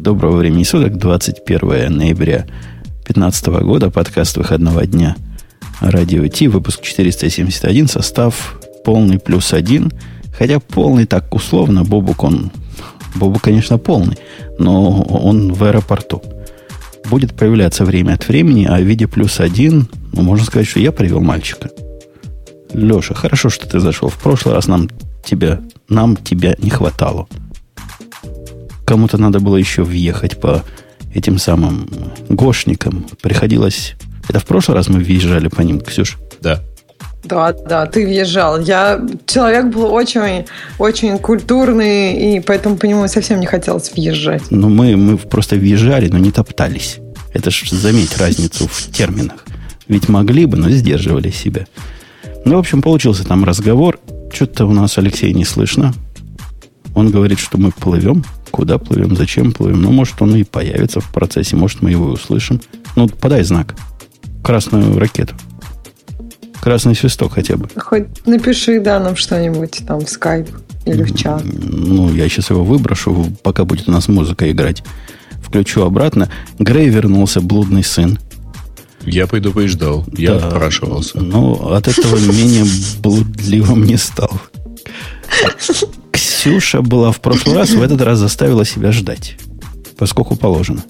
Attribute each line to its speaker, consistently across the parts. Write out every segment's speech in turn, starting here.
Speaker 1: Доброго времени суток, 21 ноября 2015 года, подкаст выходного дня Радио Ти, выпуск 471, состав полный плюс один, хотя полный так условно, Бобук он, Бобук, конечно, полный, но он в аэропорту. Будет появляться время от времени, а в виде плюс один, ну, можно сказать, что я привел мальчика. Леша, хорошо, что ты зашел. В прошлый раз нам тебя, нам тебя не хватало кому-то надо было еще въехать по этим самым гошникам. Приходилось... Это в прошлый раз мы въезжали по ним, Ксюш?
Speaker 2: Да.
Speaker 3: Да, да, ты въезжал. Я человек был очень, очень культурный, и поэтому по нему совсем не хотелось въезжать.
Speaker 1: Ну, мы, мы просто въезжали, но не топтались. Это ж заметь разницу в терминах. Ведь могли бы, но сдерживали себя. Ну, в общем, получился там разговор. Что-то у нас Алексея не слышно. Он говорит, что мы плывем. Куда плывем, зачем плывем. Ну, может, он и появится в процессе, может, мы его и услышим. Ну, подай знак. Красную ракету. Красный свисток хотя бы.
Speaker 3: Хоть напиши, да, нам что-нибудь там в скайп или в чат.
Speaker 1: Ну, я сейчас его выброшу, пока будет у нас музыка играть. Включу обратно. Грей вернулся, блудный сын.
Speaker 2: Я пойду поезжал. Я да, отпрашивался.
Speaker 1: Ну, от этого менее блудливым не стал. Ксюша была в прошлый раз, в этот раз заставила себя ждать. Поскольку положено.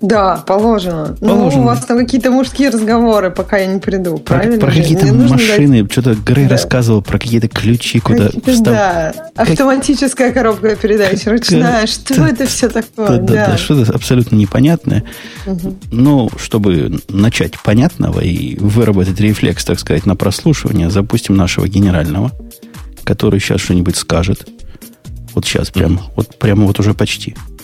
Speaker 3: Да, положено. положено. Ну, у вас там какие-то мужские разговоры, пока я не приду,
Speaker 1: про,
Speaker 3: правильно?
Speaker 1: Про какие-то машины. Дать... Что-то Грей да. рассказывал про какие-то ключи, куда
Speaker 3: какие встав... Да, автоматическая как... коробка передач, ручная. Что да, это все такое? Да,
Speaker 1: да, да. что-то абсолютно непонятное. Угу. Ну, чтобы начать понятного и выработать рефлекс, так сказать, на прослушивание, запустим нашего генерального который сейчас что-нибудь скажет. Вот сейчас прямо, вот прямо вот уже почти.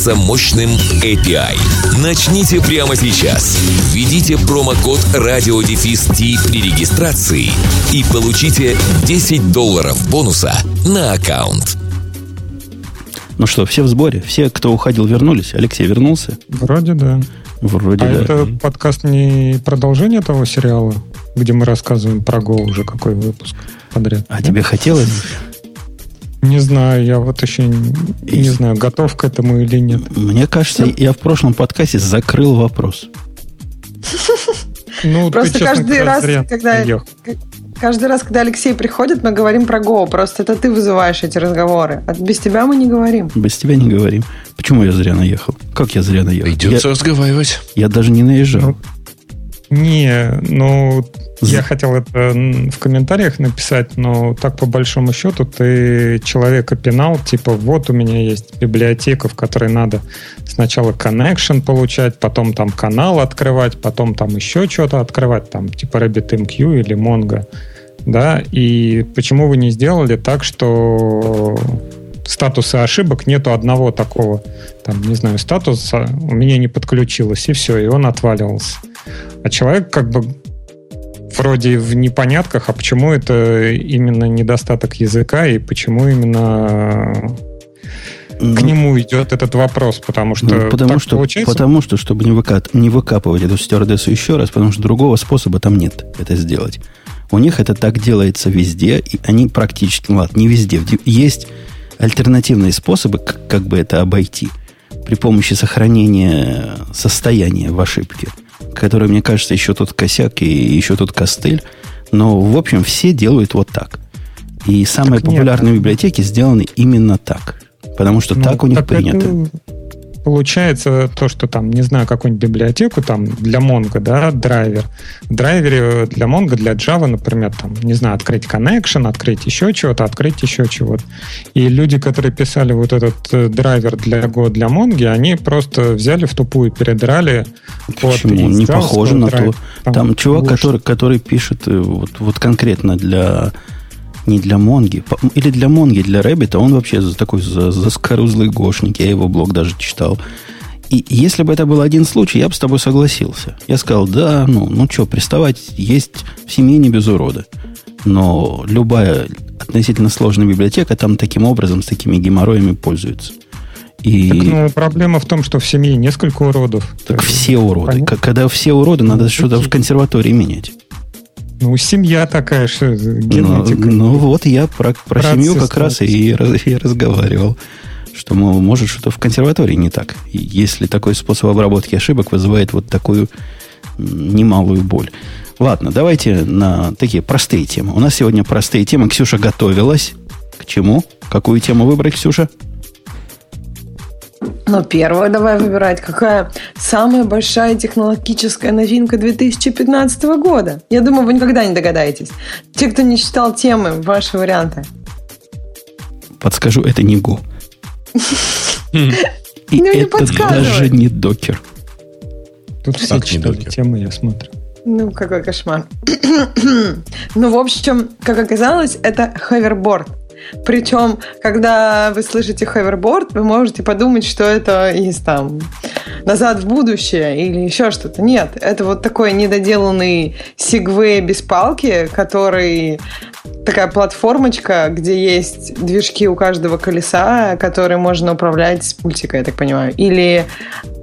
Speaker 4: мощным мощным API. Начните прямо сейчас. Введите промокод радиодефис при регистрации и получите 10 долларов бонуса на аккаунт.
Speaker 1: Ну что, все в сборе? Все, кто уходил, вернулись? Алексей вернулся?
Speaker 5: Вроде да.
Speaker 1: Вроде
Speaker 5: а
Speaker 1: да.
Speaker 5: это подкаст не продолжение того сериала, где мы рассказываем про Go уже какой выпуск подряд?
Speaker 1: А да? тебе хотелось?
Speaker 5: Не знаю, я вот еще не, не знаю, готов к этому или нет.
Speaker 1: Мне кажется, я в прошлом подкасте закрыл вопрос.
Speaker 3: Ну, Просто ты, честно, каждый раз, когда каждый раз, когда Алексей приходит, мы говорим про Go. Просто это ты вызываешь эти разговоры. А без тебя мы не говорим.
Speaker 1: Без тебя не говорим. Почему я зря наехал? Как я зря наехал?
Speaker 2: Придется я, разговаривать.
Speaker 1: Я даже не наезжал. Ну,
Speaker 5: не, ну, я хотел это в комментариях написать, но так по большому счету ты человека пинал, типа, вот у меня есть библиотека, в которой надо сначала connection получать, потом там канал открывать, потом там еще что-то открывать, там типа RabbitMQ или Mongo, да, и почему вы не сделали так, что статуса ошибок нету одного такого, там, не знаю, статуса у меня не подключилось, и все, и он отваливался. А человек как бы вроде в непонятках, а почему это именно недостаток языка и почему именно ну, к нему идет этот вопрос, потому что
Speaker 1: ну, потому что получается... потому что чтобы не, выка... не выкапывать эту стюардессу еще раз, потому что другого способа там нет это сделать. У них это так делается везде, и они практически, ну ладно, не везде, есть альтернативные способы, как, как бы это обойти при помощи сохранения состояния в ошибке который, мне кажется, еще тот косяк и еще тот костыль. Но, в общем, все делают вот так. И самые так популярные нет. библиотеки сделаны именно так. Потому что ну, так у них так принято. Это
Speaker 5: получается то, что там, не знаю, какую-нибудь библиотеку там для Mongo, да, драйвер. В драйвере для Mongo, для Java, например, там, не знаю, открыть connection, открыть еще чего-то, открыть еще чего-то. И люди, которые писали вот этот э, драйвер для Go, для Mongo, они просто взяли в тупую, передрали
Speaker 1: Почему? Не похоже на драйвер. то. Там, там чувак, который, который пишет э, вот, вот конкретно для Не для Монги. Или для Монги, для Рэббита. Он вообще такой заскорузлый гошник. Я его блог даже читал. И если бы это был один случай, я бы с тобой согласился. Я сказал, да, ну, ну что, приставать есть в семье не без урода. Но любая относительно сложная библиотека там таким образом, с такими геморроями пользуется.
Speaker 5: И... Так, ну, проблема в том, что в семье несколько уродов.
Speaker 1: Так, так все уроды. Понятно? Когда все уроды, надо что-то в консерватории менять.
Speaker 5: Ну, семья такая, что генетика.
Speaker 1: Ну, ну вот я про, про семью как раз и, и разговаривал, что, мол, может, что-то в консерватории не так. Если такой способ обработки ошибок вызывает вот такую немалую боль. Ладно, давайте на такие простые темы. У нас сегодня простые темы. Ксюша готовилась. К чему? Какую тему выбрать, Ксюша?
Speaker 3: Ну, первую давай выбирать. Какая самая большая технологическая новинка 2015 года? Я думаю, вы никогда не догадаетесь. Те, кто не читал темы, ваши варианты.
Speaker 1: Подскажу, это не Go. И ну, это даже не Docker.
Speaker 5: Тут все читали темы, я смотрю.
Speaker 3: Ну, какой кошмар. ну, в общем, как оказалось, это ховерборд. Причем, когда вы слышите ховерборд, вы можете подумать, что это из там назад в будущее или еще что-то. Нет, это вот такой недоделанный сегвей без палки, который такая платформочка, где есть движки у каждого колеса, которые можно управлять с пультика, я так понимаю. Или,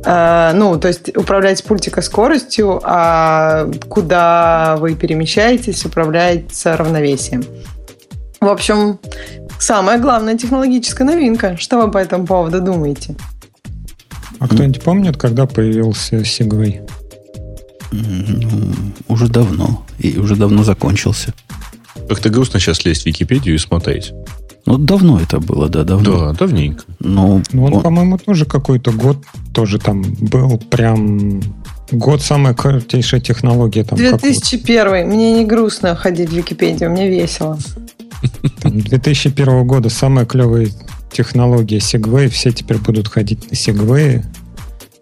Speaker 3: э, ну, то есть управлять с пультика скоростью, а куда вы перемещаетесь, управляется равновесием. В общем, самая главная технологическая новинка. Что вы по этому поводу думаете?
Speaker 5: А кто-нибудь помнит, когда появился Segway?
Speaker 1: Ну, уже давно. И уже давно закончился.
Speaker 2: Как-то грустно сейчас лезть в Википедию и смотреть.
Speaker 1: Ну, давно это было, да, давно.
Speaker 2: Да, давненько.
Speaker 5: Но ну, он, он, по-моему, тоже какой-то год тоже там был прям Год самая крутейшая технология. Там,
Speaker 3: 2001. Мне не грустно ходить в Википедию, мне весело.
Speaker 5: 2001 года самая клевая технология Segway. Все теперь будут ходить на Segway.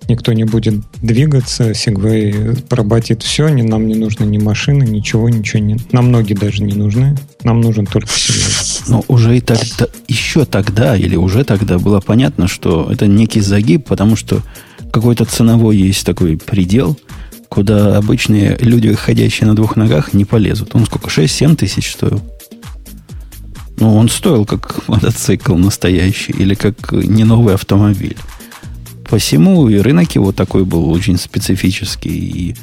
Speaker 5: Никто не будет двигаться. Segway поработит все. Нам не нужны ни машины, ничего, ничего не... Нам ноги даже не нужны. Нам нужен только Segway.
Speaker 1: Но уже и тогда, еще тогда или уже тогда было понятно, что это некий загиб, потому что какой-то ценовой есть такой предел, куда обычные люди, ходящие на двух ногах, не полезут. Он сколько? 6-7 тысяч стоил? Ну, он стоил как мотоцикл настоящий или как не новый автомобиль. Посему и рынок его такой был очень специфический. И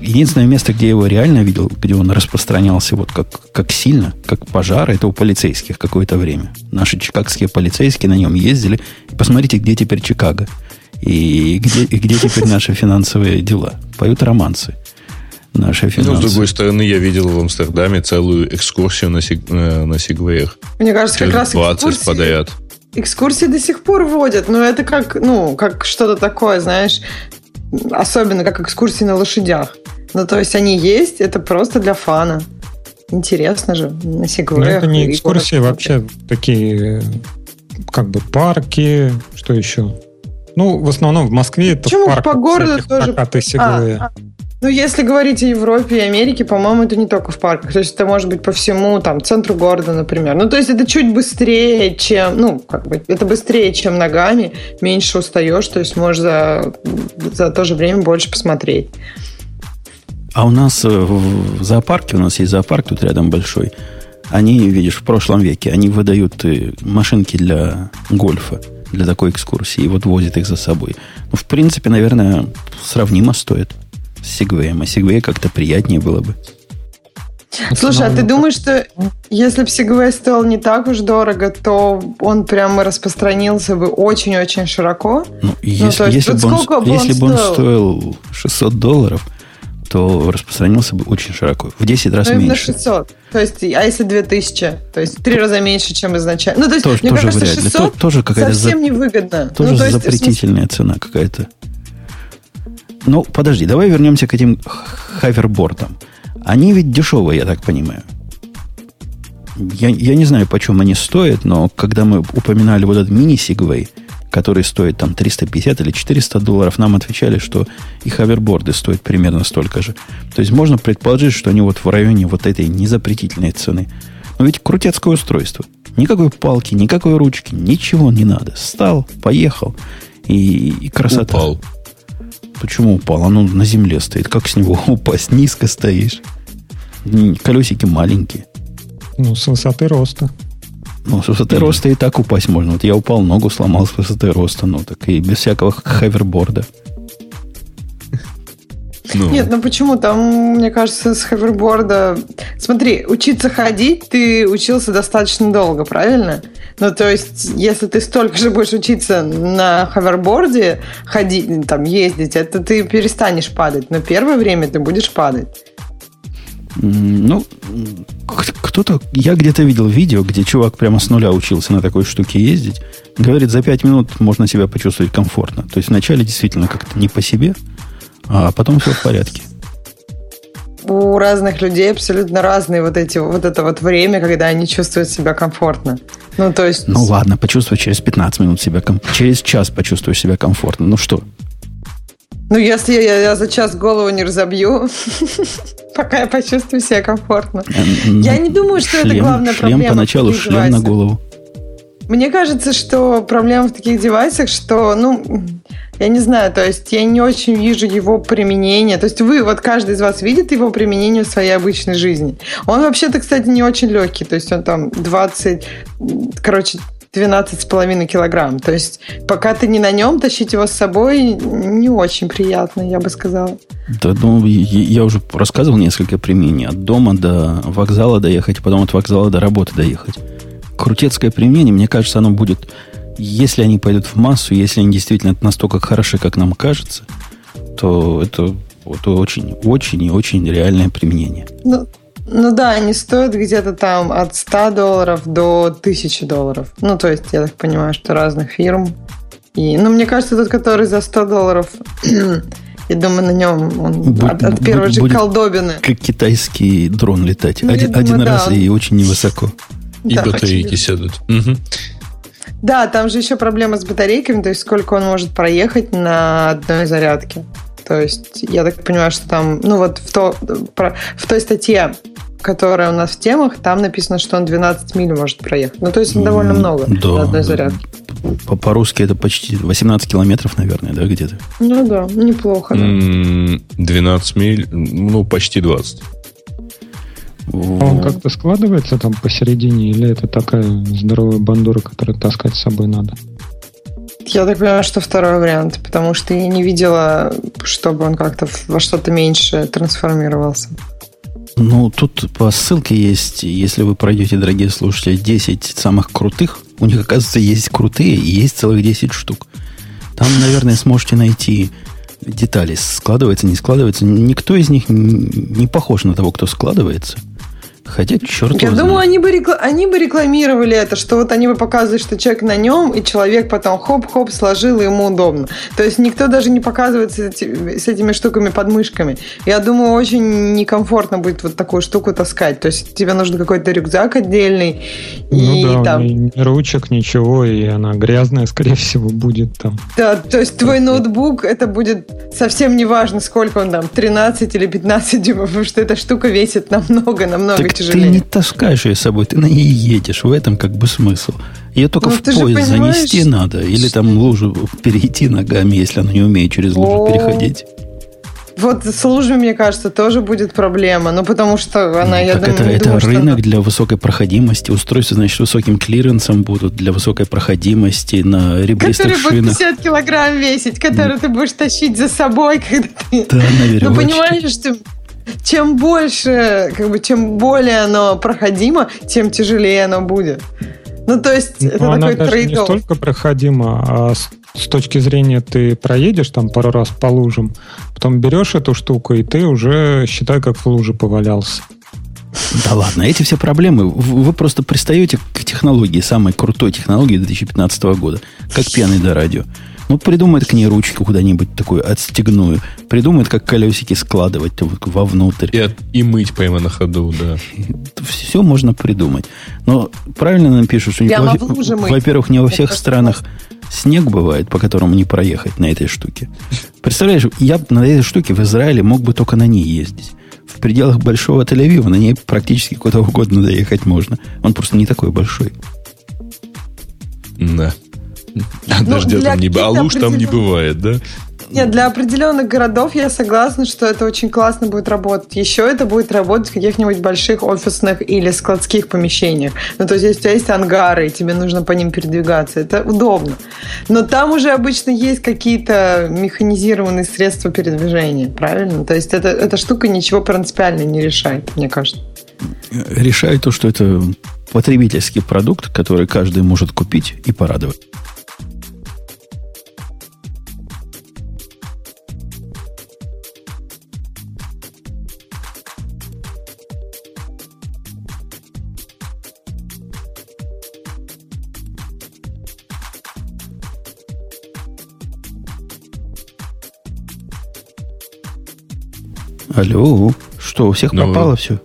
Speaker 1: единственное место, где я его реально видел, где он распространялся вот как, как сильно, как пожар, это у полицейских какое-то время. Наши чикагские полицейские на нем ездили. Посмотрите, где теперь Чикаго. И где, и где теперь наши финансовые дела. Поют романсы наши финансы.
Speaker 2: Ну, с другой стороны, я видел в Амстердаме целую экскурсию на, сиг, э, на Сигвеях.
Speaker 3: Мне кажется, как раз
Speaker 2: 20 экскурсии, подряд.
Speaker 3: Экскурсии до сих пор водят, но это как, ну, как что-то такое, знаешь, особенно как экскурсии на лошадях. Ну, то есть они есть, это просто для фана. Интересно же, на Сигвеях.
Speaker 5: Но это не экскурсии, вообще такие как бы парки, что еще? Ну, в основном в Москве это
Speaker 3: Почему парк по городу тоже?
Speaker 5: Прокаты Сигвея. А, а.
Speaker 3: Ну, если говорить о Европе и Америке, по-моему, это не только в парках. То есть это может быть по всему, там, центру города, например. Ну, то есть это чуть быстрее, чем, ну, как бы, это быстрее, чем ногами, меньше устаешь, то есть можешь за, за то же время больше посмотреть.
Speaker 1: А у нас э, в зоопарке, у нас есть зоопарк тут рядом большой, они, видишь, в прошлом веке, они выдают э, машинки для гольфа, для такой экскурсии, и вот возят их за собой. Ну, в принципе, наверное, сравнимо стоит с. А Segway как-то приятнее было бы.
Speaker 3: Слушай, а ты думаешь, что если бы Segway стоил не так уж дорого, то он прямо распространился бы очень-очень широко?
Speaker 1: Ну, если, ну, есть, если, бы, он, если бы он стоил 600 долларов, то распространился бы очень широко. В 10 раз ну, меньше.
Speaker 3: 600. То есть, а если 2000? То есть, в 3 раза меньше, чем изначально. Ну, то есть,
Speaker 1: тоже, мне тоже кажется, 600
Speaker 3: тоже какая-то совсем за... невыгодно.
Speaker 1: Тоже ну, то есть, запретительная цена какая-то. Ну, подожди, давай вернемся к этим хавербордам. Они ведь дешевые, я так понимаю. Я, я не знаю, почем они стоят, но когда мы упоминали вот этот мини-сигвей, который стоит там 350 или 400 долларов, нам отвечали, что и хаверборды стоят примерно столько же. То есть можно предположить, что они вот в районе вот этой незапретительной цены. Но ведь крутецкое устройство. Никакой палки, никакой ручки, ничего не надо. Стал, поехал, и, и красота.
Speaker 2: Упал.
Speaker 1: Почему упал? Оно на земле стоит. Как с него упасть? Низко стоишь. Колесики маленькие.
Speaker 5: Ну, с высоты роста.
Speaker 1: Ну, с высоты роста и так упасть можно. Вот я упал, ногу сломал с высоты роста, ну, так и без всякого хаверборда.
Speaker 3: Ну. Нет, ну почему? Там, мне кажется, с хаверборда... Смотри, учиться ходить ты учился достаточно долго, правильно? Ну, то есть, если ты столько же будешь учиться на хаверборде, ходить, там, ездить, это ты перестанешь падать. Но первое время ты будешь падать.
Speaker 1: Ну, кто-то... Я где-то видел видео, где чувак прямо с нуля учился на такой штуке ездить. Говорит, за пять минут можно себя почувствовать комфортно. То есть вначале действительно как-то не по себе, а потом все в порядке.
Speaker 3: У разных людей абсолютно разные вот эти вот это вот время, когда они чувствуют себя комфортно. Ну, то есть...
Speaker 1: Ну, ладно, почувствуй через 15 минут себя комфортно. Через час почувствуешь себя комфортно. Ну, что?
Speaker 3: Ну, если я, я за час голову не разобью, пока я почувствую себя комфортно. Эм, я не думаю, что это главная проблема.
Speaker 1: Шлем поначалу, шлем на голову.
Speaker 3: Мне кажется, что проблема в таких девайсах, что, ну, я не знаю, то есть я не очень вижу его применение. То есть вы, вот каждый из вас видит его применение в своей обычной жизни. Он вообще-то, кстати, не очень легкий. То есть он там 20, короче, 12,5 килограмм. То есть пока ты не на нем, тащить его с собой не очень приятно, я бы сказала.
Speaker 1: Да, ну, я уже рассказывал несколько применений. От дома до вокзала доехать, потом от вокзала до работы доехать. Крутецкое применение, мне кажется, оно будет, если они пойдут в массу, если они действительно настолько хороши, как нам кажется, то это, это очень, очень и очень реальное применение.
Speaker 3: Ну, ну да, они стоят где-то там от 100 долларов до 1000 долларов. Ну, то есть, я так понимаю, что разных фирм. И, ну, мне кажется, тот, который за 100 долларов, я думаю, на нем он Будь, от, от первой же колдобины.
Speaker 1: Как китайский дрон летать. Ну, один, думаю, один да. раз и очень невысоко.
Speaker 2: И да, батарейки очевидно. сядут. Угу.
Speaker 3: Да, там же еще проблема с батарейками, то есть сколько он может проехать на одной зарядке. То есть я так понимаю, что там, ну вот в, то, в той статье, которая у нас в темах, там написано, что он 12 миль может проехать. Ну, то есть довольно много да, на одной зарядке.
Speaker 1: По-русски это почти 18 километров, наверное, да, где-то?
Speaker 3: Ну да, неплохо. Да.
Speaker 2: 12 миль, ну, почти 20.
Speaker 5: Он как-то складывается там посередине, или это такая здоровая бандура, которую таскать с собой надо?
Speaker 3: Я так понимаю, что второй вариант, потому что я не видела, чтобы он как-то во что-то меньше трансформировался.
Speaker 1: Ну, тут по ссылке есть, если вы пройдете, дорогие слушатели, 10 самых крутых. У них, оказывается, есть крутые, и есть целых 10 штук. Там, наверное, сможете найти детали. Складывается, не складывается. Никто из них не похож на того, кто складывается. Хотя, черт
Speaker 3: Я думаю, они бы, рекла... они бы рекламировали это, что вот они бы показывали, что человек на нем, и человек потом хоп-хоп сложил, и ему удобно. То есть никто даже не показывает с, эти... с этими штуками под мышками. Я думаю, очень некомфортно будет вот такую штуку таскать. То есть тебе нужен какой-то рюкзак отдельный.
Speaker 5: Ну и да, там... ни ручек, ничего, и она грязная, скорее всего, будет там.
Speaker 3: Да, то есть твой ноутбук, это будет совсем не важно, сколько он там, 13 или 15 дюймов, потому что эта штука весит намного, намного так
Speaker 1: тяжелее. Ты не таскаешь ее с собой, ты на ней едешь. В этом как бы смысл. Ее только ну, в поезд занести надо. Или там лужу перейти ногами, если она не умеет через лужу О, переходить.
Speaker 3: Вот с лужами, мне кажется, тоже будет проблема. Ну, потому что она, ну, я думаю,
Speaker 1: это,
Speaker 3: не
Speaker 1: это
Speaker 3: думаю,
Speaker 1: рынок
Speaker 3: она...
Speaker 1: для высокой проходимости. Устройства, значит, высоким клиренсом будут для высокой проходимости на ребристых
Speaker 3: который
Speaker 1: шинах.
Speaker 3: будет 50 килограмм весить, который ну, ты будешь тащить за собой, когда ты...
Speaker 1: Да, на
Speaker 3: Ну, понимаешь, что чем больше, как бы, чем более оно проходимо, тем тяжелее оно будет. Ну, то есть, Но это
Speaker 5: она такой даже трейд не столько проходима, а с, с точки зрения ты проедешь там пару раз по лужам, потом берешь эту штуку, и ты уже, считай, как в луже повалялся.
Speaker 1: Да ладно, эти все проблемы, вы просто пристаете к технологии, самой крутой технологии 2015 года, как пьяный до радио. Ну, придумает к ней ручку куда-нибудь такую отстегную. Придумает, как колесики складывать вовнутрь.
Speaker 2: И, и мыть прямо на ходу, да.
Speaker 1: Все можно придумать. Но правильно нам пишут, что, не, во-первых, не во всех странах снег бывает, по которому не проехать на этой штуке. Представляешь, я на этой штуке в Израиле мог бы только на ней ездить. в пределах большого Тель-Авива на ней практически куда угодно доехать можно. Он просто не такой большой.
Speaker 2: Да. А
Speaker 3: Ну,
Speaker 2: дождя там не... А
Speaker 3: каких-то
Speaker 2: луж там не бывает, да?
Speaker 3: Нет, для определенных городов я согласна, что это очень классно будет работать. Еще это будет работать в каких-нибудь больших офисных или складских помещениях. Ну, то есть, если у тебя есть ангары, и тебе нужно по ним передвигаться, это удобно. Но там уже обычно есть какие-то механизированные средства передвижения, правильно? То есть, это, эта штука ничего принципиально не решает, мне кажется.
Speaker 1: Решает то, что это потребительский продукт, который каждый может купить и порадовать. Алло, что, у всех
Speaker 2: Ну,
Speaker 1: пропало все?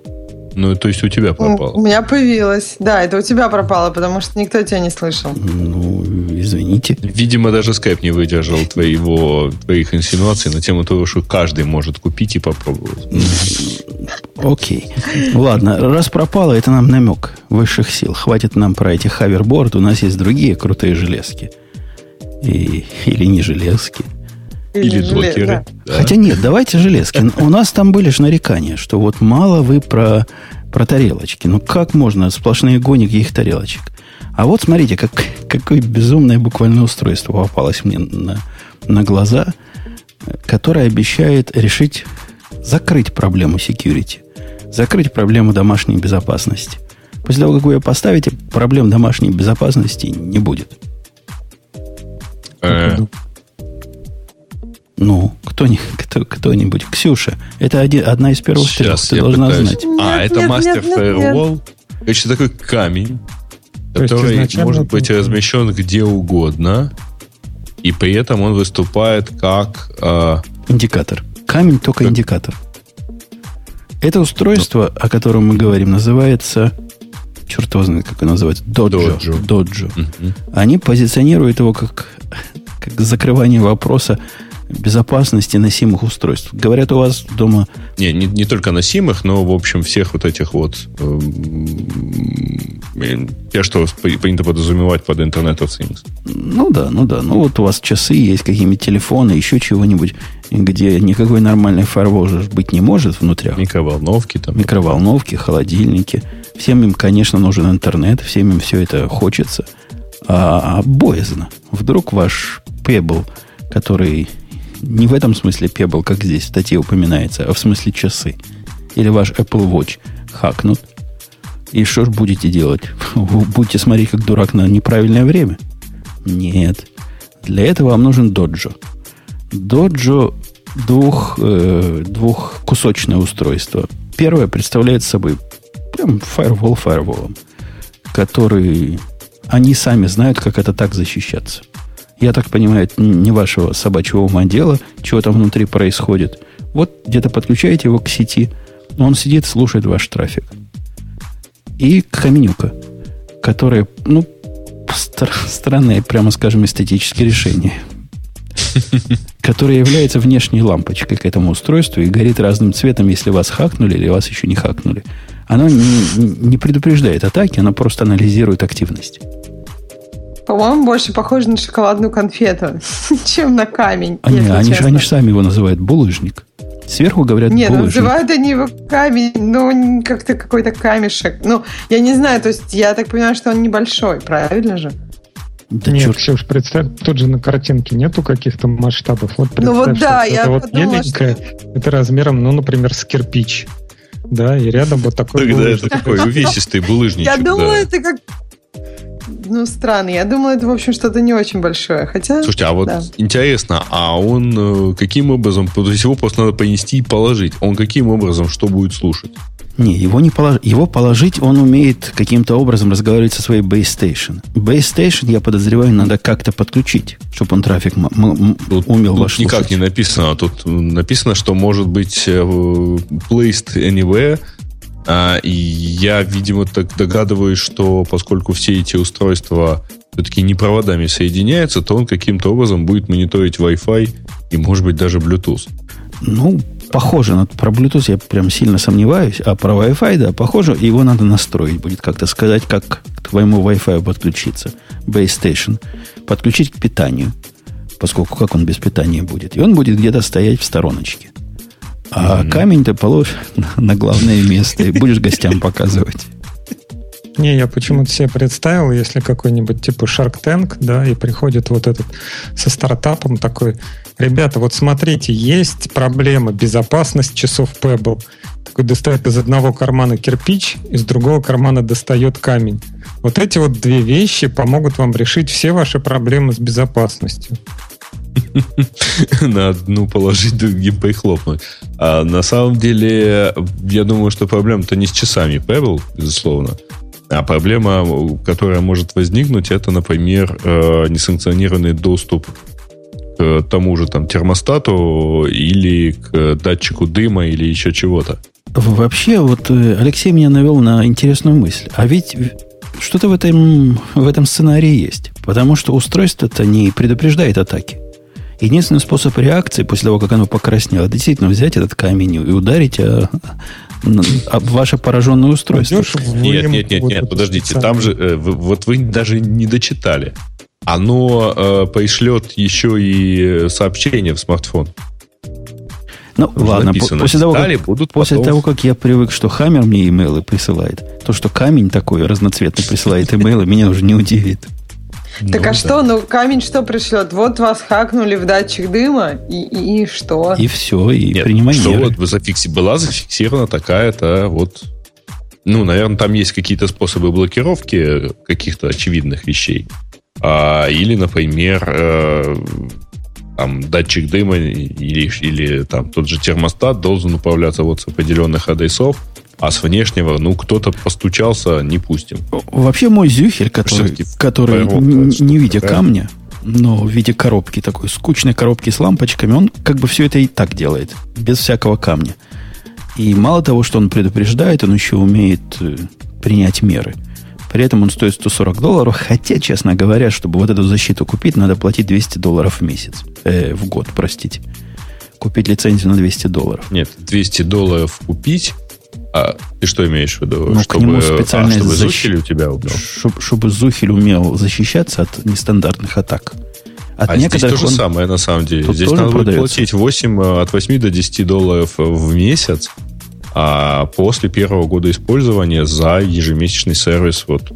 Speaker 2: Ну, то есть у тебя
Speaker 3: У
Speaker 2: пропало.
Speaker 3: меня появилось. Да, это у тебя пропало, потому что никто тебя не слышал.
Speaker 1: Ну, извините.
Speaker 2: Видимо, даже скайп не выдержал твоего, твоих инсинуаций на тему того, что каждый может купить и попробовать.
Speaker 1: Окей. Ладно, раз пропало, это нам намек высших сил. Хватит нам про эти хаверборд. У нас есть другие крутые железки. И, или не железки.
Speaker 2: Или докеры.
Speaker 3: да.
Speaker 2: да.
Speaker 1: Хотя нет, давайте железки. У нас там были же нарекания, что вот мало вы про, про тарелочки. Ну как можно сплошные гони их тарелочек? А вот смотрите, как, какое безумное буквально устройство попалось мне на, на глаза, которое обещает решить, закрыть проблему security, закрыть проблему домашней безопасности. После того, как вы ее поставите, проблем домашней безопасности не будет. Ну, кто, не, кто, кто-нибудь. Ксюша, это один, одна из первых
Speaker 2: Сейчас
Speaker 1: трех. Ты
Speaker 2: я
Speaker 1: должна
Speaker 2: пытаюсь.
Speaker 1: знать.
Speaker 2: А,
Speaker 3: Нет,
Speaker 2: это
Speaker 3: нет,
Speaker 2: мастер фаервол. Короче, такой камень,
Speaker 5: То
Speaker 2: который может
Speaker 5: это-
Speaker 2: быть размещен где угодно, и при этом он выступает как... э,
Speaker 1: Индикатор. Камень только индикатор. Это устройство, о котором мы говорим, называется... Черт его знает, как оно называется. Доджо.
Speaker 2: Доджо.
Speaker 1: Доджо.
Speaker 2: мгм.
Speaker 1: Они позиционируют его как, как закрывание вопроса безопасности носимых устройств. Говорят, у вас дома
Speaker 2: Не, не, не только носимых, но, в общем, всех вот этих вот... эм, те, что при- принято подразумевать под Internet of Things.
Speaker 1: Ну да, ну да. Ну вот у вас часы есть, какие-нибудь телефоны, еще чего-нибудь, где никакой нормальный фаервол быть не может внутрях.
Speaker 2: Микроволновки там.
Speaker 1: Микроволновки, холодильники. Всем им, конечно, нужен интернет, всем им все это хочется. А, а боязно. Вдруг ваш Pebble, который не в этом смысле Pebble, как здесь в статье упоминается, а в смысле часы, или ваш Apple Watch хакнут, и что ж будете делать? Вы будете смотреть, как дурак на неправильное время? Нет. Для этого вам нужен Доджо. Доджо двух, э, двухкусочное устройство. Первое представляет собой прям фаервол фаерволом, который они сами знают, как это так защищаться. Я так понимаю, это не вашего собачьего ума дело, чего там внутри происходит. Вот где-то подключаете его к сети, он сидит, слушает ваш трафик. И каменюка, которая, ну, стр- странное, прямо скажем, эстетическое решение которое является внешней лампочкой к этому устройству и горит разным цветом, если вас хакнули или вас еще не хакнули. Оно не, не предупреждает атаки, оно просто анализирует активность.
Speaker 3: По-моему, больше похоже на шоколадную конфету, чем на камень.
Speaker 1: Они,
Speaker 3: если
Speaker 1: они, же, они же сами его называют булыжник. Сверху говорят
Speaker 3: Нет,
Speaker 1: булыжник.
Speaker 3: называют они его камень, ну, как-то какой-то камешек. Ну, я не знаю, то есть я так понимаю, что он небольшой, правильно же?
Speaker 1: Да
Speaker 5: Нет,
Speaker 1: черт.
Speaker 5: Ксюш, представь, тут же на картинке нету каких-то масштабов. Вот
Speaker 3: Ну вот
Speaker 5: представь,
Speaker 3: да,
Speaker 5: что
Speaker 3: я
Speaker 5: это вот
Speaker 3: подумала,
Speaker 5: меленькое, это размером, ну, например, с кирпич. Да, и рядом вот такой
Speaker 2: Тогда
Speaker 5: булыжник.
Speaker 2: это такой увесистый булыжничек.
Speaker 3: Я думала,
Speaker 2: да.
Speaker 3: это как... Ну, странно. Я думала, это, в общем, что-то не очень большое. Хотя...
Speaker 2: Слушайте, а вот
Speaker 3: Да.
Speaker 2: интересно, а он э, каким образом, то есть его просто надо понести и положить, он каким образом что будет слушать?
Speaker 1: Не, его не полож... Его положить он умеет каким-то образом разговаривать со своей base station. Base station, я подозреваю, надо как-то подключить, чтобы он трафик м- м-
Speaker 2: Тут,
Speaker 1: умел
Speaker 2: тут
Speaker 1: ваш
Speaker 2: никак
Speaker 1: слушать.
Speaker 2: не написано. Тут написано, что может быть э, placed anywhere. А, и я, видимо, так догадываюсь, что поскольку все эти устройства все-таки не проводами соединяются, то он каким-то образом будет мониторить Wi-Fi и, может быть, даже Bluetooth.
Speaker 1: Ну, похоже на про Bluetooth, я прям сильно сомневаюсь, а про Wi-Fi, да, похоже, его надо настроить будет как-то сказать, как к твоему Wi-Fi подключиться. Base Station. Подключить к питанию. Поскольку как он без питания будет. И он будет где-то стоять в стороночке. А mm-hmm. камень ты положишь на главное место и будешь гостям показывать.
Speaker 5: Не, я почему-то себе представил, если какой-нибудь типа Shark Tank, да, и приходит вот этот со стартапом такой, ребята, вот смотрите, есть проблема безопасность часов Pebble. Такой достает из одного кармана кирпич, из другого кармана достает камень. Вот эти вот две вещи помогут вам решить все ваши проблемы с безопасностью.
Speaker 2: На одну положить, другим прихлопнуть. А на самом деле, я думаю, что проблема-то не с часами Pebble, безусловно. А проблема, которая может возникнуть, это, например, э, несанкционированный доступ к тому же там термостату или к датчику дыма или еще чего-то.
Speaker 1: Вообще, вот э, Алексей меня навел на интересную мысль. А ведь что-то в этом, в этом сценарии есть. Потому что устройство-то не предупреждает атаки. Единственный способ реакции после того, как оно покраснело, действительно взять этот камень и ударить а, об ваше пораженное устройство.
Speaker 2: Нет, нет, нет, нет, подождите, там же, э, вот вы даже не дочитали. Оно э, пришлет еще и сообщение в смартфон.
Speaker 1: Ну, Уже ладно, написано, после, того, как, будут после потом... того, как я привык, что Хаммер мне имейлы присылает, то, что камень такой разноцветный присылает имейлы, меня уже не удивит.
Speaker 3: Так ну, а да. что, ну камень что пришлет? Вот вас хакнули в датчик дыма, и, и, и что?
Speaker 1: И все, и Нет, принимай
Speaker 2: что меры. вот вы зафикси, была зафиксирована такая-то вот... Ну, наверное, там есть какие-то способы блокировки каких-то очевидных вещей. А, или, например, э, там датчик дыма или, или там тот же термостат должен управляться вот с определенных адресов, а с внешнего, ну, кто-то постучался, не пустим.
Speaker 1: Вообще мой зюхель, который, который не, не в виде такая. камня, но в виде коробки такой, скучной коробки с лампочками, он как бы все это и так делает, без всякого камня. И мало того, что он предупреждает, он еще умеет э, принять меры. При этом он стоит 140 долларов, хотя, честно говоря, чтобы вот эту защиту купить, надо платить 200 долларов в месяц. Э, в год, простите. Купить лицензию на 200 долларов.
Speaker 2: Нет, 200 долларов купить, а ты что имеешь в виду?
Speaker 1: Ну, чтобы, к нему специальный
Speaker 2: а, чтобы защ... Зухель у тебя
Speaker 1: убил? Чтобы, чтобы Зухель умел защищаться от нестандартных атак.
Speaker 2: От а здесь то же он... самое, на самом деле. Тут здесь надо будет платить 8, э, от 8 до 10 долларов в месяц, а после первого года использования за ежемесячный сервис вот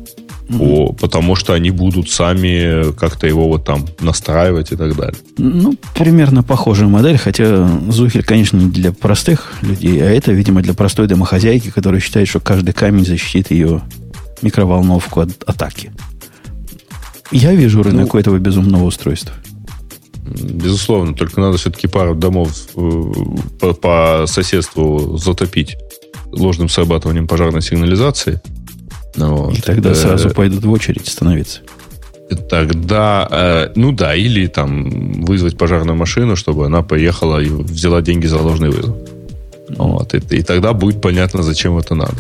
Speaker 2: по, потому что они будут сами как-то его вот там настраивать и так далее.
Speaker 1: Ну, примерно похожая модель, хотя Зухель, конечно, не для простых людей, а это, видимо, для простой домохозяйки, которая считает, что каждый камень защитит ее микроволновку от атаки. Я вижу рынок ну, у этого безумного устройства.
Speaker 2: Безусловно, только надо все-таки пару домов э, по, по соседству затопить ложным срабатыванием пожарной сигнализации –
Speaker 1: вот. И тогда э, сразу пойдут в очередь становиться.
Speaker 2: Тогда, э, ну да, или там вызвать пожарную машину, чтобы она поехала и взяла деньги за ложный вызов. Вот, и, и тогда будет понятно, зачем это надо.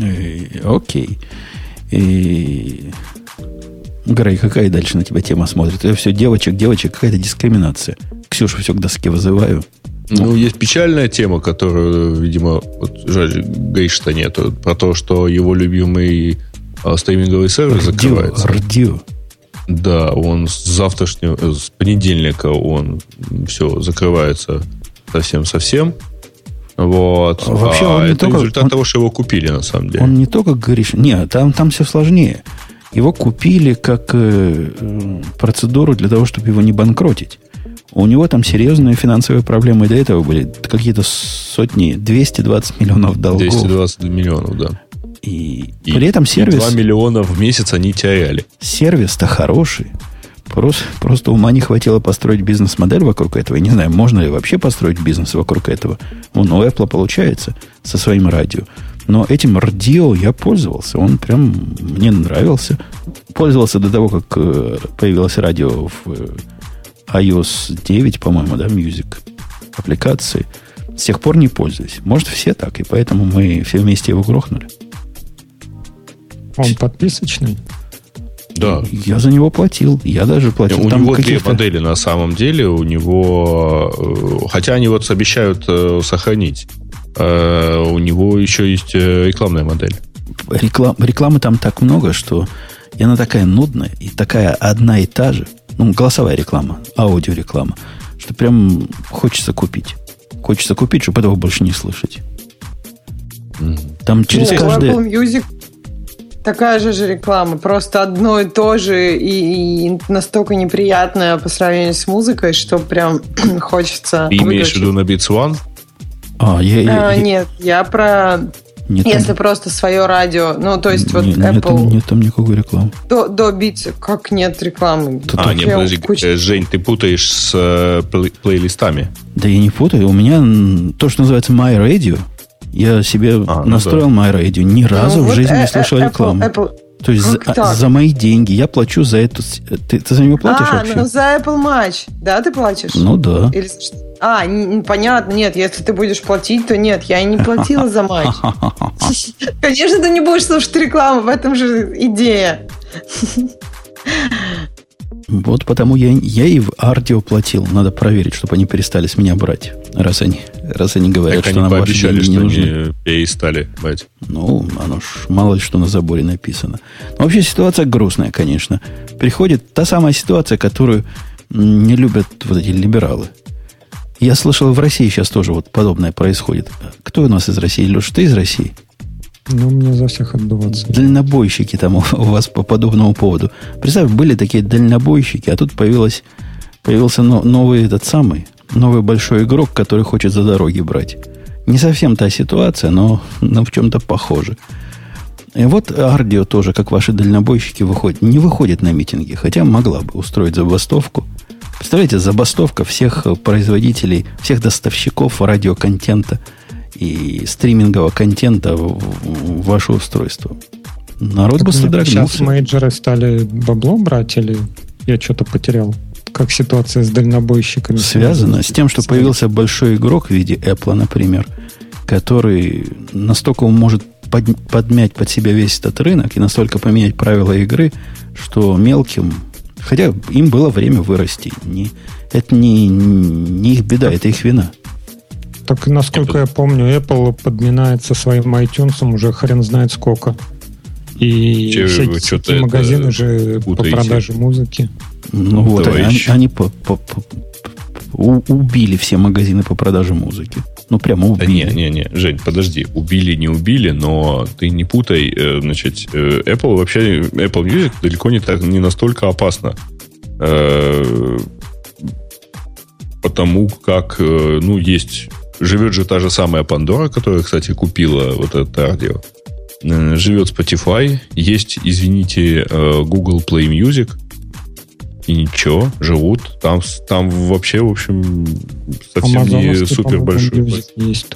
Speaker 1: Э, окей. И... Грей, какая дальше на тебя тема смотрит? Это все девочек, девочек, какая-то дискриминация. Ксюшу все к доске вызываю.
Speaker 2: Ну, есть печальная тема, которую, видимо, вот, жаль, нету, про то, что его любимый а, стриминговый сервер Рдио, закрывается.
Speaker 1: Рдио.
Speaker 2: Да, он с завтрашнего, с понедельника он все закрывается совсем-совсем. Вот.
Speaker 1: А вообще, а он
Speaker 2: это только, результат он, того, что его купили, на самом деле.
Speaker 1: Он не только говоришь, нет, там, там все сложнее. Его купили как э, э процедуру для того, чтобы его не банкротить. У него там серьезные финансовые проблемы до этого были. Какие-то сотни, 220 миллионов долгов.
Speaker 2: 220 миллионов, да.
Speaker 1: И, и при этом сервис... И 2
Speaker 2: миллиона в месяц они теряли.
Speaker 1: Сервис-то хороший. Просто, просто ума не хватило построить бизнес-модель вокруг этого. Я не знаю, можно ли вообще построить бизнес вокруг этого. Он у Apple получается со своим радио. Но этим радио я пользовался. Он прям мне нравился. Пользовался до того, как э, появилось радио в э, iOS 9, по-моему, да, Music аппликации. С тех пор не пользуюсь. Может, все так, и поэтому мы все вместе его грохнули.
Speaker 5: Он подписочный?
Speaker 2: Да.
Speaker 1: Я за него платил. Я даже платил.
Speaker 2: У Там него две модели на самом деле. У него... Э, хотя они вот обещают э, сохранить. Э, у него еще есть рекламная модель.
Speaker 1: Реклам, рекламы там так много, что и она такая нудная, и такая одна и та же. Ну, голосовая реклама, аудиореклама, что прям хочется купить. Хочется купить, чтобы этого больше не слышать. Там через ну, каждое...
Speaker 3: Apple Music такая же же реклама, просто одно и то же и, и настолько неприятное по сравнению с музыкой, что прям хочется.
Speaker 2: Ты имеешь в виду на Beats One?
Speaker 1: А, я, я,
Speaker 3: а, я... Нет, я про нет, Если там... просто свое радио, ну, то есть вот
Speaker 1: нет,
Speaker 3: Apple...
Speaker 1: Нет там, нет там никакой рекламы.
Speaker 3: До, до бить, как нет рекламы?
Speaker 2: Тут а, нет, подожди, куча... Жень, ты путаешь с э, плей- плейлистами.
Speaker 1: Да я не путаю, у меня то, что называется My Radio, я себе а, ну настроил да. My Radio, ни разу ну, в вот жизни не э, слышал Apple, рекламу. Apple, то есть за, за мои деньги я плачу за эту... Ты, ты за него платишь а, вообще?
Speaker 3: ну за Apple Match, да, ты платишь?
Speaker 1: Ну да.
Speaker 3: Или... А, понятно, нет, если ты будешь платить, то нет, я и не платила за матч. Конечно, ты не будешь слушать рекламу, в этом же идея.
Speaker 1: Вот потому я, я и в Ардио платил. Надо проверить, чтобы они перестали с меня брать. Раз они, раз они говорят, так что
Speaker 2: они нам ваши деньги не нужны. Они перестали брать.
Speaker 1: Ну, оно ж мало ли что на заборе написано. Но вообще ситуация грустная, конечно. Приходит та самая ситуация, которую не любят вот эти либералы. Я слышал, в России сейчас тоже вот подобное происходит. Кто у нас из России? Леш, ты из России?
Speaker 5: Ну, мне за всех отдуваться.
Speaker 1: Дальнобойщики там у, вас по подобному поводу. Представь, были такие дальнобойщики, а тут появилось, появился но, новый этот самый, новый большой игрок, который хочет за дороги брать. Не совсем та ситуация, но, но в чем-то похоже. И вот Ардио тоже, как ваши дальнобойщики, выходит, не выходит на митинги, хотя могла бы устроить забастовку. Представляете, забастовка всех производителей, всех доставщиков радиоконтента – и стримингового контента в, в ваше устройство. Народ так бы содрогнулся.
Speaker 5: Сейчас мейджеры стали бабло брать или я что-то потерял? Как ситуация с дальнобойщиками?
Speaker 1: Связано с тем, что появился большой игрок в виде Apple, например, который настолько может под, подмять под себя весь этот рынок и настолько поменять правила игры, что мелким, хотя им было время вырасти, не, это не, не их беда, это их вина.
Speaker 5: Так, насколько я помню, Apple подминается своим iTunes уже хрен знает сколько. И Че, всякие, всякие магазины же путаете. по продаже музыки.
Speaker 1: Ну вот, они, они по, по, по, убили все магазины по продаже музыки. Ну, прямо убили.
Speaker 2: Да не, не, не, Жень, подожди. Убили, не убили, но ты не путай. Э, значит, э, Apple вообще, Apple Music далеко не, так, не настолько опасно. Э, потому как, ну, есть живет же та же самая Пандора, которая, кстати, купила вот это радио. Э, живет Spotify, есть, извините, э, Google Play Music, и ничего, живут. Там, там вообще, в общем, совсем не супер большой.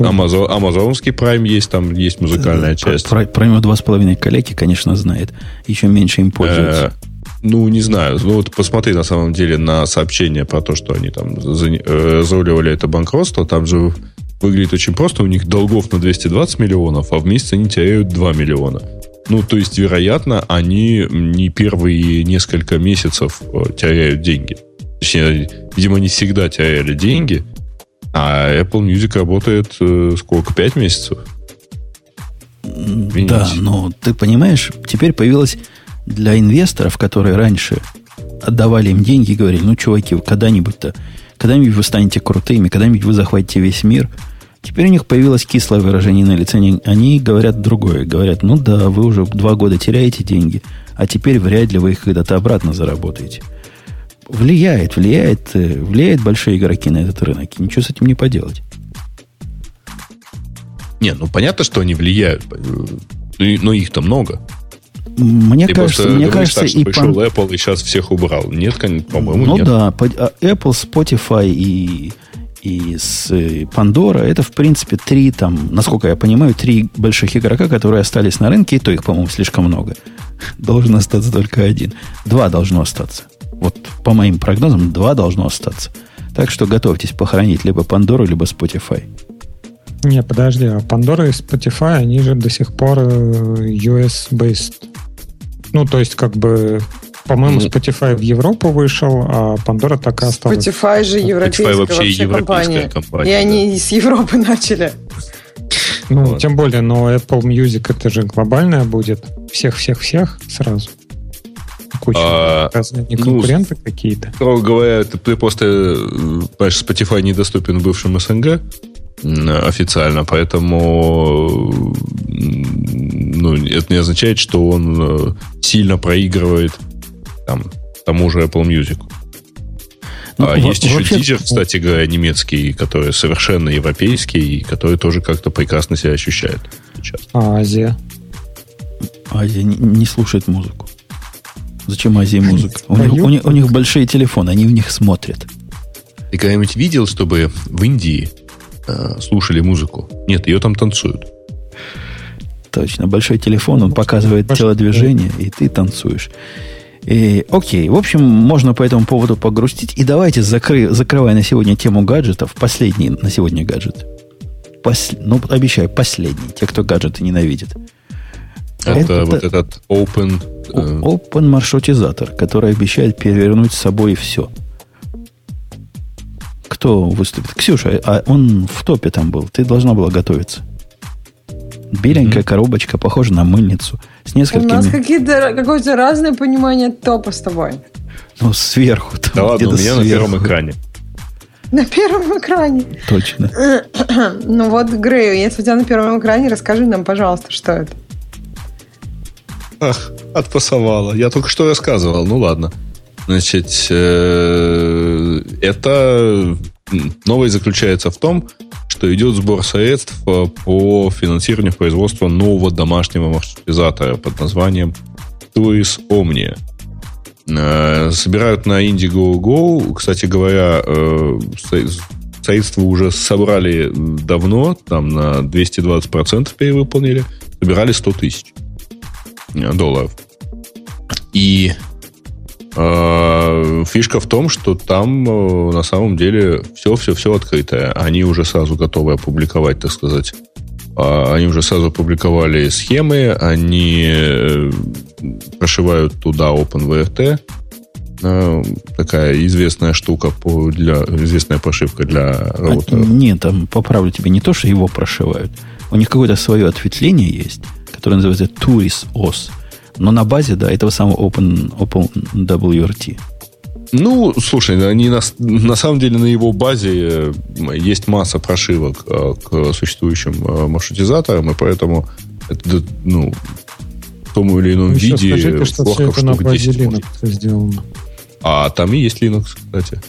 Speaker 2: Амазон, амазонский Prime есть, там есть музыкальная э, часть.
Speaker 1: Prime два с половиной коллеги, конечно, знает. Еще меньше им пользуются.
Speaker 2: Ну, не знаю. Ну, вот посмотри на самом деле на сообщение про то, что они там разруливали это банкротство. Там же выглядит очень просто. У них долгов на 220 миллионов, а в месяц они теряют 2 миллиона. Ну, то есть, вероятно, они не первые несколько месяцев э, теряют деньги. Точнее, видимо, они всегда теряли деньги, а Apple Music работает э, сколько? 5 месяцев?
Speaker 1: Извините. Да, но ты понимаешь, теперь появилась для инвесторов, которые раньше отдавали им деньги и говорили, ну, чуваки, когда-нибудь-то когда-нибудь вы станете крутыми, когда-нибудь вы захватите весь мир. Теперь у них появилось кислое выражение на лице. Они говорят другое. Говорят, ну да, вы уже два года теряете деньги, а теперь вряд ли вы их когда-то обратно заработаете. Влияет, влияет, э, влияет большие игроки на этот рынок. ничего с этим не поделать.
Speaker 2: Не, ну понятно, что они влияют, но их-то много.
Speaker 1: Мне Ты кажется, мне кажется,
Speaker 2: так, что и пришел пан... Apple и сейчас всех убрал. Нет, по-моему,
Speaker 1: ну нет. Ну да, а Apple, Spotify и и с э, Pandora, это, в принципе, три, там, насколько я понимаю, три больших игрока, которые остались на рынке, и то их, по-моему, слишком много. Должен остаться только один. Два должно остаться. Вот по моим прогнозам, два должно остаться. Так что готовьтесь похоронить либо Pandora, либо Spotify.
Speaker 5: Не, подожди, а Pandora и Spotify, они же до сих пор э, US-based ну, то есть, как бы По-моему, Spotify в Европу вышел, а Pandora так и осталась.
Speaker 3: Spotify же европейская Spotify вообще, вообще компания. компания. И да. они с Европы начали.
Speaker 5: Ну, вот. тем более, но Apple Music это же глобальная будет. Всех-всех-всех сразу. Куча. А, не конкуренты ну, какие-то.
Speaker 2: Строго говоря, ты, ты просто, э, понимаешь, Spotify недоступен бывшим СНГ официально, поэтому ну, это не означает, что он э, сильно проигрывает там, тому же Apple Music. Ну, а есть еще вообще... тизер, кстати говоря, немецкий, который совершенно европейский, и который тоже как-то прекрасно себя ощущает
Speaker 5: сейчас. А Азия?
Speaker 1: Азия не, не слушает музыку. Зачем Азии музыка? У них, у, них, у них большие телефоны, они в них смотрят.
Speaker 2: Ты когда-нибудь видел, чтобы в Индии э, слушали музыку? Нет, ее там танцуют.
Speaker 1: Точно. Большой телефон, он показывает телодвижение, и ты танцуешь. И, окей, в общем, можно по этому поводу погрустить. И давайте, закры, закрывая на сегодня тему гаджетов, последний на сегодня гаджет. Пос, ну, обещаю, последний. Те, кто гаджеты ненавидит.
Speaker 2: Это, это вот этот open...
Speaker 1: Э, open маршрутизатор, который обещает перевернуть с собой все. Кто выступит? Ксюша, а он в топе там был. Ты должна была готовиться. Беленькая mm-hmm. коробочка, похожа на мыльницу. С несколькими... У
Speaker 3: нас какие-то, какое-то разное понимание топа с тобой.
Speaker 1: Ну, сверху.
Speaker 2: Там, да ладно, у меня сверху. на первом экране.
Speaker 3: На первом экране.
Speaker 1: Точно.
Speaker 3: ну вот, Грею, если у тебя на первом экране, расскажи нам, пожалуйста, что это.
Speaker 2: Ах, отпасовала. Я только что рассказывал. Ну ладно. Значит, э, это новость заключается в том, что идет сбор средств э, по финансированию производства нового домашнего маршрутизатора под названием Touris Omnia. Э, собирают на Indiegogo. Кстати говоря, э, средства уже собрали давно, там на 220% перевыполнили. Собирали 100 тысяч долларов. И фишка в том, что там э, на самом деле все-все-все открытое. Они уже сразу готовы опубликовать, так сказать. А, они уже сразу опубликовали схемы, они э, прошивают туда OpenVRT, такая известная штука по, для известная прошивка для роутера. А,
Speaker 1: нет, там поправлю тебе не то, что его прошивают. У них какое-то свое ответвление есть, которое называется Turis OS. Но на базе, да, этого самого Open, OpenWRT.
Speaker 2: Ну, слушай, они на, на самом деле на его базе э, есть масса прошивок э, к существующим э, маршрутизаторам, и поэтому это, ну, в том или ином Вы виде
Speaker 5: скажите, что все это на базе Linux сделано.
Speaker 2: А там и есть Linux, кстати.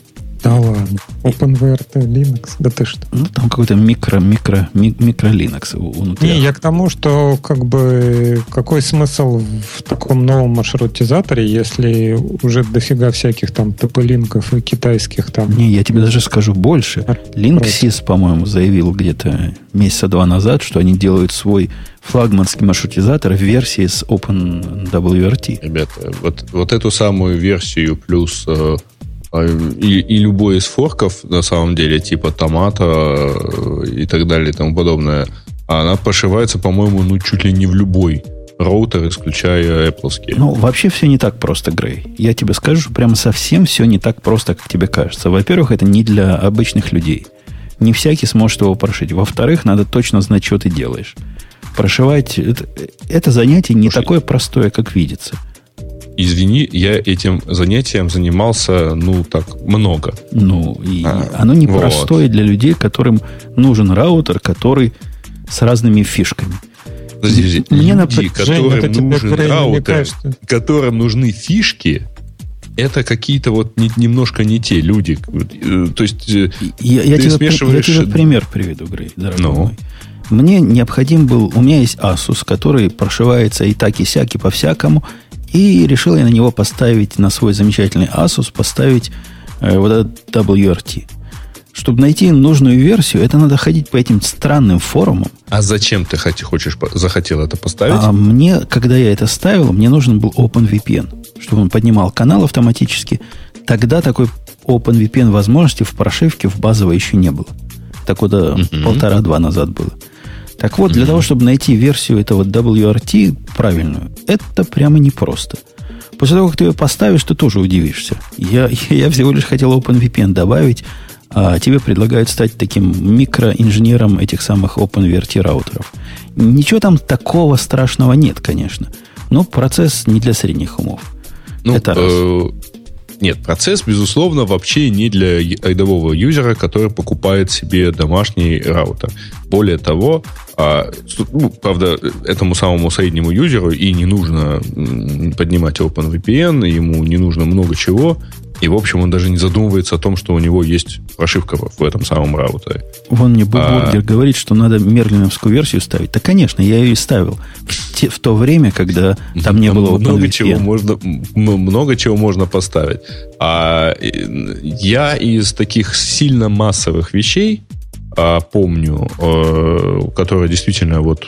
Speaker 5: Да ладно. OpenVRT Linux? Да ты что?
Speaker 1: Ну, там какой-то микро, микро, ми, микро Linux внутри.
Speaker 5: Не, я к тому, что как бы какой смысл в таком новом маршрутизаторе, если уже дофига всяких там TP-линков и китайских там...
Speaker 1: Не, я тебе даже скажу больше. Linksys, по-моему, заявил где-то месяца два назад, что они делают свой флагманский маршрутизатор в версии с OpenWRT.
Speaker 2: Ребята, вот, вот эту самую версию плюс э, а, и, и любой из форков, на самом деле, типа томата э, и так далее и тому подобное, она пошивается, по-моему, ну, чуть ли не в любой роутер, исключая Apple.
Speaker 1: Ну, вообще все не так просто, Грей. Я тебе скажу, прямо совсем все не так просто, как тебе кажется. Во-первых, это не для обычных людей. Не всякий сможет его прошить. Во-вторых, надо точно знать, что ты делаешь. Прошивать это, это занятие не Слушай, такое простое, как видится.
Speaker 2: Извини, я этим занятием занимался, ну, так, много.
Speaker 1: Ну, и а, оно непростое вот. для людей, которым нужен раутер, который с разными фишками.
Speaker 2: Подожди, Мне люди, нап... которым Жень, нужен раутер, которым нужны фишки, это какие-то вот не, немножко не те люди. Э, то есть
Speaker 1: э, я, я, тебе, смешиваешь... я тебе пример приведу, Грей, дорогой ну. мой. Мне необходим был... У меня есть Asus, который прошивается и так, и сяк, и по-всякому. И решил я на него поставить, на свой замечательный Asus, поставить э, вот этот WRT. Чтобы найти нужную версию, это надо ходить по этим странным форумам.
Speaker 2: А зачем ты хочешь, захотел это поставить?
Speaker 1: А мне, когда я это ставил, мне нужен был OpenVPN, чтобы он поднимал канал автоматически. Тогда такой OpenVPN возможности в прошивке в базовой еще не было. Так вот, uh-huh. полтора-два назад было. Так вот, для mm-hmm. того, чтобы найти версию этого WRT правильную, это прямо непросто. После того, как ты ее поставишь, ты тоже удивишься. Я, я всего лишь хотел OpenVPN добавить, а тебе предлагают стать таким микроинженером этих самых OpenVRT раутеров. Ничего там такого страшного нет, конечно. Но процесс не для средних умов.
Speaker 2: Ну, Это раз. Нет, процесс, безусловно, вообще не для рядового юзера, который покупает себе домашний раутер. Более того, а, ну, правда, этому самому среднему юзеру и не нужно поднимать OpenVPN, ему не нужно много чего. И, в общем, он даже не задумывается о том, что у него есть прошивка в этом самом раутере.
Speaker 1: Вон мне Бургер а... говорит, что надо мерлиновскую версию ставить. Да, конечно, я ее и ставил. В, те, в то время, когда там не было
Speaker 2: много чего можно Много чего можно поставить. А я из таких сильно массовых вещей а, помню, а, которая действительно вот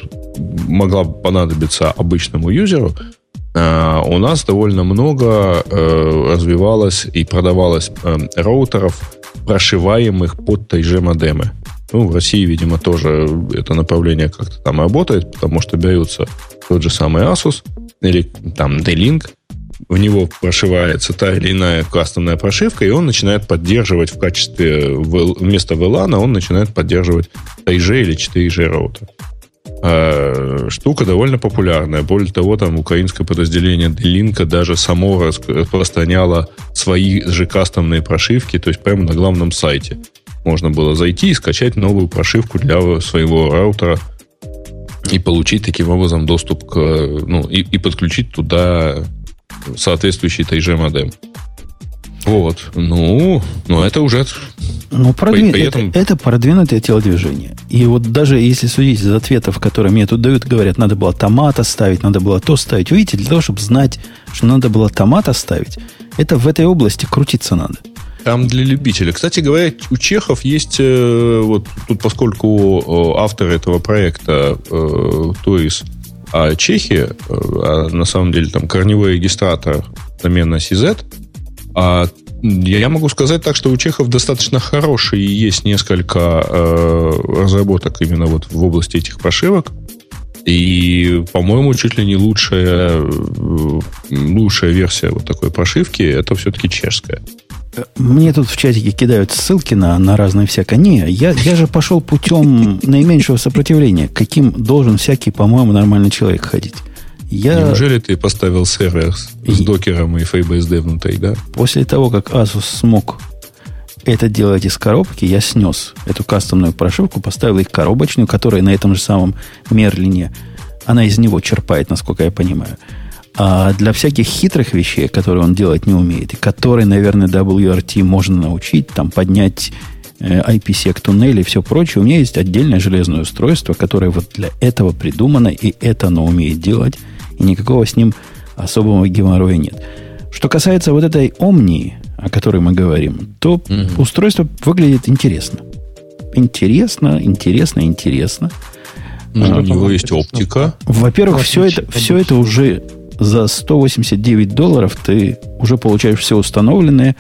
Speaker 2: могла понадобиться обычному юзеру, а, у нас довольно много э, развивалось и продавалось э, роутеров, прошиваемых под тайже модемы. Ну, в России, видимо, тоже это направление как-то там работает, потому что берется тот же самый Asus или там D-Link, в него прошивается та или иная кастомная прошивка, и он начинает поддерживать в качестве вместо VLAN, он начинает поддерживать 3G или 4G роутер. А, штука довольно популярная. Более того, там украинское подразделение Делинка даже само распространяло свои же кастомные прошивки, то есть прямо на главном сайте. Можно было зайти и скачать новую прошивку для своего раутера и получить таким образом доступ к, ну, и, и подключить туда соответствующий 3G модем. Вот. Ну, ну это уже...
Speaker 1: Ну, продвин... это, это продвинутое телодвижение. И вот даже если судить из ответов, которые мне тут дают, говорят, надо было томата ставить, надо было то ставить. Видите, для того, чтобы знать, что надо было томата ставить, это в этой области крутиться надо.
Speaker 2: Там для любителей. Кстати говоря, у чехов есть, э, вот тут поскольку э, авторы этого проекта, э, то есть а чехи, а на самом деле там корневой регистратор замена CZ, а я могу сказать так, что у чехов достаточно хорошие есть несколько э, разработок именно вот в области этих прошивок. И, по-моему, чуть ли не лучшая, э, лучшая версия вот такой прошивки это все-таки чешская.
Speaker 1: Мне тут в чатике кидают ссылки на, на разные всякое. Не, я, я же пошел путем наименьшего сопротивления, каким должен всякий, по-моему, нормальный человек ходить.
Speaker 2: Я... Неужели ты поставил сервер с, с докером и FreeBSD внутри, да?
Speaker 1: После того, как Asus смог это делать из коробки, я снес эту кастомную прошивку, поставил их коробочную, которая на этом же самом Мерлине, она из него черпает, насколько я понимаю. А для всяких хитрых вещей, которые он делать не умеет, и которые, наверное, WRT можно научить, там, поднять IPsec э, туннели и все прочее, у меня есть отдельное железное устройство, которое вот для этого придумано, и это оно умеет делать и никакого с ним особого геморроя нет. Что касается вот этой Омнии, о которой мы говорим, то угу. устройство выглядит интересно. Интересно, интересно, интересно.
Speaker 2: Ну, у него есть оптика.
Speaker 1: Во-первых, все это, все это уже за 189 долларов ты уже получаешь все установленное,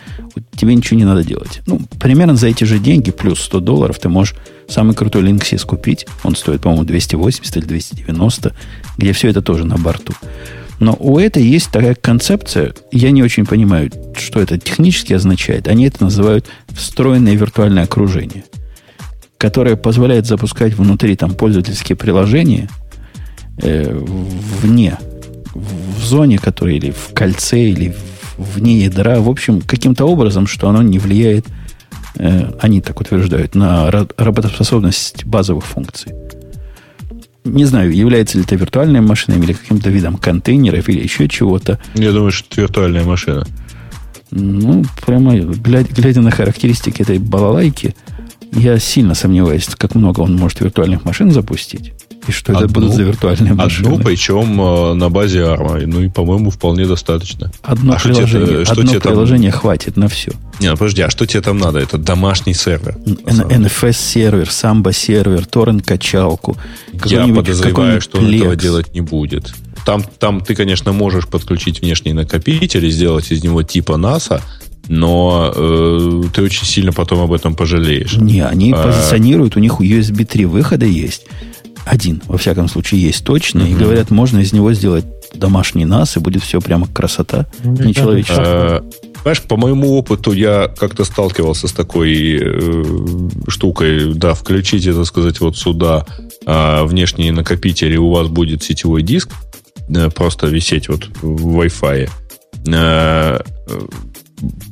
Speaker 1: тебе ничего не надо делать. Ну, примерно за эти же деньги, плюс 100 долларов, ты можешь самый крутой Linksys купить. Он стоит, по-моему, 280 или 290, где все это тоже на борту. Но у этой есть такая концепция, я не очень понимаю, что это технически означает. Они это называют встроенное виртуальное окружение, которое позволяет запускать внутри там пользовательские приложения э, вне в зоне, которая или в кольце, или вне ядра, в общем, каким-то образом, что оно не влияет, э, они так утверждают, на работоспособность базовых функций. Не знаю, является ли это виртуальной машиной или каким-то видом контейнеров или еще чего-то.
Speaker 2: Я думаю, что это виртуальная машина.
Speaker 1: Ну, прямо глядя, глядя на характеристики этой балалайки, я сильно сомневаюсь, как много он может виртуальных машин запустить. И что одну, это будут за виртуальные машины?
Speaker 2: Одну, причем э, на базе ARM. Ну и, по-моему, вполне достаточно.
Speaker 1: Одно а приложение, что тебе, одно приложение там... хватит на все.
Speaker 2: Не, ну подожди, а что тебе там надо? Это домашний сервер.
Speaker 1: NFS-сервер, Samba-сервер, торрент-качалку.
Speaker 2: Я подозреваю, что он этого делать не будет. Там, там ты, конечно, можешь подключить внешний накопитель и сделать из него типа NASA, но э, ты очень сильно потом об этом пожалеешь.
Speaker 1: Не, они а... позиционируют, у них USB 3 выхода есть. Один, во всяком случае, есть точно. И говорят, можно из него сделать домашний NAS, и будет все прямо красота. Ну, нечеловеческая.
Speaker 2: Знаешь, по моему опыту я как-то сталкивался с такой э, штукой. Да, включите, так сказать, вот сюда э, внешний накопитель, и у вас будет сетевой диск э, просто висеть вот в Wi-Fi. Э,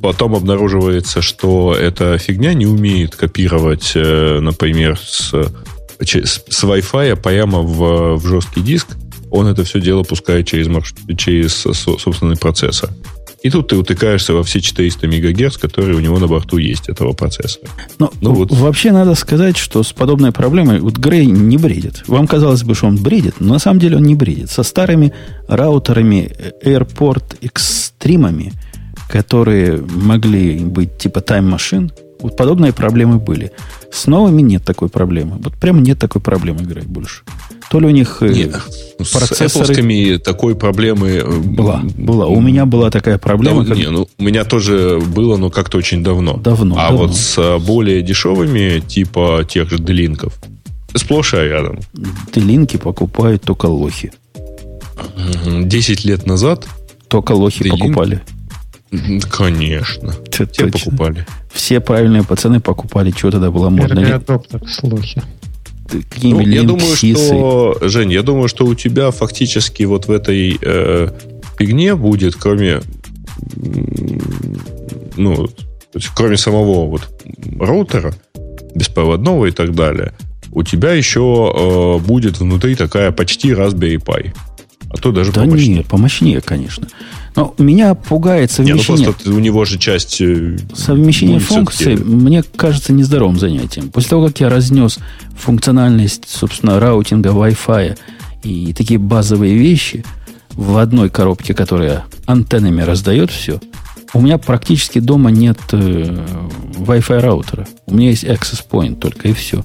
Speaker 2: потом обнаруживается, что эта фигня не умеет копировать, э, например, с, с Wi-Fi прямо в, в жесткий диск. Он это все дело пускает через, через собственный процессор. И тут ты утыкаешься во все 400 МГц, которые у него на борту есть, этого процессора.
Speaker 1: Но ну, вот. вообще надо сказать, что с подобной проблемой вот Грей не бредит. Вам казалось бы, что он бредит, но на самом деле он не бредит. Со старыми раутерами Airport Extreme, которые могли быть типа тайм-машин, вот подобные проблемы были. С новыми нет такой проблемы. Вот прямо нет такой проблемы играть больше. То ли у них э,
Speaker 2: нет, процессоры... С Apple такой проблемы... Э,
Speaker 1: была, была. У меня была такая проблема.
Speaker 2: Да, как... не, ну, у меня тоже было, но как-то очень давно.
Speaker 1: Давно,
Speaker 2: А
Speaker 1: давно.
Speaker 2: вот с э, более дешевыми, типа тех же делинков, сплошь и рядом.
Speaker 1: Делинки покупают только лохи.
Speaker 2: Десять лет назад...
Speaker 1: Только лохи Делинк... покупали.
Speaker 2: Конечно.
Speaker 1: Те покупали. Все правильные пацаны покупали, что тогда было модно.
Speaker 5: Адоптер, слухи.
Speaker 2: ну, я думаю, что, Жень, я думаю, что у тебя фактически вот в этой э, фигне будет, кроме ну, кроме самого вот роутера, беспроводного и так далее, у тебя еще э, будет внутри такая почти Raspberry Pi. А то даже
Speaker 1: да помощнее. нет, помощнее, конечно. Но меня пугает совмещение... Не, ну просто
Speaker 2: у него же часть... Э,
Speaker 1: совмещение функций, мне кажется, нездоровым занятием. После того, как я разнес функциональность, собственно, раутинга Wi-Fi и такие базовые вещи в одной коробке, которая антеннами раздает все, у меня практически дома нет э, Wi-Fi раутера. У меня есть access point только и все.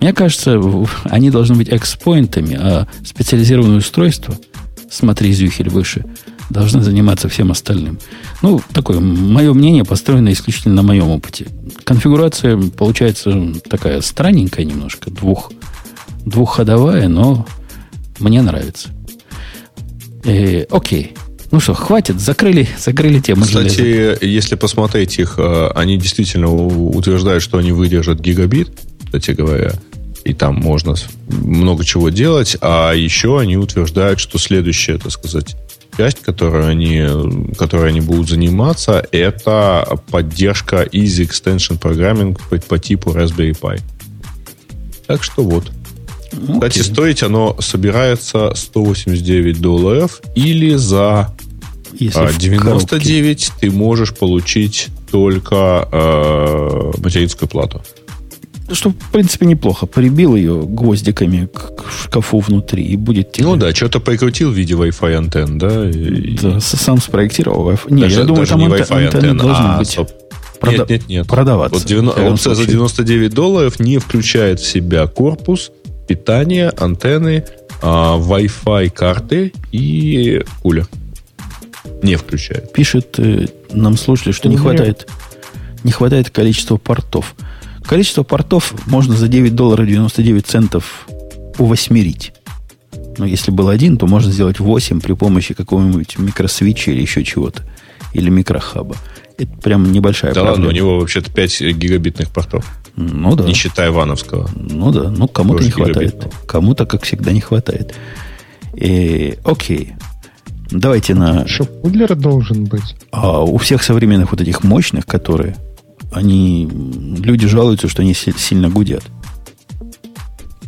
Speaker 1: Мне кажется, они должны быть экспоинтами, а специализированное устройство, смотри, Зюхель выше – должны заниматься всем остальным. Ну, такое мое мнение построено исключительно на моем опыте. Конфигурация получается такая странненькая немножко, двух, двухходовая, но мне нравится. Э, окей. Ну что, хватит, закрыли, закрыли тему.
Speaker 2: Кстати, железок. если посмотреть их, э, они действительно утверждают, что они выдержат гигабит, кстати говоря, и там можно много чего делать, а еще они утверждают, что следующее, так сказать, часть, которую они, которой они будут заниматься, это поддержка Easy Extension Programming по, по типу Raspberry Pi. Так что вот. Okay. Кстати, стоить оно собирается 189 долларов или за Если 99 ты можешь получить только э, материнскую плату
Speaker 1: что, в принципе, неплохо. Прибил ее гвоздиками к шкафу внутри, и будет
Speaker 2: тебе... Ну да, что-то прикрутил в виде Wi-Fi антенн, да?
Speaker 1: И... Да, сам спроектировал
Speaker 2: Wi-Fi. Не, даже, я думаю, даже там не Wi-Fi антенны должны а, быть... Прода... Нет, нет, нет.
Speaker 1: Продаваться.
Speaker 2: Вот 90... опция за 99 долларов не включает в себя корпус, питание, антенны, а, Wi-Fi карты и кулер. Не включает.
Speaker 1: Пишет э, нам слушатель, что не хватает, не хватает количества портов. Количество портов можно за 9 долларов 99 центов увосьмерить. Но если был один, то можно сделать 8 при помощи какого-нибудь микросвича или еще чего-то. Или микрохаба. Это прям небольшая
Speaker 2: да
Speaker 1: проблема.
Speaker 2: ладно, у него вообще-то 5 гигабитных портов.
Speaker 1: Ну да.
Speaker 2: Не считая вановского.
Speaker 1: Ну да, ну кому-то не хватает. Кому-то, как всегда, не хватает. И, окей. Давайте на...
Speaker 5: Пудлер должен быть?
Speaker 1: А у всех современных вот этих мощных, которые они, люди жалуются, что они сильно гудят.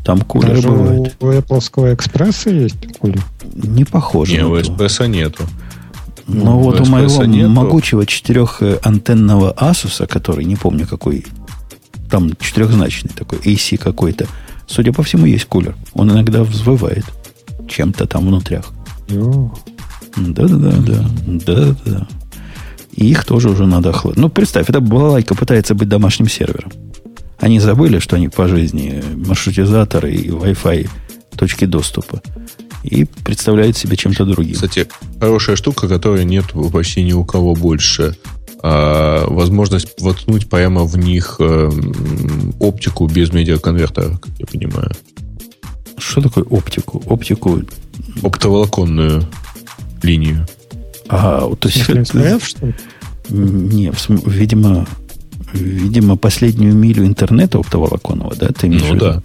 Speaker 1: Там кулер Даже бывает.
Speaker 5: у Apple экспресса есть кулер?
Speaker 1: Не похоже.
Speaker 2: Не, у экспресса нету.
Speaker 1: Но ну, вот у моего нету. могучего четырехантенного Asus, который, не помню какой, там четырехзначный такой, AC какой-то, судя по всему, есть кулер. Он иногда взвывает чем-то там внутрях. Да-да-да, да. Да-да-да. И их тоже уже надо охладить. Ну, представь, эта балалайка пытается быть домашним сервером. Они забыли, что они по жизни маршрутизаторы и Wi-Fi точки доступа. И представляют себе чем-то другим.
Speaker 2: Кстати, хорошая штука, которой нет почти ни у кого больше. А, возможность воткнуть прямо в них э, оптику без медиаконвертера, как я понимаю.
Speaker 1: Что такое оптику? Оптику...
Speaker 2: Оптоволоконную линию.
Speaker 1: А, то есть... СПФ, что ли? Не, видимо, видимо, последнюю милю интернета оптоволоконного, да, ты
Speaker 2: имеешь Ну да.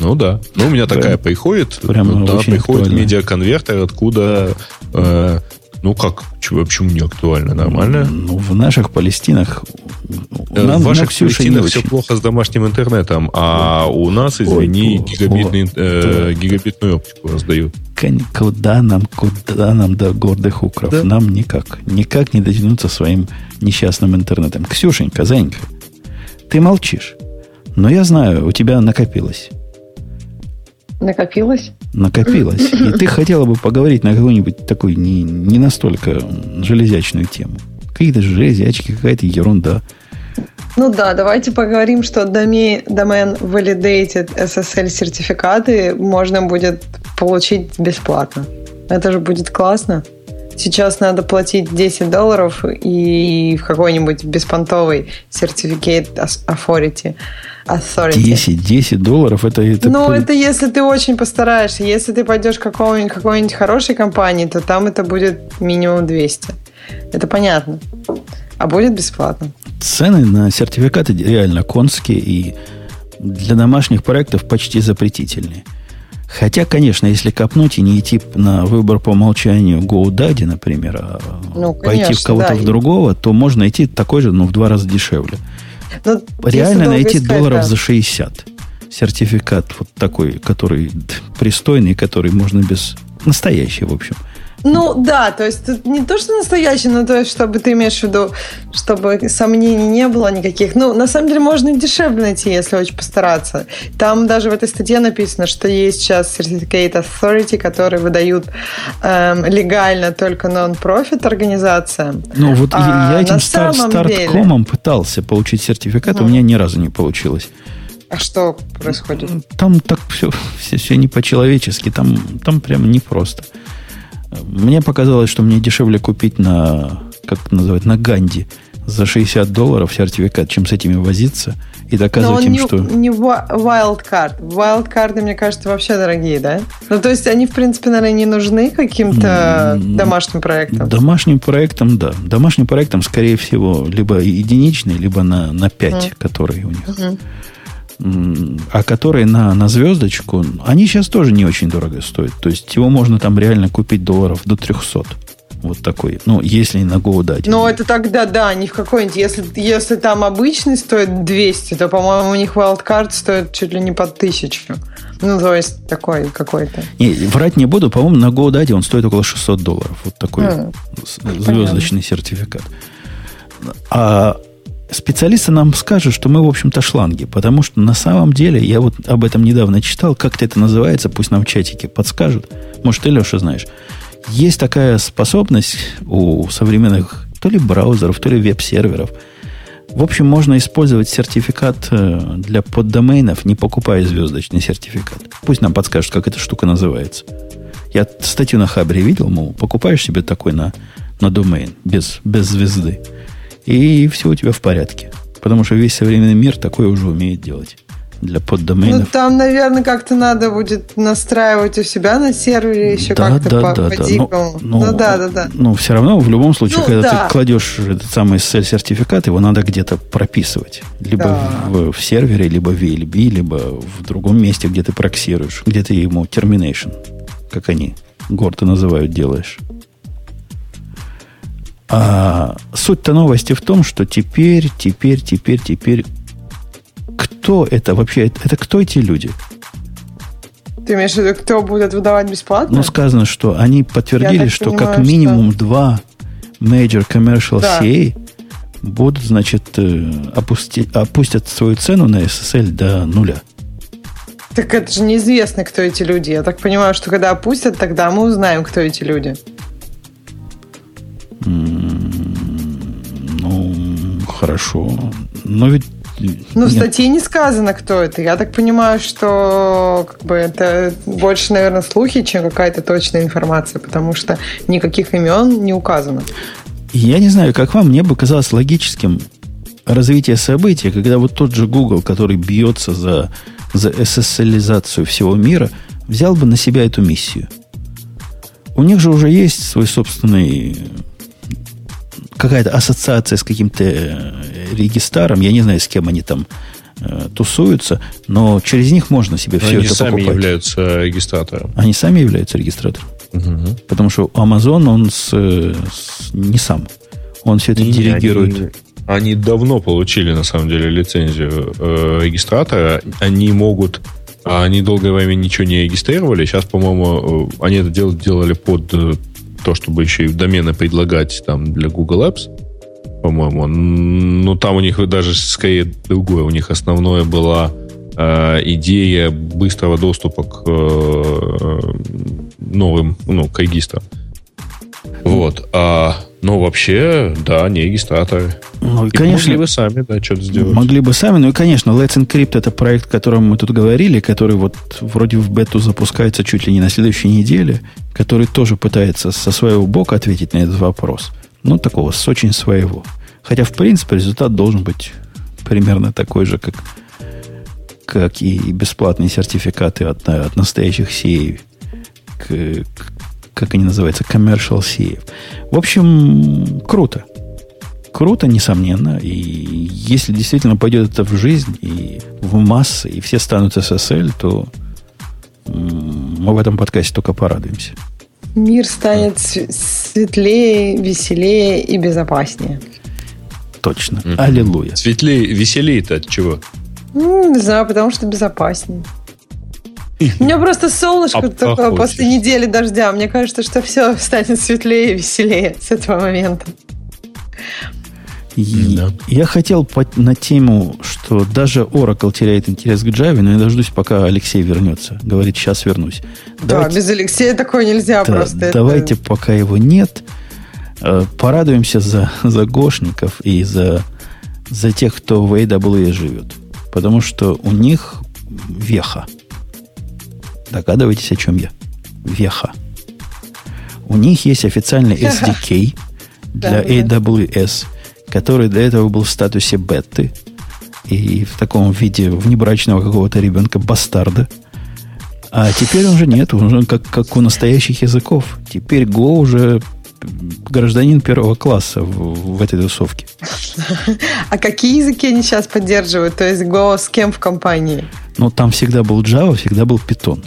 Speaker 2: Ну да. Ну, у меня такая приходит. Прямо да, приходит актуально. медиаконвертер, откуда э, ну как? Почему, почему не актуально? Нормально?
Speaker 1: Ну, в наших Палестинах...
Speaker 2: Э, нам, в ваших Палестинах все плохо с домашним интернетом, а у нас, извини, о, гигабитный, э, гигабитную оптику раздают.
Speaker 1: Куда нам, куда нам до гордых укров? Да. Нам никак. Никак не дотянуться своим несчастным интернетом. Ксюшенька, Занька, ты молчишь. Но я знаю, у тебя накопилось.
Speaker 3: Накопилось?
Speaker 1: Накопилось. И ты хотела бы поговорить на какую-нибудь такую не, не настолько железячную тему. Какие-то железячки, какая-то ерунда.
Speaker 3: Ну да, давайте поговорим, что домен, домен validated SSL сертификаты можно будет получить бесплатно. Это же будет классно. Сейчас надо платить 10 долларов и в какой-нибудь беспонтовый Certificate Authority.
Speaker 1: Authority. 10, 10 долларов это, это...
Speaker 3: Ну, это если ты очень постараешься. Если ты пойдешь к какой-нибудь, какой-нибудь хорошей компании, то там это будет минимум 200. Это понятно. А будет бесплатно.
Speaker 1: Цены на сертификаты реально конские и для домашних проектов почти запретительные. Хотя, конечно, если копнуть и не идти на выбор по умолчанию GoDaddy, например, а ну, конечно, пойти в кого-то да. в другого, то можно найти такой же, но в два раза дешевле. Но ну, Реально найти искать, долларов да. за 60. Сертификат вот такой, который пристойный, который можно без... Настоящий, в общем.
Speaker 3: Ну да, то есть тут не то, что настоящий, но то есть, чтобы ты имеешь в виду, чтобы сомнений не было никаких. Ну, на самом деле, можно и дешевле найти, если очень постараться. Там даже в этой статье написано, что есть сейчас Certificate Authority, которые выдают эм, легально только non-profit организациям.
Speaker 1: Ну вот а я этим стар старткомом пытался получить сертификат, угу. у меня ни разу не получилось.
Speaker 3: А что происходит?
Speaker 1: Там так все, все, все не по-человечески, там, там прямо непросто. просто. Мне показалось, что мне дешевле купить на, как это называют, на Ганди за 60 долларов сертификат, чем с этими возиться и доказывать им,
Speaker 3: не,
Speaker 1: что...
Speaker 3: не wildcard. Wildcards, мне кажется, вообще дорогие, да? Ну, то есть они, в принципе, наверное, не нужны каким-то домашним проектам.
Speaker 1: Домашним проектам, да. Домашним проектам, скорее всего, либо единичный, либо на, на 5, mm. которые у них. Mm-hmm а которые на, на звездочку, они сейчас тоже не очень дорого стоят. То есть его можно там реально купить долларов до 300. Вот такой. Ну, если на GoDaddy.
Speaker 3: Ну, это тогда, да, не в какой-нибудь. Если, если там обычный стоит 200, то, по-моему, у них wildcard стоит чуть ли не под 1000. Ну, то есть такой какой-то.
Speaker 1: Не, врать не буду. По-моему, на GoDaddy он стоит около 600 долларов. Вот такой mm, звездочный понятно. сертификат. А специалисты нам скажут, что мы, в общем-то, шланги, потому что на самом деле, я вот об этом недавно читал, как-то это называется, пусть нам в чатике подскажут. Может, ты, Леша, знаешь. Есть такая способность у современных то ли браузеров, то ли веб-серверов. В общем, можно использовать сертификат э, для поддоменов, не покупая звездочный сертификат. Пусть нам подскажут, как эта штука называется. Я статью на Хабре видел, мол, покупаешь себе такой на, на домен, без, без звезды и все у тебя в порядке. Потому что весь современный мир такое уже умеет делать для поддоменов. Ну,
Speaker 3: там, наверное, как-то надо будет настраивать у себя на сервере еще да, как-то
Speaker 1: да,
Speaker 3: по,
Speaker 1: да,
Speaker 3: по
Speaker 1: да.
Speaker 3: дикому.
Speaker 1: Ну, ну, да, да, да. Ну, все равно, в любом случае, ну, когда да. ты кладешь этот самый SSL-сертификат, его надо где-то прописывать. Либо да. в, в сервере, либо в VLB, либо в другом месте, где ты проксируешь, где ты ему termination, как они гордо называют, делаешь. А суть-то новости в том, что теперь, теперь, теперь, теперь... Кто это вообще? Это, это кто эти люди?
Speaker 3: Ты имеешь в виду, кто будет выдавать бесплатно?
Speaker 1: Ну, сказано, что они подтвердили, что понимаю, как минимум что... два major commercial да. CA будут, значит, э, опусти, опустят свою цену на SSL до нуля.
Speaker 3: Так это же неизвестно, кто эти люди. Я так понимаю, что когда опустят, тогда мы узнаем, кто эти люди.
Speaker 1: Ну, хорошо. Но ведь
Speaker 3: ну, в статье не сказано, кто это. Я так понимаю, что как бы это больше, наверное, слухи, чем какая-то точная информация, потому что никаких имен не указано.
Speaker 1: Я не знаю, как вам, мне бы казалось логическим развитие событий, когда вот тот же Google, который бьется за, за SSL-изацию всего мира, взял бы на себя эту миссию. У них же уже есть свой собственный какая-то ассоциация с каким-то э, регистраром. Я не знаю, с кем они там э, тусуются, но через них можно себе все
Speaker 2: они
Speaker 1: это
Speaker 2: сами
Speaker 1: покупать.
Speaker 2: являются регистратором.
Speaker 1: Они сами являются регистратором.
Speaker 2: Угу.
Speaker 1: Потому что Amazon, он с, э, с- не сам. Он все это
Speaker 2: Не,
Speaker 1: делегирует.
Speaker 2: Они, они давно получили, на самом деле, лицензию э, регистратора. Они могут... а Они долгое время ничего не регистрировали. Сейчас, по-моему, они это дел- делали под то, чтобы еще и домены предлагать там для Google Apps, по-моему. Но там у них даже скорее другое. У них основное была э, идея быстрого доступа к э, новым, ну, к регистрам. Вот. А, но вообще, да, они регистраторы.
Speaker 1: Ну, и,
Speaker 2: И
Speaker 1: конечно,
Speaker 2: могли бы сами, да, что-то сделать.
Speaker 1: Могли бы сами, ну и, конечно, Let's Encrypt это проект, о котором мы тут говорили, который вот вроде в бету запускается чуть ли не на следующей неделе, который тоже пытается со своего бока ответить на этот вопрос. Ну, такого, с очень своего. Хотя, в принципе, результат должен быть примерно такой же, как, как и бесплатные сертификаты от, от настоящих сеев. К- к- как они называются? Commercial сеев. В общем, круто круто, несомненно. И если действительно пойдет это в жизнь и в массы, и все станут SSL, то мы в этом подкасте только порадуемся.
Speaker 3: Мир станет св- светлее, веселее и безопаснее.
Speaker 1: Точно.
Speaker 2: Мгм.
Speaker 1: Аллилуйя.
Speaker 2: Светлее, веселее-то от чего?
Speaker 3: Ну, не знаю, потому что безопаснее. У меня просто солнышко
Speaker 2: А
Speaker 3: такое после недели дождя. Мне кажется, что все станет светлее и веселее с этого момента.
Speaker 2: Да.
Speaker 1: Я хотел по- на тему, что даже Oracle теряет интерес к Java, но я дождусь, пока Алексей вернется. Говорит, сейчас вернусь.
Speaker 3: Да, без Алексея такое нельзя
Speaker 1: Да,
Speaker 3: просто. Это-
Speaker 1: давайте, пока его нет, э, порадуемся за, за гошников и за, за тех, кто в AWS живет. Потому что у них веха. Догадываетесь, о чем я? Веха. У них есть официальный SDK для. AWS, который до этого был в статусе беты и в таком виде внебрачного какого-то ребенка бастарда. А теперь он же нет, он уже как, как у настоящих языков. Теперь Go уже гражданин первого класса в, в этой тусовке.
Speaker 3: А какие языки они сейчас поддерживают? То есть Go с кем в компании?
Speaker 1: Но там всегда был Java, всегда был Python.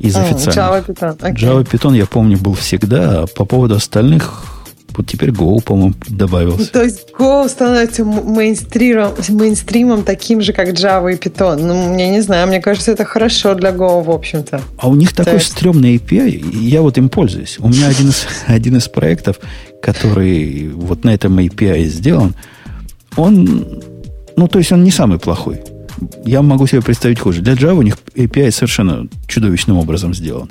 Speaker 1: Из
Speaker 3: А,
Speaker 1: официальных.
Speaker 3: Java, Python. Окей.
Speaker 1: Java Python, я помню, был всегда, а по поводу остальных, вот теперь Go, по-моему, добавился.
Speaker 3: То есть Go становится мейнстримом, мейнстримом таким же, как Java и Python. Ну, я не знаю, мне кажется, это хорошо для Go, в общем-то.
Speaker 1: А у них такой
Speaker 3: есть-
Speaker 1: стрёмный API, и я вот им пользуюсь. У меня один из, один из проектов, который вот на этом API сделан, он, ну, то есть он не самый плохой. Я могу себе представить хуже. Для Java у них API совершенно чудовищным образом сделан.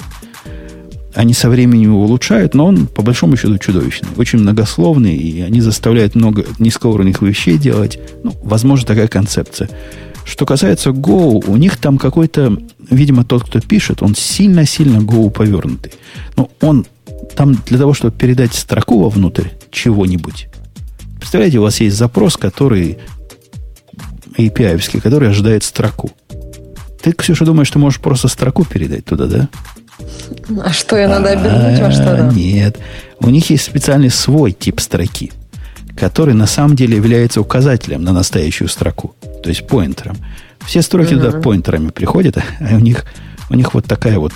Speaker 1: Они со временем его улучшают, но он, по большому счету, чудовищный. Очень многословный, и они заставляют много низкоуровневых вещей делать. Ну, возможно, такая концепция. Что касается Go, у них там какой-то, видимо, тот, кто пишет, он сильно-сильно Go повернутый. Но он там для того, чтобы передать строку вовнутрь чего-нибудь. Представляете, у вас есть запрос, который API, который ожидает строку. Ты, Ксюша, думаешь, ты можешь просто строку передать туда, да?
Speaker 3: А что, ее надо обернуть во
Speaker 1: А,
Speaker 3: что-то?
Speaker 1: Нет. У них есть специальный свой тип строки, который на самом деле является указателем на настоящую строку, то есть поинтером. Все строки туда поинтерами приходят, а у них, у них вот такая вот,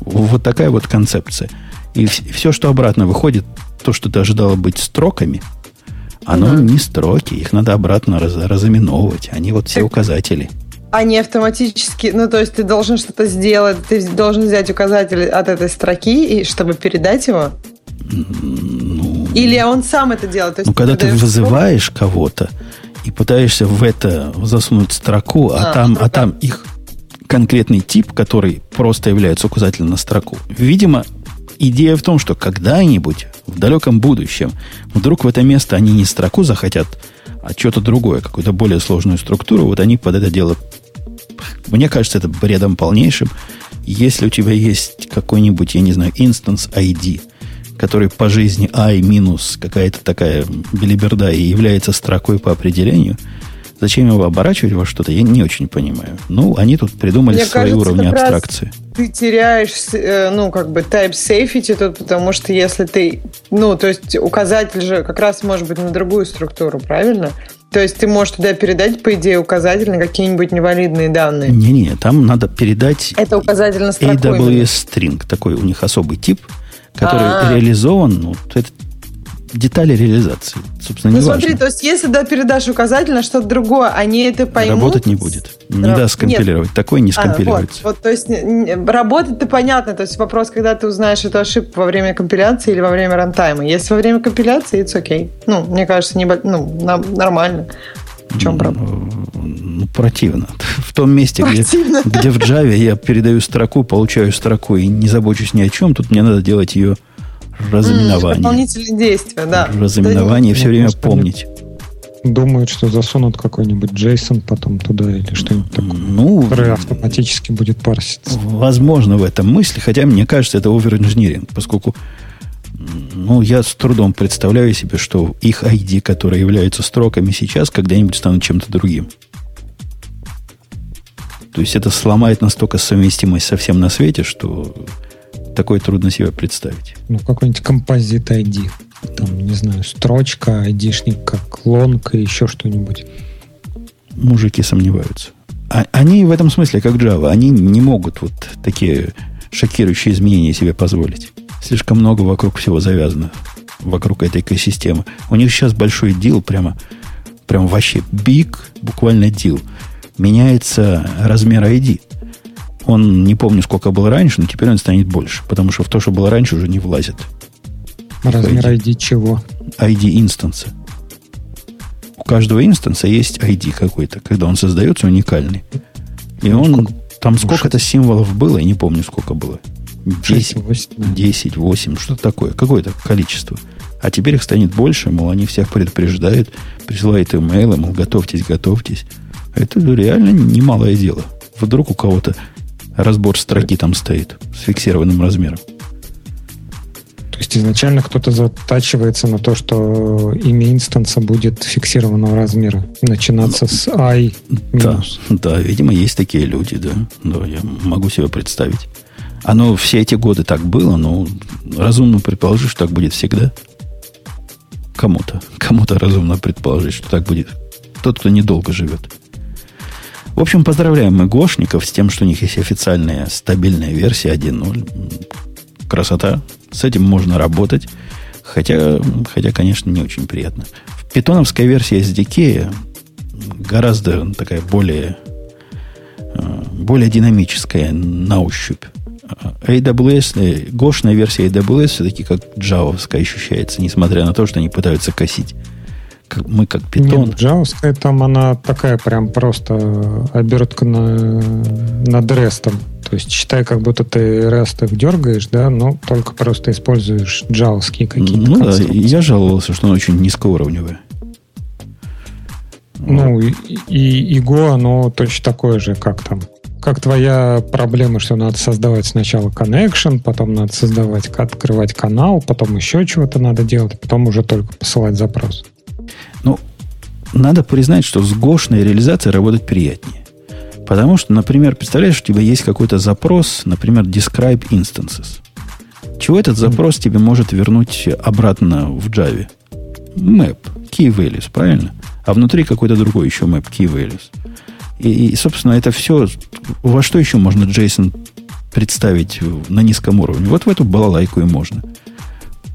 Speaker 1: вот такая вот концепция. И все, что обратно выходит, то, что ты ожидала быть строками, оно не строки, их надо обратно раз, разыменовывать. Они вот все указатели.
Speaker 3: Они автоматически, ну, то есть ты должен что-то сделать, ты должен взять указатель от этой строки, и, чтобы передать его? Или он сам это делает? То есть
Speaker 1: Ну, когда ты вызываешь кого-то и пытаешься в это засунуть строку, а,
Speaker 3: А,
Speaker 1: там, а
Speaker 3: ну
Speaker 1: там их конкретный тип, который просто является указателем на строку. Видимо, идея в том, что когда-нибудь в далеком будущем вдруг в это место они не строку захотят, а что-то другое, какую-то более сложную структуру, вот они под это дело... Мне кажется, это бредом полнейшим. Если у тебя есть какой-нибудь, я не знаю, instance ID, который по жизни i минус какая-то такая белиберда и является строкой по определению, Зачем его оборачивать во что-то, я не очень понимаю. Ну, они тут придумали
Speaker 3: Мне
Speaker 1: свои
Speaker 3: кажется,
Speaker 1: уровни
Speaker 3: как раз
Speaker 1: абстракции.
Speaker 3: Ты теряешь, э, ну, как бы, type safety тут, потому что если ты, ну, то есть указатель же как раз может быть на другую структуру, правильно? То есть ты можешь туда передать, по идее, указатель на какие-нибудь невалидные данные.
Speaker 1: Не-не, там надо передать
Speaker 3: Это указатель на строку.
Speaker 1: AWS. String. Такой у них особый тип, который
Speaker 3: А.
Speaker 1: реализован, ну, это детали реализации. Собственно,
Speaker 3: Ну
Speaker 1: не
Speaker 3: смотри,
Speaker 1: важно.
Speaker 3: то есть если да, передашь указатель на что-то другое, они это поймут.
Speaker 1: Работать не будет. Не
Speaker 3: Раб-
Speaker 1: даст скомпилировать. Такой не
Speaker 3: А,
Speaker 1: скомпилируется.
Speaker 3: вот, вот, то есть работать-то понятно. То есть вопрос, когда ты узнаешь эту ошибку во время компиляции или во время рантайма. Если во время компиляции, it's окей. Ну, мне кажется, не, ну, нормально. В чем проблема?
Speaker 1: Ну, противно. В том месте, где, где в Java я передаю строку, получаю строку и не забочусь ни о чем, тут мне надо делать ее разыменование.
Speaker 3: Дополнительные действия, да.
Speaker 1: Разыменование все
Speaker 5: Ну,
Speaker 1: время помнить.
Speaker 5: Думают, что засунут какой-нибудь JSON потом туда или что-нибудь такое,
Speaker 1: Ну,
Speaker 5: который автоматически будет парситься.
Speaker 1: возможно, в этом мысли, хотя мне кажется, это оверинжиниринг, поскольку ну, я с трудом представляю себе, что их ID, которые являются строками сейчас, когда-нибудь станут чем-то другим. То есть это сломает настолько совместимость со всем на свете, что такое трудно себе представить.
Speaker 5: Ну, какой-нибудь композит ID. Там, не знаю, строчка, айдишник, как лонг или еще что-нибудь.
Speaker 1: Мужики сомневаются. А- они в этом смысле, как Java, они не могут вот такие шокирующие изменения себе позволить. Слишком много вокруг всего завязано, вокруг этой экосистемы. У них сейчас большой дил, прямо, прям вообще big, буквально дил. Меняется размер ID. Он, не помню, сколько был раньше, но теперь он станет больше, потому что в то, что было раньше, уже не влазит.
Speaker 5: Размер
Speaker 1: ID.
Speaker 5: ID чего?
Speaker 1: ID инстанса. У каждого инстанса есть ID какой-то, когда он создается уникальный. И
Speaker 5: Ну,
Speaker 1: он,
Speaker 5: сколько?
Speaker 1: там
Speaker 5: Ну,
Speaker 1: сколько-то символов было, я не помню, сколько было. 10,
Speaker 5: 8, да.
Speaker 1: 10, 8, что такое, какое-то количество. А теперь их станет больше, мол, они всех предупреждают, присылают имейлы, мол, готовьтесь, готовьтесь. Это реально немалое дело. Вдруг у кого-то разбор строки там стоит с фиксированным размером.
Speaker 5: То есть изначально кто-то затачивается на то, что имя инстанса будет фиксированного размера. Начинаться с i
Speaker 1: Да, да, видимо, есть такие люди, да. Да, я могу себе представить. Оно все эти годы так было, но разумно предположить, что так будет всегда. Кому-то. Кому-то разумно предположить, что так будет. Тот, кто недолго живет. В общем, поздравляем мы гошников с тем, что у них есть официальная стабильная версия 1.0. Красота. С этим можно работать. Хотя, хотя, конечно, не очень приятно. В питоновской версии SDK гораздо такая более, э, более динамическая на ощупь. AWS, э, гошная версия AWS все-таки как джавовская ощущается, несмотря на то, что они пытаются косить. Как, мы как питон.
Speaker 5: Нет, джавовская там она такая прям просто обертка на, над рестом. То есть считай, как будто ты рестов дергаешь, да, но только просто используешь джавовские какие-то
Speaker 1: Ну да, я жаловался, что она очень низкоуровневая.
Speaker 5: Ну, и, и, и Go, оно точно такое же, как там. Как твоя проблема, что надо создавать сначала connection, потом надо создавать, открывать канал, потом еще чего-то надо делать, потом уже только посылать запрос.
Speaker 1: Надо признать, что с гошной реализацией работать приятнее. Потому что, например, представляешь, у тебя есть какой-то запрос, например, describe instances. Чего этот запрос тебе может вернуть обратно в Java? Map, key values, правильно? А внутри какой-то другой еще map, key values. И, и, собственно, это все... Во что еще можно JSON представить на низком уровне? Вот в эту балалайку и можно.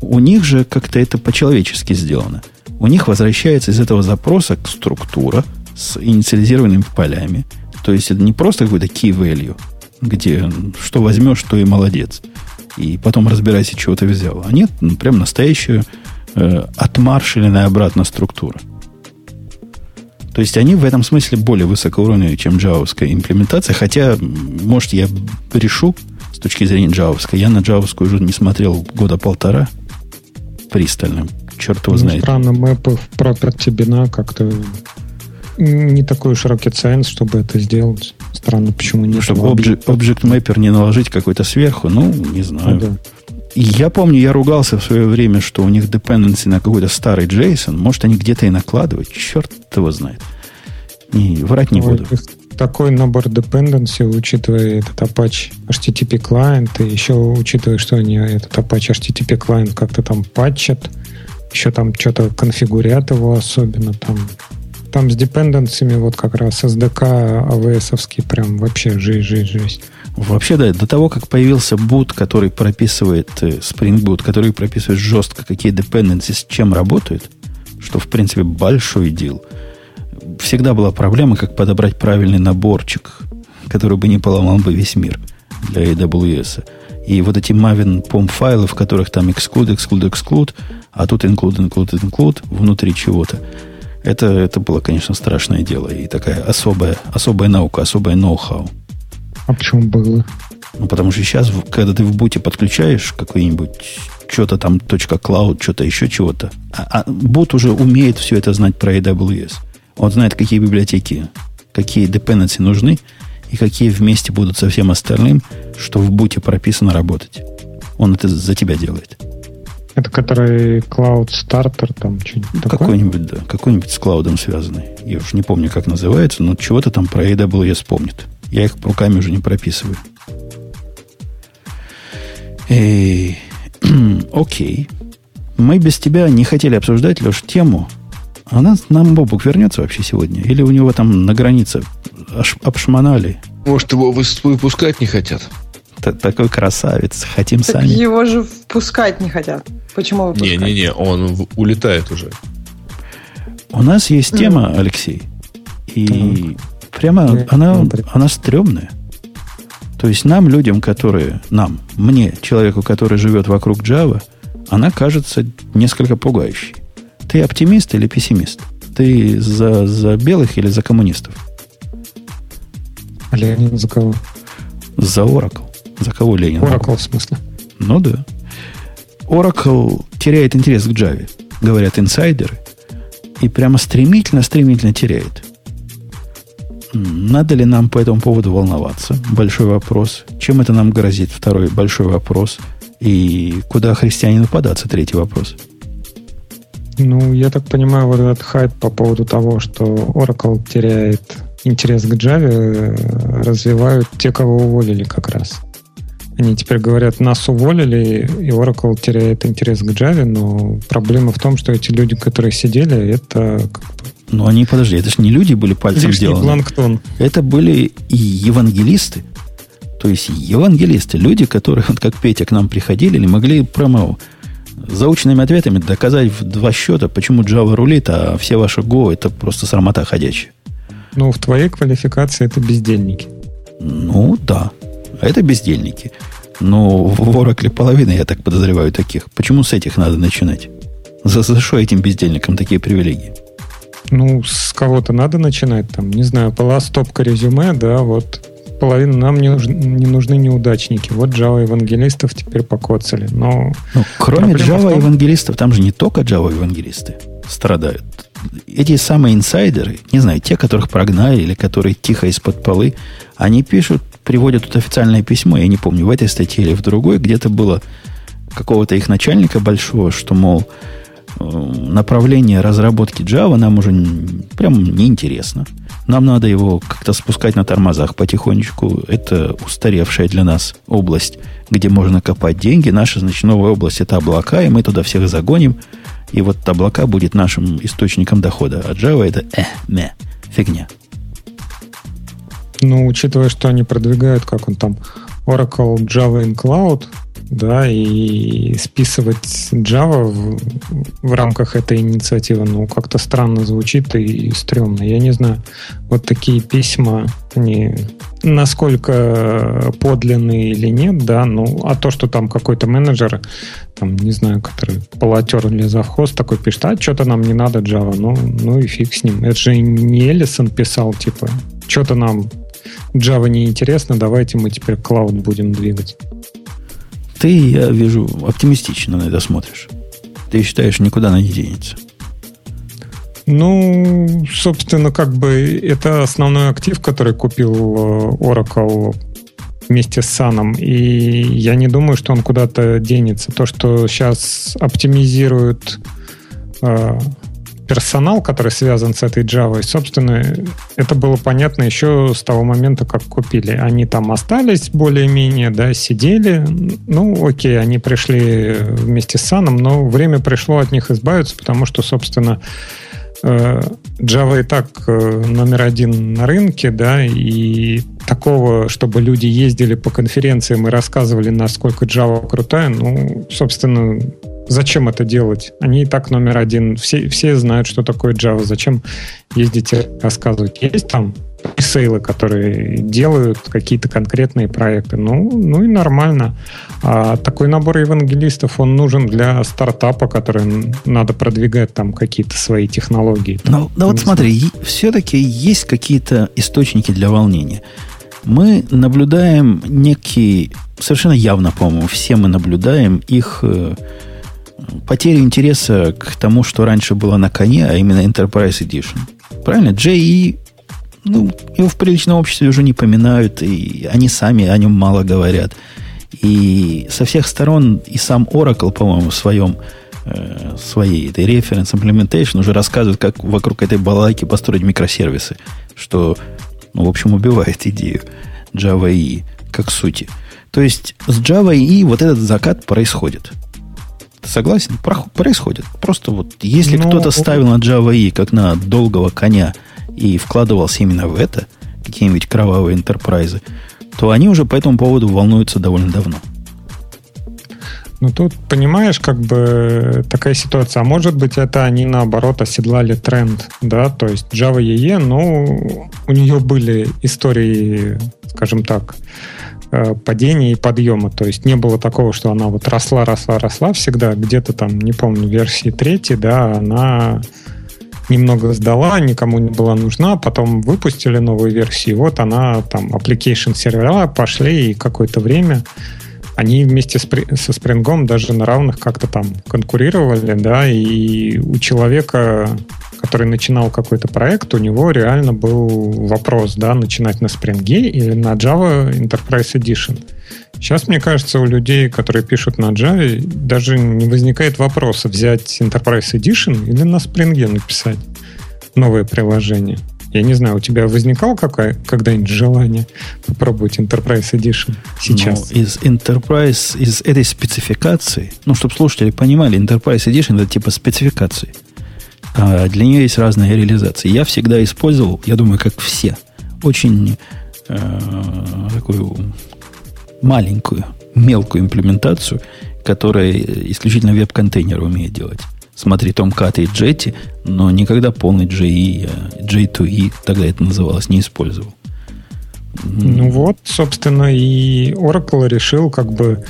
Speaker 1: У них же как-то это по-человечески сделано. У них возвращается из этого запроса структура с инициализированными полями. То есть это не просто какой-то key value, где что возьмешь, то и молодец. И потом разбирайся, чего ты взял. А нет, ну, прям настоящая э, отмаршиленная обратно структура. То есть они в этом смысле более высокоуровневые, чем джавовская имплементация. Хотя, может, я решу с точки зрения джавовской. Я на джавовскую уже не смотрел года полтора пристально. Черт его
Speaker 5: Ну,
Speaker 1: знает.
Speaker 5: странно, мэпы в property бина как-то не такой широкий science, чтобы это сделать. Странно, почему нет.
Speaker 1: Чтобы object, object mapper не наложить какой-то сверху, ну, не знаю.
Speaker 5: Ну, да.
Speaker 1: Я помню, я ругался в свое время, что у них dependency на какой-то старый JSON. Может, они где-то и накладывают. Черт его знает. Не, врать не
Speaker 5: Ой,
Speaker 1: буду.
Speaker 5: Такой набор dependency, учитывая этот Apache HTTP клиент, и еще учитывая, что они этот Apache HTTP клиент как-то там патчат, еще там что-то конфигурят его особенно, там там с депенденциями вот как раз SDK AWS прям вообще жизнь, жизнь, жизнь.
Speaker 1: Вообще, да, до того, как появился boot, который прописывает, э, Spring Boot, который прописывает жестко, какие dependencies с чем работают, что, в принципе, большой дел. Всегда была проблема, как подобрать правильный наборчик, который бы не поломал бы весь мир для AWS. И вот эти Maven POM файлы, в которых там exclude, exclude, exclude, а тут include, include, include внутри чего-то. Это, это было, конечно, страшное дело. И такая особая, особая наука, особая ноу-хау.
Speaker 5: А почему было?
Speaker 1: Ну, потому что сейчас, когда ты в буте подключаешь какой-нибудь что-то там .cloud, что-то еще чего-то, а, а бот уже умеет все это знать про AWS. Он знает, какие библиотеки, какие dependency нужны, и какие вместе будут со всем остальным, что в буте прописано работать. Он это за тебя делает.
Speaker 5: Это который Cloud Starter, там что-нибудь
Speaker 1: ну, Какой-нибудь, да. Какой-нибудь с клаудом связанный. Я уж не помню, как называется, но чего-то там про AWS помнит. Я их руками уже не прописываю. Эй, окей. Мы без тебя не хотели обсуждать, Леш, тему. Она нам Бобук вернется вообще сегодня? Или у него там на границе обшмонали?
Speaker 2: Может, его выпускать не хотят?
Speaker 1: такой красавец. Хотим так сами.
Speaker 3: Его же впускать не хотят. Почему выпускать?
Speaker 2: Не-не-не, он улетает уже.
Speaker 1: У нас есть тема, mm. Алексей. И mm. прямо mm. она, она стрёмная. То есть нам, людям, которые... Нам, мне, человеку, который живет вокруг Java, она кажется несколько пугающей. Ты оптимист или пессимист? Ты за, за белых или за коммунистов?
Speaker 5: А Ленин за кого?
Speaker 1: За Oracle. За кого Ленин?
Speaker 5: Oracle, в смысле?
Speaker 1: Ну да. Oracle теряет интерес к Java, говорят инсайдеры, и прямо стремительно-стремительно теряет. Надо ли нам по этому поводу волноваться? Большой вопрос. Чем это нам грозит? Второй большой вопрос. И куда христианину податься? Третий вопрос.
Speaker 5: Ну, я так понимаю, вот этот хайп по поводу того, что Oracle теряет интерес к Java, э, развивают те, кого уволили как раз. Они теперь говорят, нас уволили, и Oracle теряет интерес к Java, но проблема в том, что эти люди, которые сидели, это...
Speaker 1: Ну, они, подожди, это же не люди были пальцем
Speaker 5: Лишний
Speaker 1: сделаны.
Speaker 5: планктон.
Speaker 1: Это были и евангелисты. То есть евангелисты, люди, которые, вот как Петя, к нам приходили, или могли прямо заученными ответами доказать в два счета, почему Java рулит, а все ваши Go это просто срамота ходячая.
Speaker 5: Ну, в твоей квалификации это бездельники.
Speaker 1: Ну, да. Это бездельники. Но в Oracle половина, я так подозреваю, таких. Почему с этих надо начинать? За, за что этим бездельникам такие привилегии?
Speaker 5: Ну, с кого-то надо начинать. Там, не знаю, была стопка резюме, да, вот половина нам не, нужны, не нужны неудачники. Вот Java евангелистов теперь покоцали. Но
Speaker 1: ну, кроме Java том... евангелистов, там же не только Java евангелисты страдают. Эти самые инсайдеры, не знаю, те, которых прогнали или которые тихо из-под полы, они пишут приводят тут официальное письмо, я не помню, в этой статье или в другой, где-то было какого-то их начальника большого, что, мол, э, направление разработки Java нам уже прям неинтересно. Нам надо его как-то спускать на тормозах потихонечку. Это устаревшая для нас область, где можно копать деньги. Наша, значит, новая область – это облака, и мы туда всех загоним. И вот облака будет нашим источником дохода. А Java – это э, не, фигня.
Speaker 5: Ну, учитывая, что они продвигают, как он там, Oracle Java in Cloud, да, и списывать Java в, в рамках этой инициативы, ну, как-то странно звучит и, и стрёмно. Я не знаю, вот такие письма, они насколько подлинные или нет, да, ну, а то, что там какой-то менеджер, там, не знаю, который полотер или завхоз такой пишет, а что-то нам не надо Java, ну, ну и фиг с ним. Это же не Эллисон писал, типа, что-то нам Java не интересно, давайте мы теперь клауд будем двигать.
Speaker 1: Ты, я вижу, оптимистично на это смотришь. Ты считаешь, никуда она не денется.
Speaker 5: Ну, собственно, как бы это основной актив, который купил э, Oracle вместе с Саном. И я не думаю, что он куда-то денется. То, что сейчас оптимизируют э, персонал, который связан с этой Java. Собственно, это было понятно еще с того момента, как купили. Они там остались более-менее, да, сидели. Ну, окей, они пришли вместе с Саном, но время пришло от них избавиться, потому что, собственно, э, Java и так э, номер один на рынке, да, и такого, чтобы люди ездили по конференциям и рассказывали, насколько Java крутая, ну, собственно, Зачем это делать? Они и так номер один. Все, все знают, что такое Java. Зачем ездить и рассказывать? Есть там сейлы, которые делают какие-то конкретные проекты. Ну, ну и нормально. А такой набор евангелистов, он нужен для стартапа, который надо продвигать там какие-то свои технологии.
Speaker 1: Ну, да вот смотри, все-таки есть какие-то источники для волнения. Мы наблюдаем некие, совершенно явно, по-моему, все мы наблюдаем их потеря интереса к тому, что раньше было на коне, а именно Enterprise Edition. Правильно? JE, ну, его в приличном обществе уже не поминают, и они сами о нем мало говорят. И со всех сторон и сам Oracle, по-моему, в своем э, своей этой reference implementation уже рассказывает, как вокруг этой балайки построить микросервисы, что, ну, в общем, убивает идею Java EE как сути. То есть с Java EE вот этот закат происходит. Согласен? Происходит. Просто вот если Но... Ну, кто-то ставил на Java E как на долгого коня и вкладывался именно в это, какие-нибудь кровавые интерпрайзы, то они уже по этому поводу волнуются довольно давно.
Speaker 5: Ну, тут, понимаешь, как бы такая ситуация. А может быть, это они, наоборот, оседлали тренд, да? То есть Java EE, ну, у нее были истории, скажем так, Э, падения и подъема. То есть не было такого, что она вот росла, росла, росла всегда. Где-то там, не помню, версии третьей, да, она немного сдала, никому не была нужна, потом выпустили новую версию, и вот она там, application сервера пошли, и какое-то время они вместе со Spring даже на равных как-то там конкурировали, да, и у человека который начинал какой-то проект, у него реально был вопрос, да, начинать на Spring или на Java Enterprise Edition. Сейчас, мне кажется, у людей, которые пишут на Java, даже не возникает вопроса взять Enterprise Edition или на Spring написать новое приложение. Я не знаю, у тебя возникало какое, когда-нибудь желание попробовать Enterprise Edition сейчас?
Speaker 1: Ну, из Enterprise, из этой спецификации, ну, чтобы слушатели понимали, Enterprise Edition это типа спецификации. А для нее есть разные реализации. Я всегда использовал, я думаю, как все, очень э, такую маленькую, мелкую имплементацию, которая исключительно веб-контейнер умеет делать. Смотри, Tomcat и Jetty, но никогда полный JE, J2E, тогда это называлось, не использовал.
Speaker 5: Ну вот, собственно, и Oracle решил как бы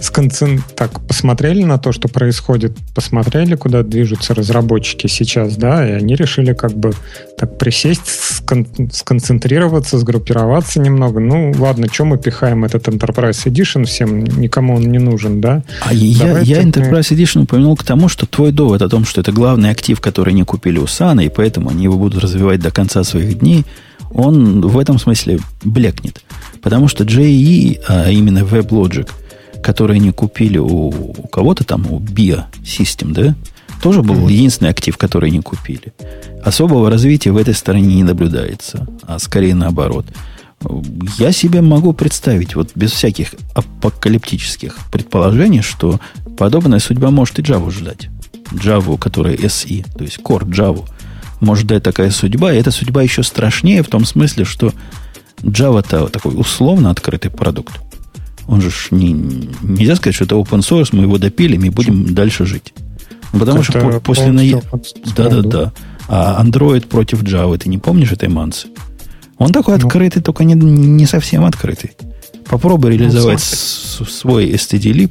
Speaker 5: сконцен... так посмотрели на то, что происходит, посмотрели, куда движутся разработчики сейчас, да, и они решили как бы так присесть, скон... сконцентрироваться, сгруппироваться немного. Ну, ладно, что мы пихаем этот Enterprise Edition всем, никому он не нужен, да?
Speaker 1: А я, я Enterprise мы... Edition упомянул к тому, что твой довод о том, что это главный актив, который не купили у Сана, и поэтому они его будут развивать до конца своих дней – он в этом смысле блекнет. Потому что JE, а именно WebLogic, который они купили у, у кого-то там, у BIA System, да, тоже был единственный актив, который не купили. Особого развития в этой стороне не наблюдается, а скорее наоборот. Я себе могу представить, вот без всяких апокалиптических предположений, что подобная судьба может и Java ждать. Java, которая SE, то есть Core Java – может дать такая судьба. И эта судьба еще страшнее в том смысле, что Java-то такой условно открытый продукт. Он же не, нельзя сказать, что это open source, мы его допилим и будем дальше жить. Потому это что после на... Да, да, да. А Android против Java, ты не помнишь этой мансы? Он такой ну, открытый, только не, не совсем открытый. Попробуй ну, реализовать ну, свой std-lib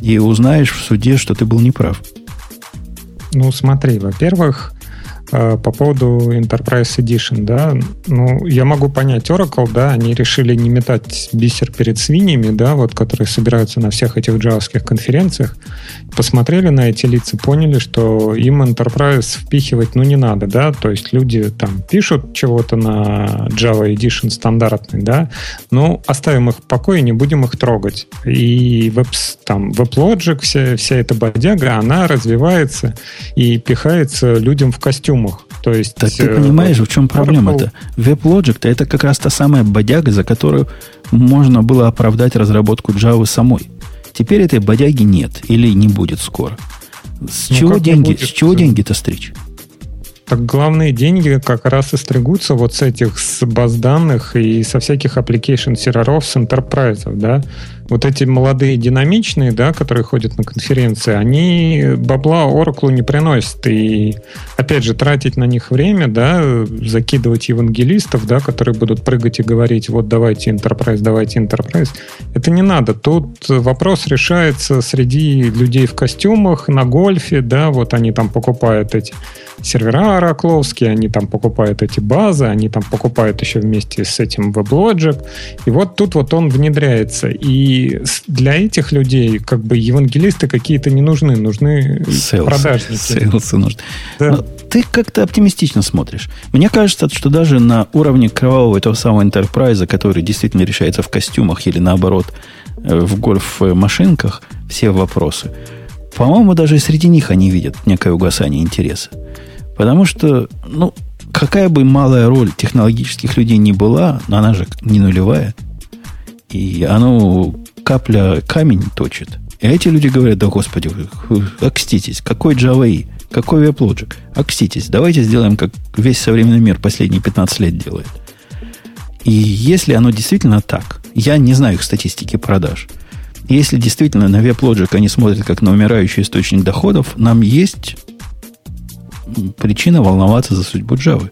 Speaker 1: и узнаешь в суде, что ты был неправ.
Speaker 5: Ну, смотри, во-первых, по поводу Enterprise Edition, да, ну, я могу понять Oracle, да, они решили не метать бисер перед свиньями, да, вот, которые собираются на всех этих джавских конференциях, посмотрели на эти лица, поняли, что им Enterprise впихивать, ну, не надо, да, то есть люди там пишут чего-то на Java Edition стандартный, да, ну, оставим их в покое, не будем их трогать. И веб, там, WebLogic, вся, вся эта бодяга, она развивается и пихается людям в костюм костюмах. То есть,
Speaker 1: так ты понимаешь, в чем проблема-то? WebLogic-то это как раз та самая бодяга, за которую можно было оправдать разработку Java самой. Теперь этой бодяги нет или не будет скоро. С ну, чего деньги? Будет? С чего деньги-то стричь?
Speaker 5: Так главные деньги как раз и стригутся вот с этих с баз данных и со всяких application серверов с enterprise, да вот эти молодые динамичные, да, которые ходят на конференции, они бабла Oracle не приносят. И, опять же, тратить на них время, да, закидывать евангелистов, да, которые будут прыгать и говорить, вот давайте Enterprise, давайте Enterprise, это не надо. Тут вопрос решается среди людей в костюмах, на гольфе, да, вот они там покупают эти сервера оракловские, они там покупают эти базы, они там покупают еще вместе с этим WebLogic. И вот тут вот он внедряется. И для этих людей как бы евангелисты какие-то не нужны, нужны Sales. продажники.
Speaker 1: Сейлсы нужны. Да. Но ты как-то оптимистично смотришь. Мне кажется, что даже на уровне кровавого этого самого enterprise, который действительно решается в костюмах или наоборот э, в гольф-машинках, все вопросы. По-моему, даже среди них они видят некое угасание интереса. Потому что, ну, какая бы малая роль технологических людей не была, но она же не нулевая. И оно капля камень точит. И эти люди говорят, да господи, окститесь, какой Java E, какой WebLogic, окститесь, давайте сделаем, как весь современный мир последние 15 лет делает. И если оно действительно так, я не знаю их статистики продаж, если действительно на WebLogic они смотрят как на умирающий источник доходов, нам есть причина волноваться за судьбу Java.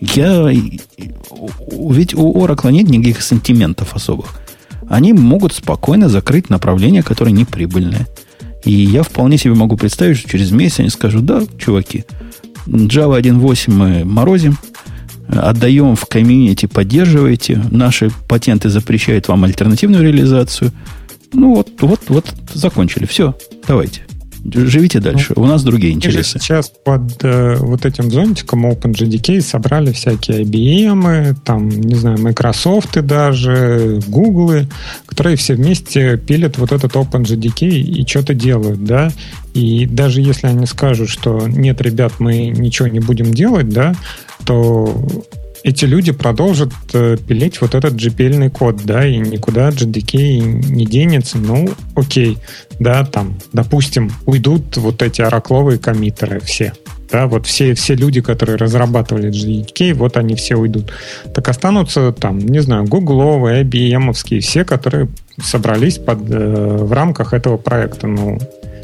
Speaker 1: Я, ведь у Oracle нет никаких сантиментов особых. Они могут спокойно закрыть направление, которое не прибыльное. И я вполне себе могу представить, что через месяц они скажут, да, чуваки, Java 1.8 мы морозим, отдаем в комьюнити, поддерживаете, наши патенты запрещают вам альтернативную реализацию. Ну вот, вот, вот, закончили. Все, давайте. Живите дальше. Ну, У нас другие интересы.
Speaker 5: Сейчас под э, вот этим зонтиком OpenJDK собрали всякие IBM, там, не знаю, Microsoft даже, Google, которые все вместе пилят вот этот OpenJDK и что-то делают, да. И даже если они скажут, что нет, ребят, мы ничего не будем делать, да, то эти люди продолжат э, пилить вот этот GPL код, да, и никуда JDK не денется. Ну, окей, да, там, допустим, уйдут вот эти оракловые коммитеры все. Да, вот все, все люди, которые разрабатывали JDK, вот они все уйдут. Так останутся там, не знаю, гугловые, IBM, все, которые собрались под, э, в рамках этого проекта. Ну,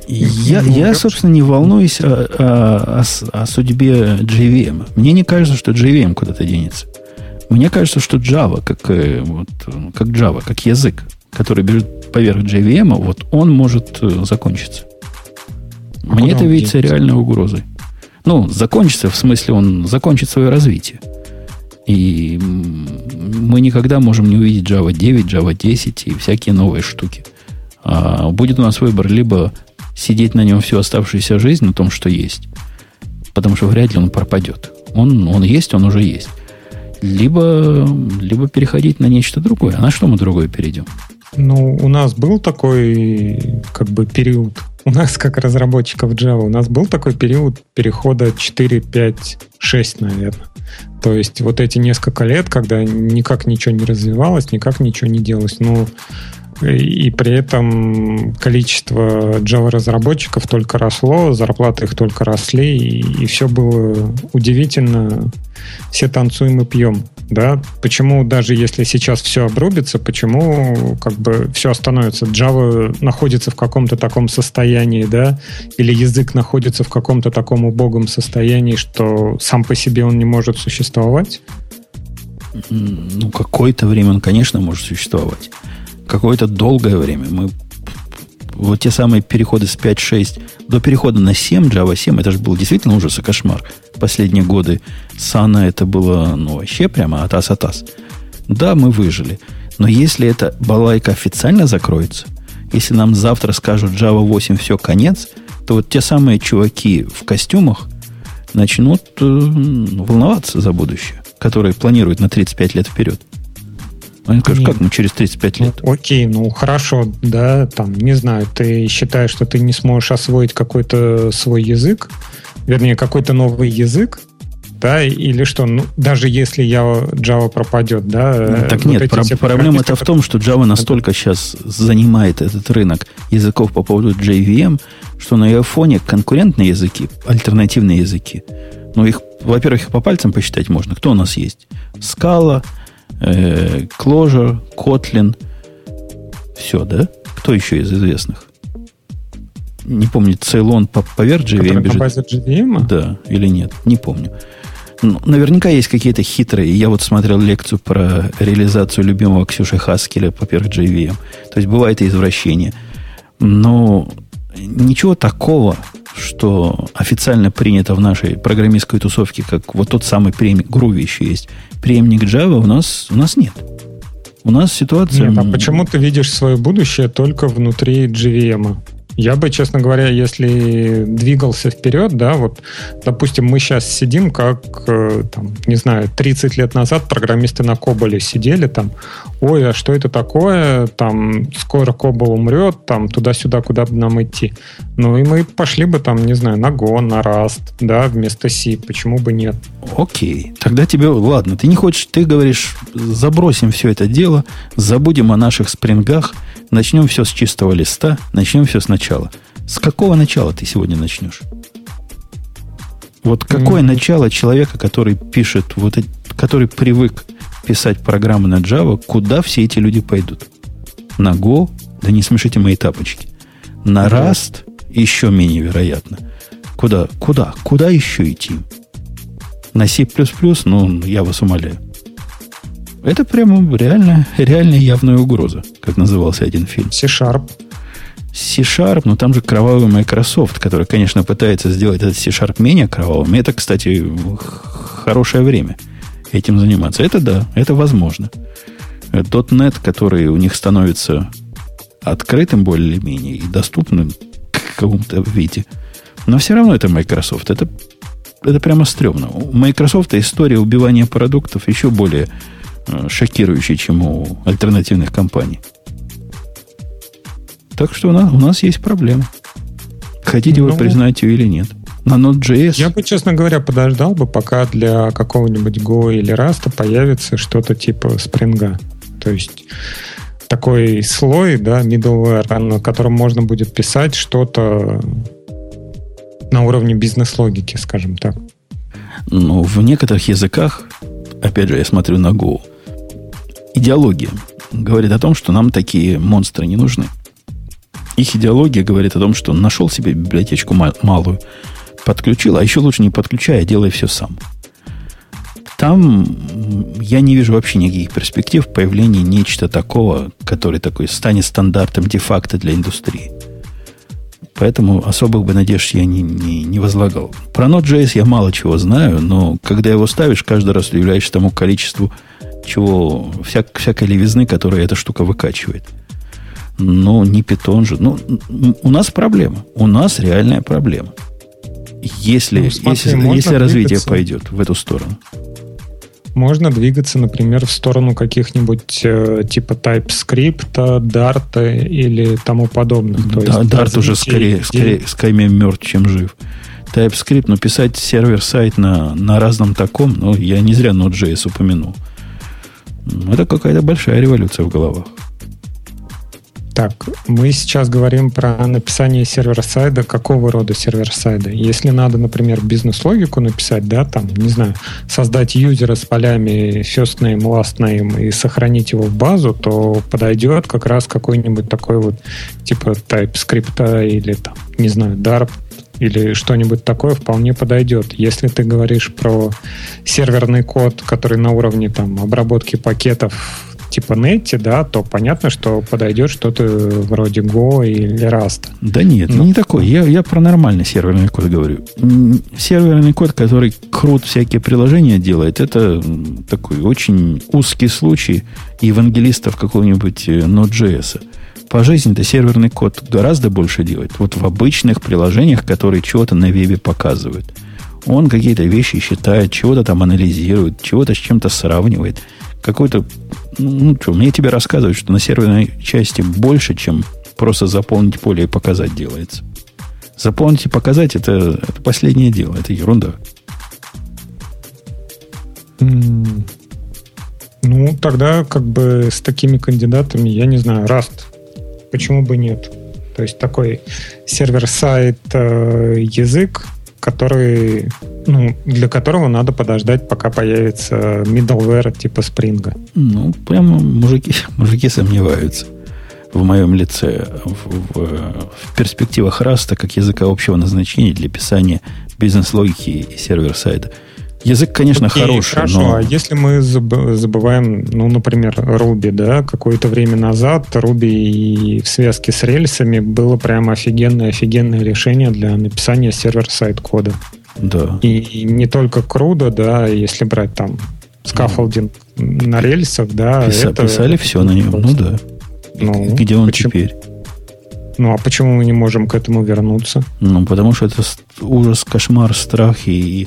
Speaker 1: я, я, собственно, не волнуюсь о, о, о, о судьбе JVM. Мне не кажется, что JVM куда-то денется. Мне кажется, что Java, как, э, вот, как Java, как язык, который бежит поверх JVM, вот он может э, закончиться. А Мне это видится реальной угрозой. Ну, закончится, в смысле, он закончит свое развитие. И мы никогда можем не увидеть Java 9, Java 10 и всякие новые штуки. А будет у нас выбор либо сидеть на нем всю оставшуюся жизнь, на том, что есть. Потому что вряд ли он пропадет. Он, он есть, он уже есть. Либо, либо переходить на нечто другое. А на что мы другое перейдем?
Speaker 5: Ну, у нас был такой как бы период. У нас, как разработчиков Java, у нас был такой период перехода 4, 5, 6, наверное. То есть вот эти несколько лет, когда никак ничего не развивалось, никак ничего не делалось. Ну, и при этом количество Java-разработчиков только росло, зарплаты их только росли, и, и все было удивительно. Все танцуем и пьем. Да? Почему даже если сейчас все обрубится, почему как бы все остановится? Java находится в каком-то таком состоянии, да, или язык находится в каком-то таком убогом состоянии, что сам по себе он не может существовать?
Speaker 1: Ну, какое-то время он, конечно, может существовать какое-то долгое время. Мы вот те самые переходы с 5.6 до перехода на 7, Java 7, это же был действительно ужас и кошмар. Последние годы Сана это было, ну, вообще прямо атас-атас. Да, мы выжили. Но если эта балайка официально закроется, если нам завтра скажут Java 8 все, конец, то вот те самые чуваки в костюмах начнут э, волноваться за будущее, которые планируют на 35 лет вперед. Они скажут, как мы через 35 лет?
Speaker 5: Ну, окей, ну хорошо, да, там, не знаю, ты считаешь, что ты не сможешь освоить какой-то свой язык, вернее, какой-то новый язык, да, или что, ну, даже если я Java пропадет, да.
Speaker 1: Ну, так вот нет, про- проблема-то в том, что Java настолько сейчас занимает этот рынок языков по поводу JVM, что на ее фоне конкурентные языки, альтернативные языки, ну, их, во-первых, их по пальцам посчитать можно. Кто у нас есть? Scala, э, Clojure, Kotlin. Все, да? Кто еще из известных? Не помню, по, поверх JVM бежит.
Speaker 5: На базе JVM?
Speaker 1: Да, или нет, не помню. Ну, наверняка есть какие-то хитрые. Я вот смотрел лекцию про реализацию любимого Ксюши Хаскеля поверх JVM. То есть бывает и извращение. Но ничего такого, что официально принято в нашей программистской тусовке, как вот тот самый преемник, Groovy еще есть, преемник Java, у нас, у нас нет. У нас ситуация...
Speaker 5: Нет, а почему ты видишь свое будущее только внутри JVM? Я бы, честно говоря, если двигался вперед, да, вот, допустим, мы сейчас сидим, как, э, там, не знаю, 30 лет назад программисты на Коболе сидели там, ой, а что это такое, там, скоро Кобол умрет, там, туда-сюда, куда бы нам идти. Ну, и мы пошли бы там, не знаю, на Go, на Rust, да, вместо C, почему бы нет?
Speaker 1: Окей, тогда тебе, ладно, ты не хочешь, ты говоришь, забросим все это дело, забудем о наших спрингах, Начнем все с чистого листа, начнем все сначала. С какого начала ты сегодня начнешь? Вот какое mm-hmm. начало человека, который пишет, вот, который привык писать программы на Java, куда все эти люди пойдут? На Go? Да не смешите мои тапочки. На Rust? Еще менее вероятно. Куда? Куда? Куда еще идти? На C++? Ну, я вас умоляю. Это прямо реально, реально явная угроза, как назывался один фильм.
Speaker 5: C-Sharp.
Speaker 1: C-Sharp, но там же кровавый Microsoft, который, конечно, пытается сделать этот C-Sharp менее кровавым. Это, кстати, хорошее время этим заниматься. Это да, это возможно. .NET, который у них становится открытым более-менее и доступным в каком-то виде. Но все равно это Microsoft. Это, это прямо стрёмно. У Microsoft история убивания продуктов еще более шокирующий, чем у альтернативных компаний. Так что у нас, у нас есть проблема. Хотите ну, вы признать ее или нет. На Node.js...
Speaker 5: Я бы, честно говоря, подождал бы, пока для какого-нибудь Go или Rust появится что-то типа Spring. То есть такой слой, да, middleware, на котором можно будет писать что-то на уровне бизнес-логики, скажем так.
Speaker 1: Ну, в некоторых языках, опять же, я смотрю на Go, идеология говорит о том, что нам такие монстры не нужны. Их идеология говорит о том, что нашел себе библиотечку малую, подключил, а еще лучше не подключай, а делай все сам. Там я не вижу вообще никаких перспектив появления нечто такого, который такой станет стандартом де-факто для индустрии. Поэтому особых бы надежд я не, не, не возлагал. Про Node.js я мало чего знаю, но когда его ставишь, каждый раз удивляешься тому количеству чего, всяк, всякой левизны, которая эта штука выкачивает. Но не питон же. Ну, у нас проблема. У нас реальная проблема. Если, ну, смотри, если, если развитие пойдет в эту сторону.
Speaker 5: Можно двигаться, например, в сторону каких-нибудь э, типа TypeScript, Dart или тому подобных.
Speaker 1: То да, есть Dart уже скорее, скорее, скорее мертв, чем жив. TypeScript, но писать server-side на, на разном таком, ну, я не зря Node.js упомянул. Это какая-то большая революция в головах.
Speaker 5: Так, мы сейчас говорим про написание сервер-сайда. Какого рода сервер-сайда? Если надо, например, бизнес-логику написать, да, там, не знаю, создать юзера с полями first name, last name и сохранить его в базу, то подойдет как раз какой-нибудь такой вот типа TypeScript или там, не знаю, Dart или что-нибудь такое вполне подойдет. Если ты говоришь про серверный код, который на уровне там, обработки пакетов типа Netty, да, то понятно, что подойдет что-то вроде Go или Rust.
Speaker 1: Да нет, ну. не такой. Я, я про нормальный серверный код говорю. Серверный код, который крут всякие приложения делает, это такой очень узкий случай евангелистов какого-нибудь э, Node.js. По жизни-то серверный код гораздо больше делает. Вот в обычных приложениях, которые чего-то на вебе показывают. Он какие-то вещи считает, чего-то там анализирует, чего-то с чем-то сравнивает. Какой-то... Ну, что, мне тебе рассказывают, что на серверной части больше, чем просто заполнить поле и показать делается. Заполнить и показать это, это последнее дело, это ерунда.
Speaker 5: Ну, тогда как бы с такими кандидатами, я не знаю, Rust, почему бы нет? То есть такой server-side э, язык, который, ну, для которого надо подождать, пока появится middleware типа Spring.
Speaker 1: Ну, прямо мужики, мужики сомневаются в моем лице в, в, в перспективах Раста как языка общего назначения для писания бизнес-логики и сервер-сайда. Язык, конечно, Окей, хороший,
Speaker 5: хорошо.
Speaker 1: но...
Speaker 5: А если мы забываем, ну, например, Ruby, да, какое-то время назад Ruby и в связке с рельсами было прямо офигенное-офигенное решение для написания server-side кода.
Speaker 1: Да.
Speaker 5: И не только CRUD а, да, если брать там скафолдинг мм. на рельсах, да.
Speaker 1: Писа, это, писали все на нем, ну да. Ну, Где он почему? теперь?
Speaker 5: Ну, а почему мы не можем к этому вернуться?
Speaker 1: Ну, потому что это ужас, кошмар, страх и и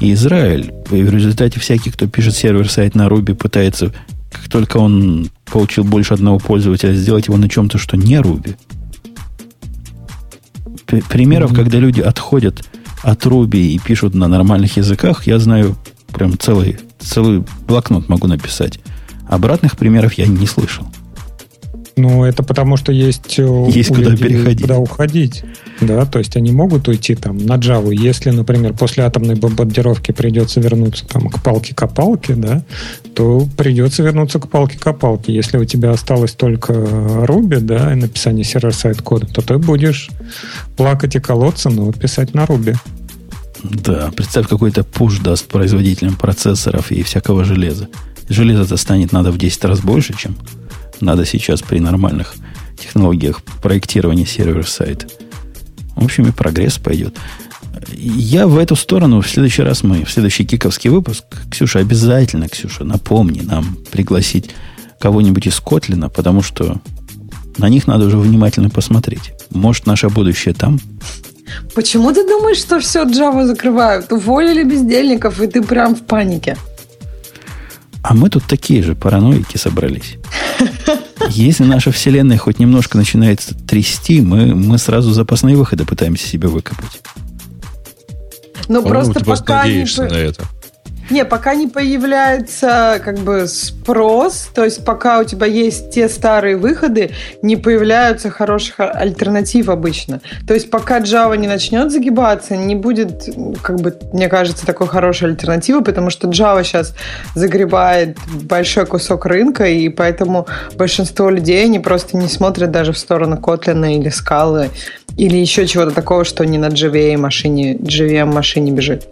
Speaker 1: Израиль. И в результате всякий, кто пишет сервер-сайт на Ruby, пытается, как только он получил больше одного пользователя, сделать его на чем-то, что не Ruby. Примеров, mm-hmm. когда люди отходят от Ruby и пишут на нормальных языках, я знаю прям целый, целый блокнот могу написать. Обратных примеров я не слышал.
Speaker 5: Ну, это потому что есть,
Speaker 1: э, есть куда переходить.
Speaker 5: Куда уходить. Да, то есть они могут уйти там на Java. Если, например, после атомной бомбардировки придется вернуться там к палке-копалке, да, то придется вернуться к палке-копалке. Если у тебя осталось только Ruby, да, и написание сервер-сайт кода, то ты будешь плакать и колоться, но писать на Ruby.
Speaker 1: Да, представь, какой-то пуш даст производителям процессоров и всякого железа. Железа-то станет надо в 10 раз больше, чем надо сейчас при нормальных технологиях проектирования сервер-сайта. В общем, и прогресс пойдет. Я в эту сторону в следующий раз мы, в следующий киковский выпуск, Ксюша, обязательно, Ксюша, напомни нам пригласить кого-нибудь из Котлина, потому что на них надо уже внимательно посмотреть. Может, наше будущее там?
Speaker 3: Почему ты думаешь, что все Java закрывают? Уволили бездельников, и ты прям в панике?
Speaker 1: А мы тут такие же параноики собрались. Если наша вселенная хоть немножко начинает трясти, мы, мы сразу запасные выходы пытаемся себе выкопать.
Speaker 3: Ну, просто пока
Speaker 2: не... на это.
Speaker 3: Не, пока не появляется как бы спрос, то есть пока у тебя есть те старые выходы, не появляются хороших альтернатив обычно. То есть пока Java не начнет загибаться, не будет, как бы, мне кажется, такой хорошей альтернативы, потому что Java сейчас загребает большой кусок рынка, и поэтому большинство людей, они просто не смотрят даже в сторону Kotlin или Scala, или еще чего-то такого, что не на JVM машине, JVM машине бежит.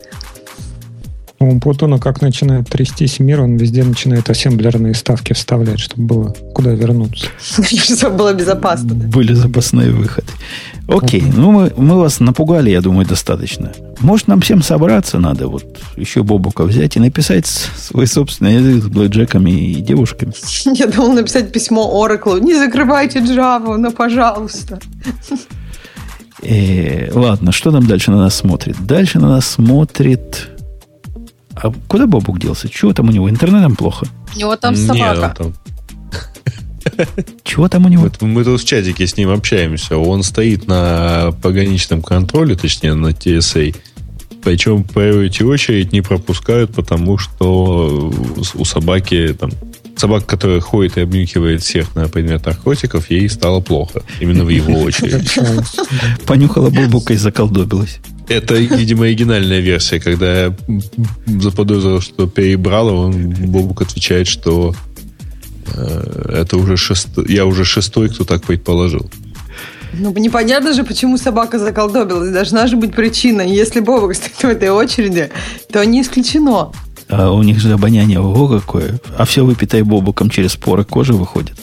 Speaker 5: У Путуна как начинает трястись мир, он везде начинает ассемблерные ставки вставлять, чтобы было куда вернуться.
Speaker 3: Чтобы было безопасно.
Speaker 1: Были запасные выходы. Окей, ну мы, мы вас напугали, я думаю, достаточно. Может, нам всем собраться надо, вот еще Бобука взять и написать свой собственный язык с блэкджеками и девушками.
Speaker 3: Я думал написать письмо Ораклу. Не закрывайте Java, ну, пожалуйста.
Speaker 1: Э, ладно, что там дальше на нас смотрит? Дальше на нас смотрит а куда Бобук делся? Чего там у него? Интернетом плохо?
Speaker 3: У него там собака.
Speaker 2: Нет,
Speaker 1: Чего там у него?
Speaker 2: Мы тут в чатике с ним общаемся. Он стоит на пограничном контроле, точнее на TSA. Причем priority очередь не пропускают, потому что у собаки там собака, которая ходит и обнюхивает всех на предмет наркотиков, ей стало плохо. Именно в его очередь.
Speaker 1: Понюхала бубука и заколдобилась.
Speaker 2: Это, видимо, оригинальная версия, когда я заподозрил, что перебрал, он Бобук отвечает, что э, это уже шестой, я уже шестой, кто так предположил.
Speaker 3: Ну, непонятно же, почему собака заколдобилась. Должна же быть причина. Если Бобок стоит в этой очереди, то не исключено.
Speaker 1: А у них же обоняние ого какое. А все выпитое бобуком через поры кожи выходит.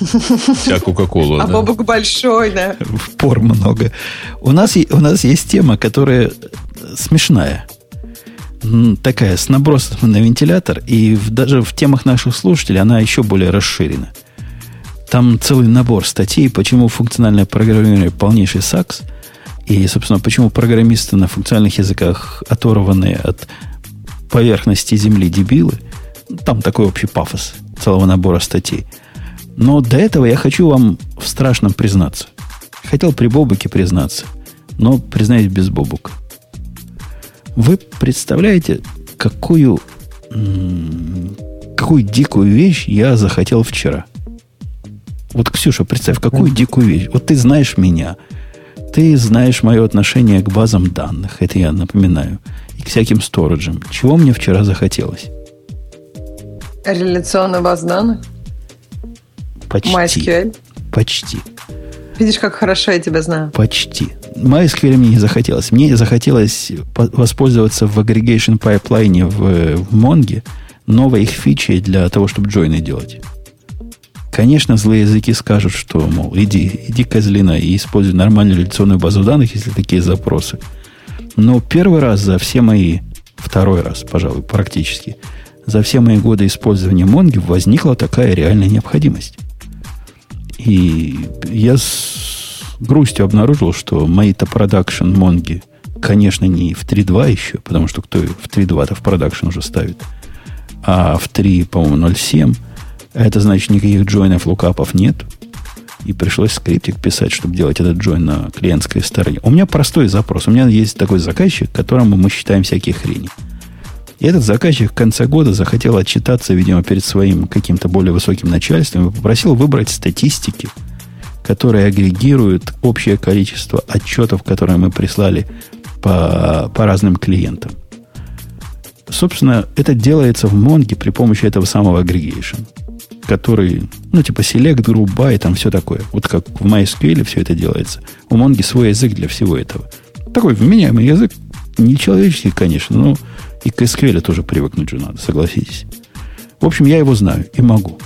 Speaker 2: Вся Кока-Кола,
Speaker 3: А
Speaker 2: да.
Speaker 3: бобок большой, да.
Speaker 1: В пор много. У нас, у нас есть тема, которая смешная. М, Такая, с набросом на вентилятор. И в- даже в темах наших слушателей она еще более расширена. Там целый набор статей, почему функциональное программирование полнейший сакс. И, собственно, почему программисты на функциональных языках оторваны от поверхности Земли дебилы. Там такой общий пафос целого набора статей. Но до этого я хочу вам в страшном признаться. Хотел при Бобуке признаться, но признаюсь без Бобука. Вы представляете, какую, какую дикую вещь я захотел вчера? Вот, Ксюша, представь, какую дикую вещь. Вот ты знаешь меня, ты знаешь мое отношение к базам данных, это я напоминаю, и к всяким сториджам. Чего мне вчера захотелось?
Speaker 3: Реляционная база данных.
Speaker 1: Почти.
Speaker 3: MySQL.
Speaker 1: Почти.
Speaker 3: Видишь, как хорошо я тебя знаю.
Speaker 1: Почти. MySQL мне не захотелось. Мне захотелось по- воспользоваться в aggregation pipeline в, в Mongo новой их фичей для того, чтобы джойны делать. Конечно, злые языки скажут, что, мол, иди, иди, козлина, и используй нормальную реляционную базу данных, если такие запросы. Но первый раз за все мои, второй раз, пожалуй, практически, за все мои годы использования Монги возникла такая реальная необходимость. И я с грустью обнаружил, что мои-то продакшн Монги, конечно, не в 3.2 еще, потому что кто в 3.2-то в продакшн уже ставит, а в 3, по-моему, 0.7, это значит, никаких джойнов, лукапов нет. И пришлось скриптик писать, чтобы делать этот джойн на клиентской стороне. У меня простой запрос. У меня есть такой заказчик, которому мы считаем всякие хрени. И этот заказчик в конце года захотел отчитаться, видимо, перед своим каким-то более высоким начальством и попросил выбрать статистики, которые агрегируют общее количество отчетов, которые мы прислали по, по разным клиентам. Собственно, это делается в Монге при помощи этого самого aggregation, который, ну, типа select, group, by, там все такое. Вот как в MySQL все это делается. У Монги свой язык для всего этого. Такой вменяемый язык, не человеческий, конечно, но и к SQL тоже привыкнуть же надо, согласитесь. В общем, я его знаю и могу.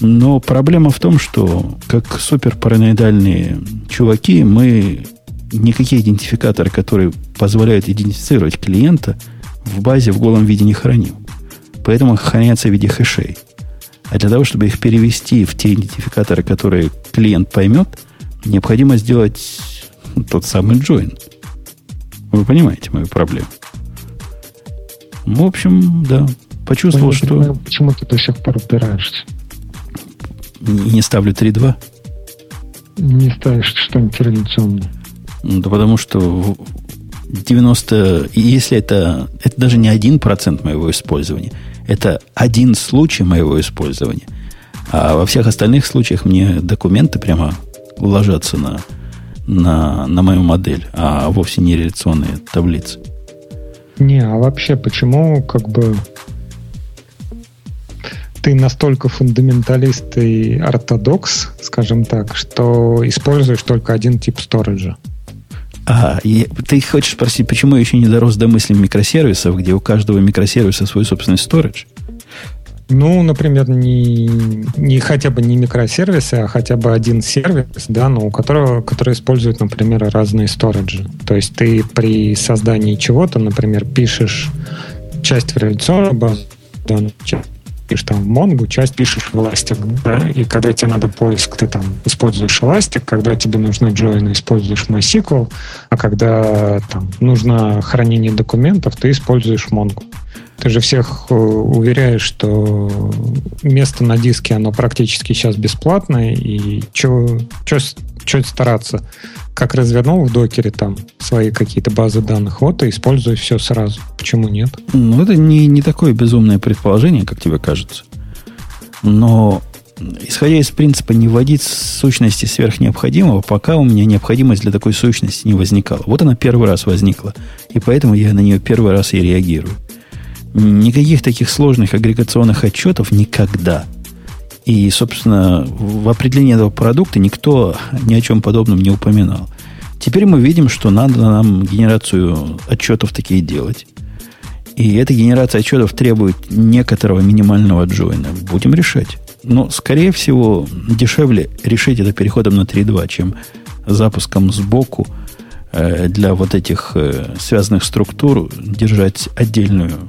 Speaker 1: Но проблема в том, что как супер параноидальные чуваки, мы никакие идентификаторы, которые позволяют идентифицировать клиента, в базе в голом виде не храним. Поэтому хранятся в виде хэшей. А для того, чтобы их перевести в те идентификаторы, которые клиент поймет, необходимо сделать тот самый join. Вы понимаете мою проблему? В общем, да. Почувствовал,
Speaker 5: Я не
Speaker 1: что
Speaker 5: понимаю, почему ты до сих пор упираешься?
Speaker 1: не ставлю 3.2.
Speaker 5: Не ставишь что-нибудь реляционное.
Speaker 1: Ну, Да потому что в- 90, и если это, это даже не 1% моего использования, это один случай моего использования. А во всех остальных случаях мне документы прямо ложатся на, на, на мою модель, а вовсе не реляционные таблицы.
Speaker 5: Не, а вообще, почему как бы ты настолько фундаменталист и ортодокс, скажем так, что используешь только один тип сториджа?
Speaker 1: А, и ты хочешь спросить, почему я еще не дорос до мысли микросервисов, где у каждого микросервиса свой собственный сторидж?
Speaker 5: Ну, например, не, не хотя бы не микросервисы, а хотя бы один сервис, да, но у которого, который использует, например, разные сториджи. То есть ты при создании чего-то, например, пишешь часть в реляционную базу данных, часть пишешь там в Mongo, часть пишешь в Elastic, да, и когда тебе надо поиск, ты там используешь Elastic, когда тебе нужны join, используешь MySQL, а когда там нужно хранение документов, ты используешь Mongo. Ты же всех э, уверяешь, что место на диске, оно практически сейчас бесплатное, и что стараться? Как развернул в докере там свои какие-то базы данных, вот и используй все сразу. Почему нет?
Speaker 1: Ну, это не, не такое безумное предположение, как тебе кажется. Но исходя из принципа не вводить сущности сверх необходимого, пока у меня необходимость для такой сущности не возникала. Вот она первый раз возникла, и поэтому я на нее первый раз и реагирую. Никаких таких сложных агрегационных отчетов никогда. И, собственно, в определении этого продукта никто ни о чем подобном не упоминал. Теперь мы видим, что надо нам генерацию отчетов такие делать. И эта генерация отчетов требует некоторого минимального джойна. Будем решать. Но, скорее всего, дешевле решить это переходом на 3.2, чем запуском сбоку э, для вот этих э, связанных структур держать отдельную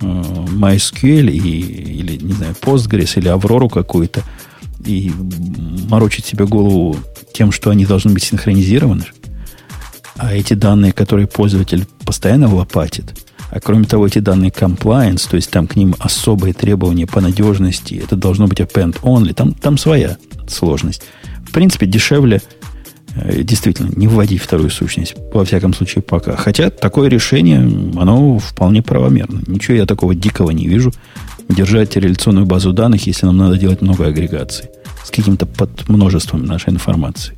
Speaker 1: MySQL и, или, не знаю, Postgres или Aurora какую-то и морочить себе голову тем, что они должны быть синхронизированы. А эти данные, которые пользователь постоянно лопатит, а кроме того, эти данные compliance, то есть там к ним особые требования по надежности, это должно быть append only, там, там своя сложность. В принципе, дешевле действительно не вводить вторую сущность, во всяком случае, пока. Хотя такое решение, оно вполне правомерно. Ничего я такого дикого не вижу. Держать реляционную базу данных, если нам надо делать много агрегаций с каким-то подмножеством нашей информации.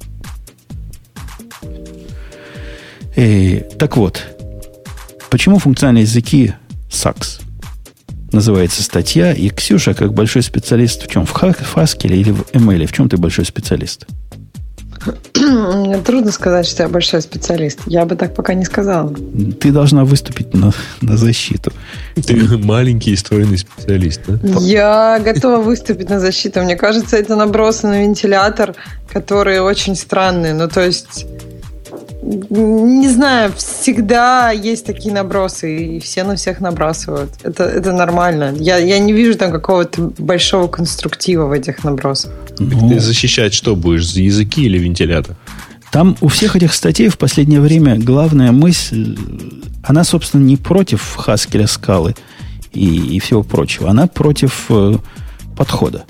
Speaker 1: И, так вот, почему функциональные языки SAX? Называется статья, и Ксюша, как большой специалист в чем? В Haskell или в ML? В чем ты большой специалист?
Speaker 3: Мне трудно сказать, что я большой специалист. Я бы так пока не сказала.
Speaker 1: Ты должна выступить на, на защиту.
Speaker 2: Ты маленький и стройный специалист, да?
Speaker 3: Я готова выступить на защиту. Мне кажется, это набросы на вентилятор, которые очень странные. Ну, то есть не знаю, всегда есть такие набросы, и все на всех набрасывают. Это, это нормально. Я, я не вижу там какого-то большого конструктива в этих набросах.
Speaker 2: Ну, Ты защищать что будешь, за языки или вентилятор?
Speaker 1: Там у всех этих статей в последнее время главная мысль, она, собственно, не против Хаскеля скалы и, и всего прочего. Она против э, подхода.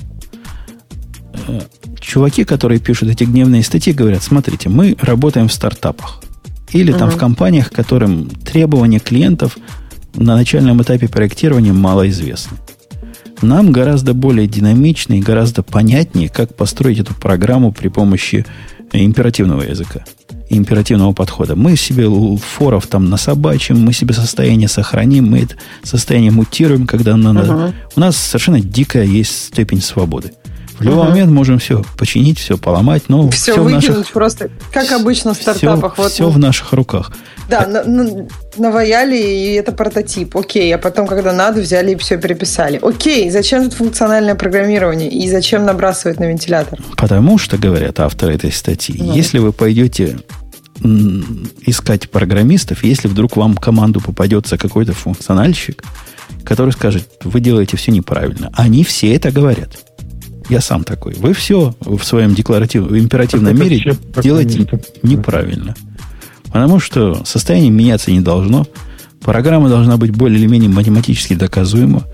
Speaker 1: Чуваки, которые пишут эти гневные статьи, говорят, смотрите, мы работаем в стартапах. Или там в компаниях, которым требования клиентов на начальном этапе проектирования малоизвестны. Нам гораздо более динамично и гораздо понятнее, как построить эту программу при помощи императивного языка, императивного подхода. Мы себе форов там насобачим, мы себе состояние сохраним, мы это состояние мутируем, когда нам надо. Uh-huh. У нас совершенно дикая есть степень свободы. В любой угу. момент можем все починить, все поломать, но
Speaker 3: все,
Speaker 1: все
Speaker 3: выкинуть
Speaker 1: в наших,
Speaker 3: просто, как обычно в стартапах.
Speaker 1: Все, вот, все в наших руках.
Speaker 3: Да, а... на, наваяли, и это прототип. Окей, а потом, когда надо, взяли и все переписали. Окей, зачем тут функциональное программирование? И зачем набрасывать на вентилятор?
Speaker 1: Потому что, говорят авторы этой статьи, ну. если вы пойдете искать программистов, если вдруг вам в команду попадется какой-то функциональщик, который скажет, вы делаете все неправильно. Они все это говорят. Я сам такой. Вы все в своем декларативном, императивном мире делаете неправильно. Потому что состояние меняться не должно. Программа должна быть более или менее математически доказуема.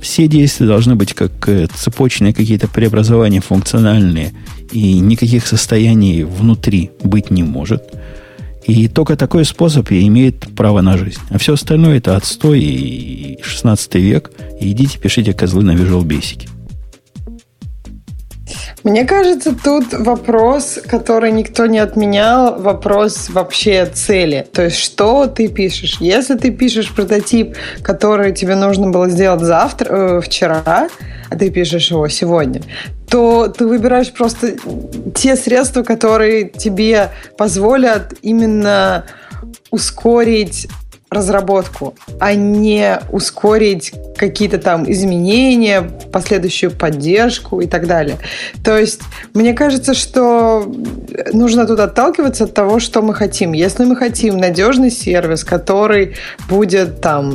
Speaker 1: Все действия должны быть как э, цепочные какие-то преобразования функциональные, и никаких состояний внутри быть не может. И только такой способ и имеет право на жизнь. А все остальное это отстой и 16 век. И идите пишите козлы на Visual Basic.
Speaker 3: Мне кажется, тут вопрос, который никто не отменял, вопрос вообще цели. То есть, что ты пишешь? Если ты пишешь прототип, который тебе нужно было сделать завтра, э, вчера, а ты пишешь его сегодня, то ты выбираешь просто те средства, которые тебе позволят именно ускорить разработку, а не ускорить какие-то там изменения, последующую поддержку и так далее. То есть, мне кажется, что нужно тут отталкиваться от того, что мы хотим. Если мы хотим надежный сервис, который будет там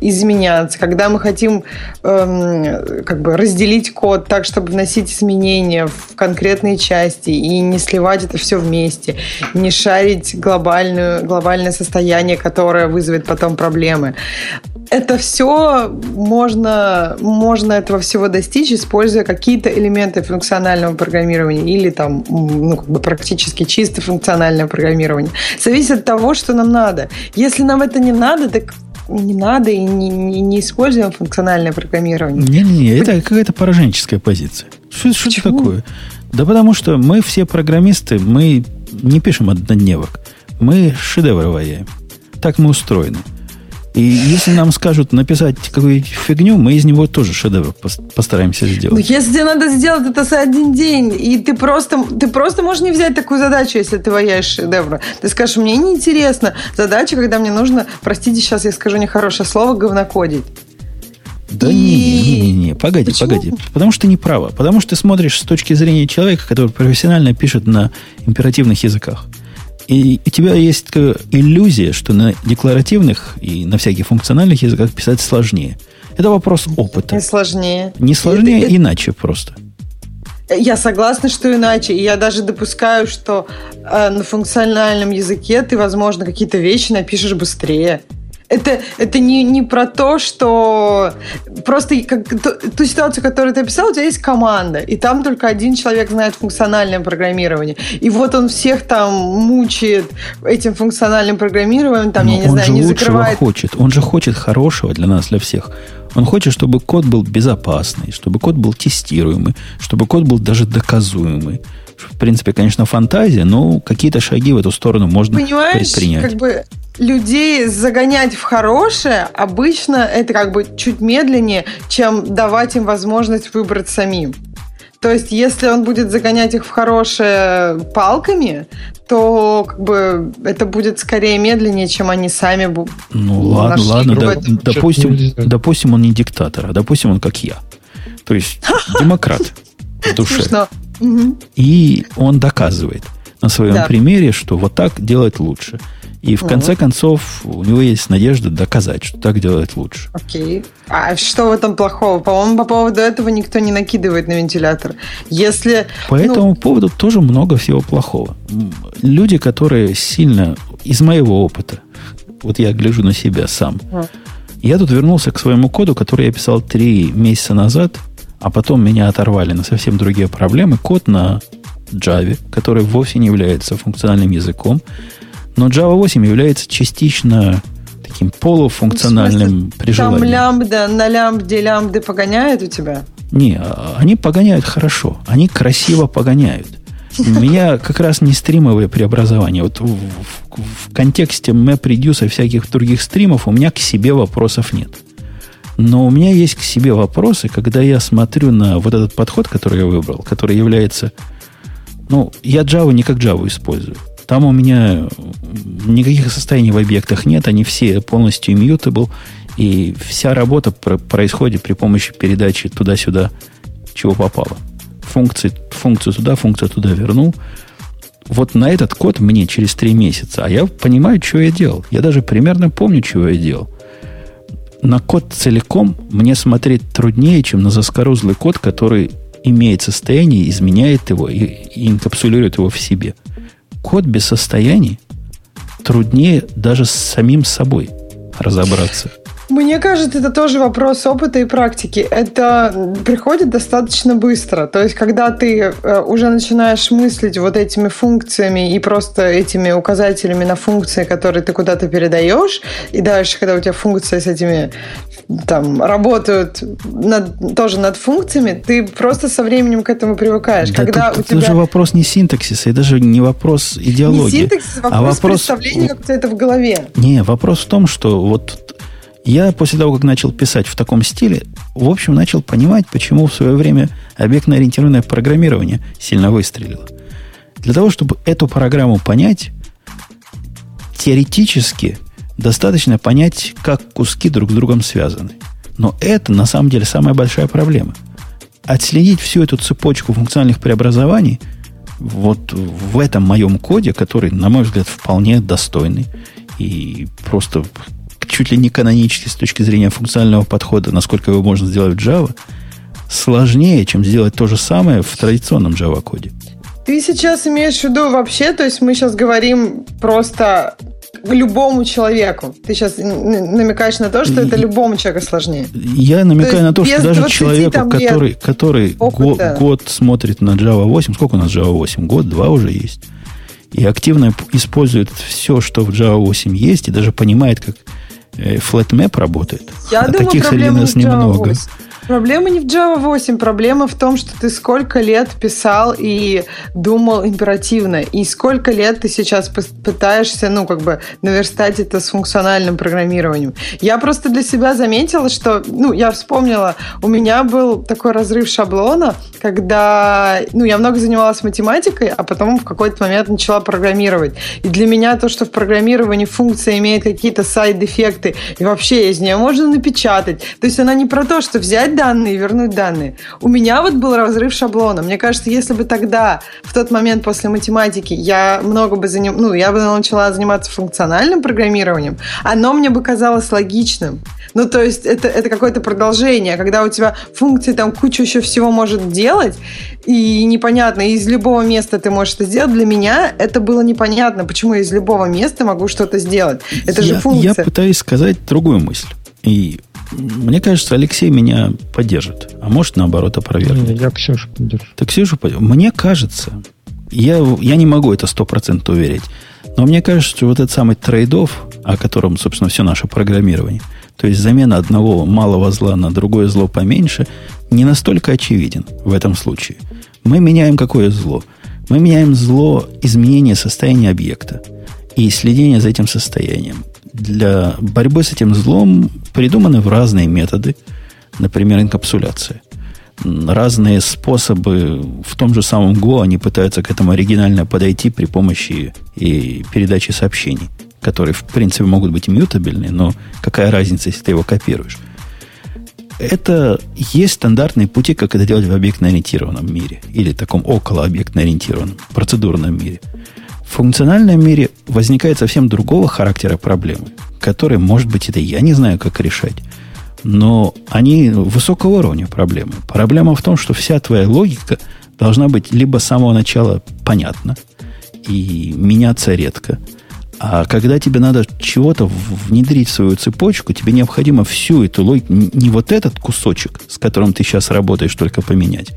Speaker 3: изменяться, когда мы хотим эм, как бы разделить код так, чтобы вносить изменения в конкретные части и не сливать это все вместе, не шарить глобальную, глобальное состояние, которое вызовет вызовет потом проблемы. Это все можно, можно этого всего достичь, используя какие-то элементы функционального программирования или там ну, как бы практически чисто функциональное программирование. Зависит от того, что нам надо. Если нам это не надо, так не надо и не, не, не используем функциональное программирование.
Speaker 1: Не-не-не, это какая-то пораженческая позиция. Что, это такое? Да потому что мы все программисты, мы не пишем однодневок. Мы шедевры ваяем. Так мы устроены. И если нам скажут написать какую-нибудь фигню, мы из него тоже шедевр постараемся сделать. Но
Speaker 3: если надо сделать это за один день, и ты просто, ты просто можешь не взять такую задачу, если ты ваяешь шедевра. Ты скажешь, мне неинтересно задача, когда мне нужно, простите, сейчас я скажу нехорошее слово, говнокодить.
Speaker 1: Да и... не, не, не, погоди, Почему? погоди. Потому что ты не права. Потому что ты смотришь с точки зрения человека, который профессионально пишет на императивных языках. И у тебя есть иллюзия, что на декларативных и на всяких функциональных языках писать сложнее. Это вопрос опыта.
Speaker 3: Не сложнее.
Speaker 1: Не сложнее, это, иначе просто.
Speaker 3: Я согласна, что иначе. И я даже допускаю, что э, на функциональном языке ты, возможно, какие-то вещи напишешь быстрее. Это, это не, не про то, что просто как, ту, ту ситуацию, которую ты описал, у тебя есть команда, и там только один человек знает функциональное программирование. И вот он всех там мучает этим функциональным программированием, там,
Speaker 1: Но
Speaker 3: я не
Speaker 1: он
Speaker 3: знаю,
Speaker 1: же
Speaker 3: не
Speaker 1: лучшего
Speaker 3: закрывает.
Speaker 1: хочет. Он же хочет хорошего для нас, для всех. Он хочет, чтобы код был безопасный, чтобы код был тестируемый, чтобы код был даже доказуемый. В принципе, конечно, фантазия, но какие-то шаги в эту сторону можно
Speaker 3: Понимаешь,
Speaker 1: предпринять.
Speaker 3: как бы людей загонять в хорошее обычно это как бы чуть медленнее, чем давать им возможность выбрать самим. То есть, если он будет загонять их в хорошее палками, то как бы это будет скорее медленнее, чем они сами будут.
Speaker 1: Ну ладно, ладно, да, допустим, допустим, он не диктатор, а допустим, он как я. То есть демократ в душе. И он доказывает на своем да. примере, что вот так делать лучше. И в конце концов у него есть надежда доказать, что так делает лучше.
Speaker 3: Окей. А что в этом плохого? По-моему, по поводу этого никто не накидывает на вентилятор. Если...
Speaker 1: По ну... этому поводу тоже много всего плохого. Люди, которые сильно... Из моего опыта, вот я гляжу на себя сам. А. Я тут вернулся к своему коду, который я писал три месяца назад, а потом меня оторвали на совсем другие проблемы. Код на Java, который вовсе не является функциональным языком, но Java 8 является частично таким полуфункциональным при
Speaker 3: Там лямбда, на лямбде лямбды погоняют у тебя?
Speaker 1: Не, они погоняют хорошо. Они красиво погоняют. У меня как раз не стримовые преобразования. Вот в, в, в контексте MapReduce и всяких других стримов у меня к себе вопросов нет. Но у меня есть к себе вопросы, когда я смотрю на вот этот подход, который я выбрал, который является... Ну, я Java не как Java использую. Там у меня никаких состояний в объектах нет, они все полностью immutable, и вся работа происходит при помощи передачи туда-сюда, чего попало. Функции, функцию туда, функцию туда вернул. Вот на этот код мне через три месяца, а я понимаю, что я делал. Я даже примерно помню, чего я делал. На код целиком мне смотреть труднее, чем на заскорузлый код, который имеет состояние, изменяет его и, и инкапсулирует его в себе – код без состояний труднее даже с самим собой разобраться.
Speaker 3: Мне кажется, это тоже вопрос опыта и практики. Это приходит достаточно быстро. То есть, когда ты э, уже начинаешь мыслить вот этими функциями и просто этими указателями на функции, которые ты куда-то передаешь, и дальше, когда у тебя функции с этими там работают над, тоже над функциями, ты просто со временем к этому привыкаешь.
Speaker 1: Да
Speaker 3: когда
Speaker 1: тут, у тебя... Это же вопрос не синтаксиса, и даже не вопрос идеологии. Не
Speaker 3: синтаксис, вопрос, а вопрос представления, как у тебя это в голове.
Speaker 1: Не, вопрос в том, что вот я после того, как начал писать в таком стиле, в общем, начал понимать, почему в свое время объектно-ориентированное программирование сильно выстрелило. Для того, чтобы эту программу понять, теоретически достаточно понять, как куски друг с другом связаны. Но это на самом деле самая большая проблема. Отследить всю эту цепочку функциональных преобразований вот в этом моем коде, который, на мой взгляд, вполне достойный и просто чуть ли не канонически с точки зрения функционального подхода, насколько его можно сделать в Java, сложнее, чем сделать то же самое в традиционном Java-коде.
Speaker 3: Ты сейчас имеешь в виду вообще, то есть мы сейчас говорим просто любому человеку. Ты сейчас намекаешь на то, что это любому человеку сложнее.
Speaker 1: Я намекаю на то, что даже человеку, который, который год, год смотрит на Java 8, сколько у нас Java 8? Год, два уже есть. И активно использует все, что в Java 8 есть, и даже понимает, как FlatMap работает.
Speaker 3: Я а думаю,
Speaker 1: таких среди нас немного.
Speaker 3: Проблема не в Java 8, проблема в том, что ты сколько лет писал и думал императивно, и сколько лет ты сейчас пытаешься, ну, как бы, наверстать это с функциональным программированием. Я просто для себя заметила, что, ну, я вспомнила, у меня был такой разрыв шаблона, когда, ну, я много занималась математикой, а потом в какой-то момент начала программировать. И для меня то, что в программировании функция имеет какие-то сайд-эффекты, и вообще из нее можно напечатать. То есть она не про то, что взять данные вернуть данные. У меня вот был разрыв шаблона. Мне кажется, если бы тогда, в тот момент после математики, я много бы заним... ну, я бы начала заниматься функциональным программированием, оно мне бы казалось логичным. Ну, то есть это, это какое-то продолжение, когда у тебя функции там кучу еще всего может делать, и непонятно, из любого места ты можешь это сделать. Для меня это было непонятно, почему я из любого места могу что-то сделать. Это
Speaker 1: я,
Speaker 3: же функция.
Speaker 1: Я пытаюсь сказать другую мысль. И мне кажется, Алексей меня поддержит. А может, наоборот, опровергнет.
Speaker 5: Я Ксюшу поддержу.
Speaker 1: Так Ксюшу поддержу. Мне кажется, я, я не могу это сто процентов уверить, но мне кажется, что вот этот самый трейдов, о котором, собственно, все наше программирование, то есть замена одного малого зла на другое зло поменьше, не настолько очевиден в этом случае. Мы меняем какое зло? Мы меняем зло изменения состояния объекта и следения за этим состоянием для борьбы с этим злом придуманы в разные методы, например, инкапсуляция. Разные способы в том же самом Go они пытаются к этому оригинально подойти при помощи и передачи сообщений, которые, в принципе, могут быть мютабельны, но какая разница, если ты его копируешь? Это есть стандартные пути, как это делать в объектно-ориентированном мире или таком около объектно-ориентированном, процедурном мире – в функциональном мире возникает совсем другого характера проблемы, которые, может быть, это я не знаю, как решать. Но они высокого уровня проблемы. Проблема в том, что вся твоя логика должна быть либо с самого начала понятна и меняться редко. А когда тебе надо чего-то внедрить в свою цепочку, тебе необходимо всю эту логику, не вот этот кусочек, с которым ты сейчас работаешь, только поменять,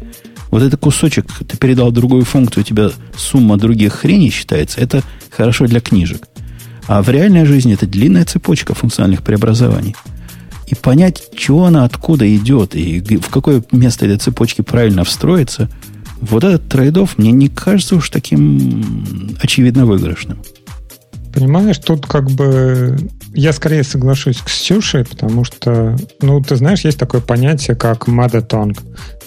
Speaker 1: вот этот кусочек, ты передал другую функцию, у тебя сумма других хреней считается, это хорошо для книжек. А в реальной жизни это длинная цепочка функциональных преобразований. И понять, чего она откуда идет, и в какое место этой цепочки правильно встроиться, вот этот трейдов мне не кажется уж таким очевидно выигрышным.
Speaker 5: Понимаешь, тут как бы я скорее соглашусь с Ксюшей, потому что, ну, ты знаешь, есть такое понятие, как mother tongue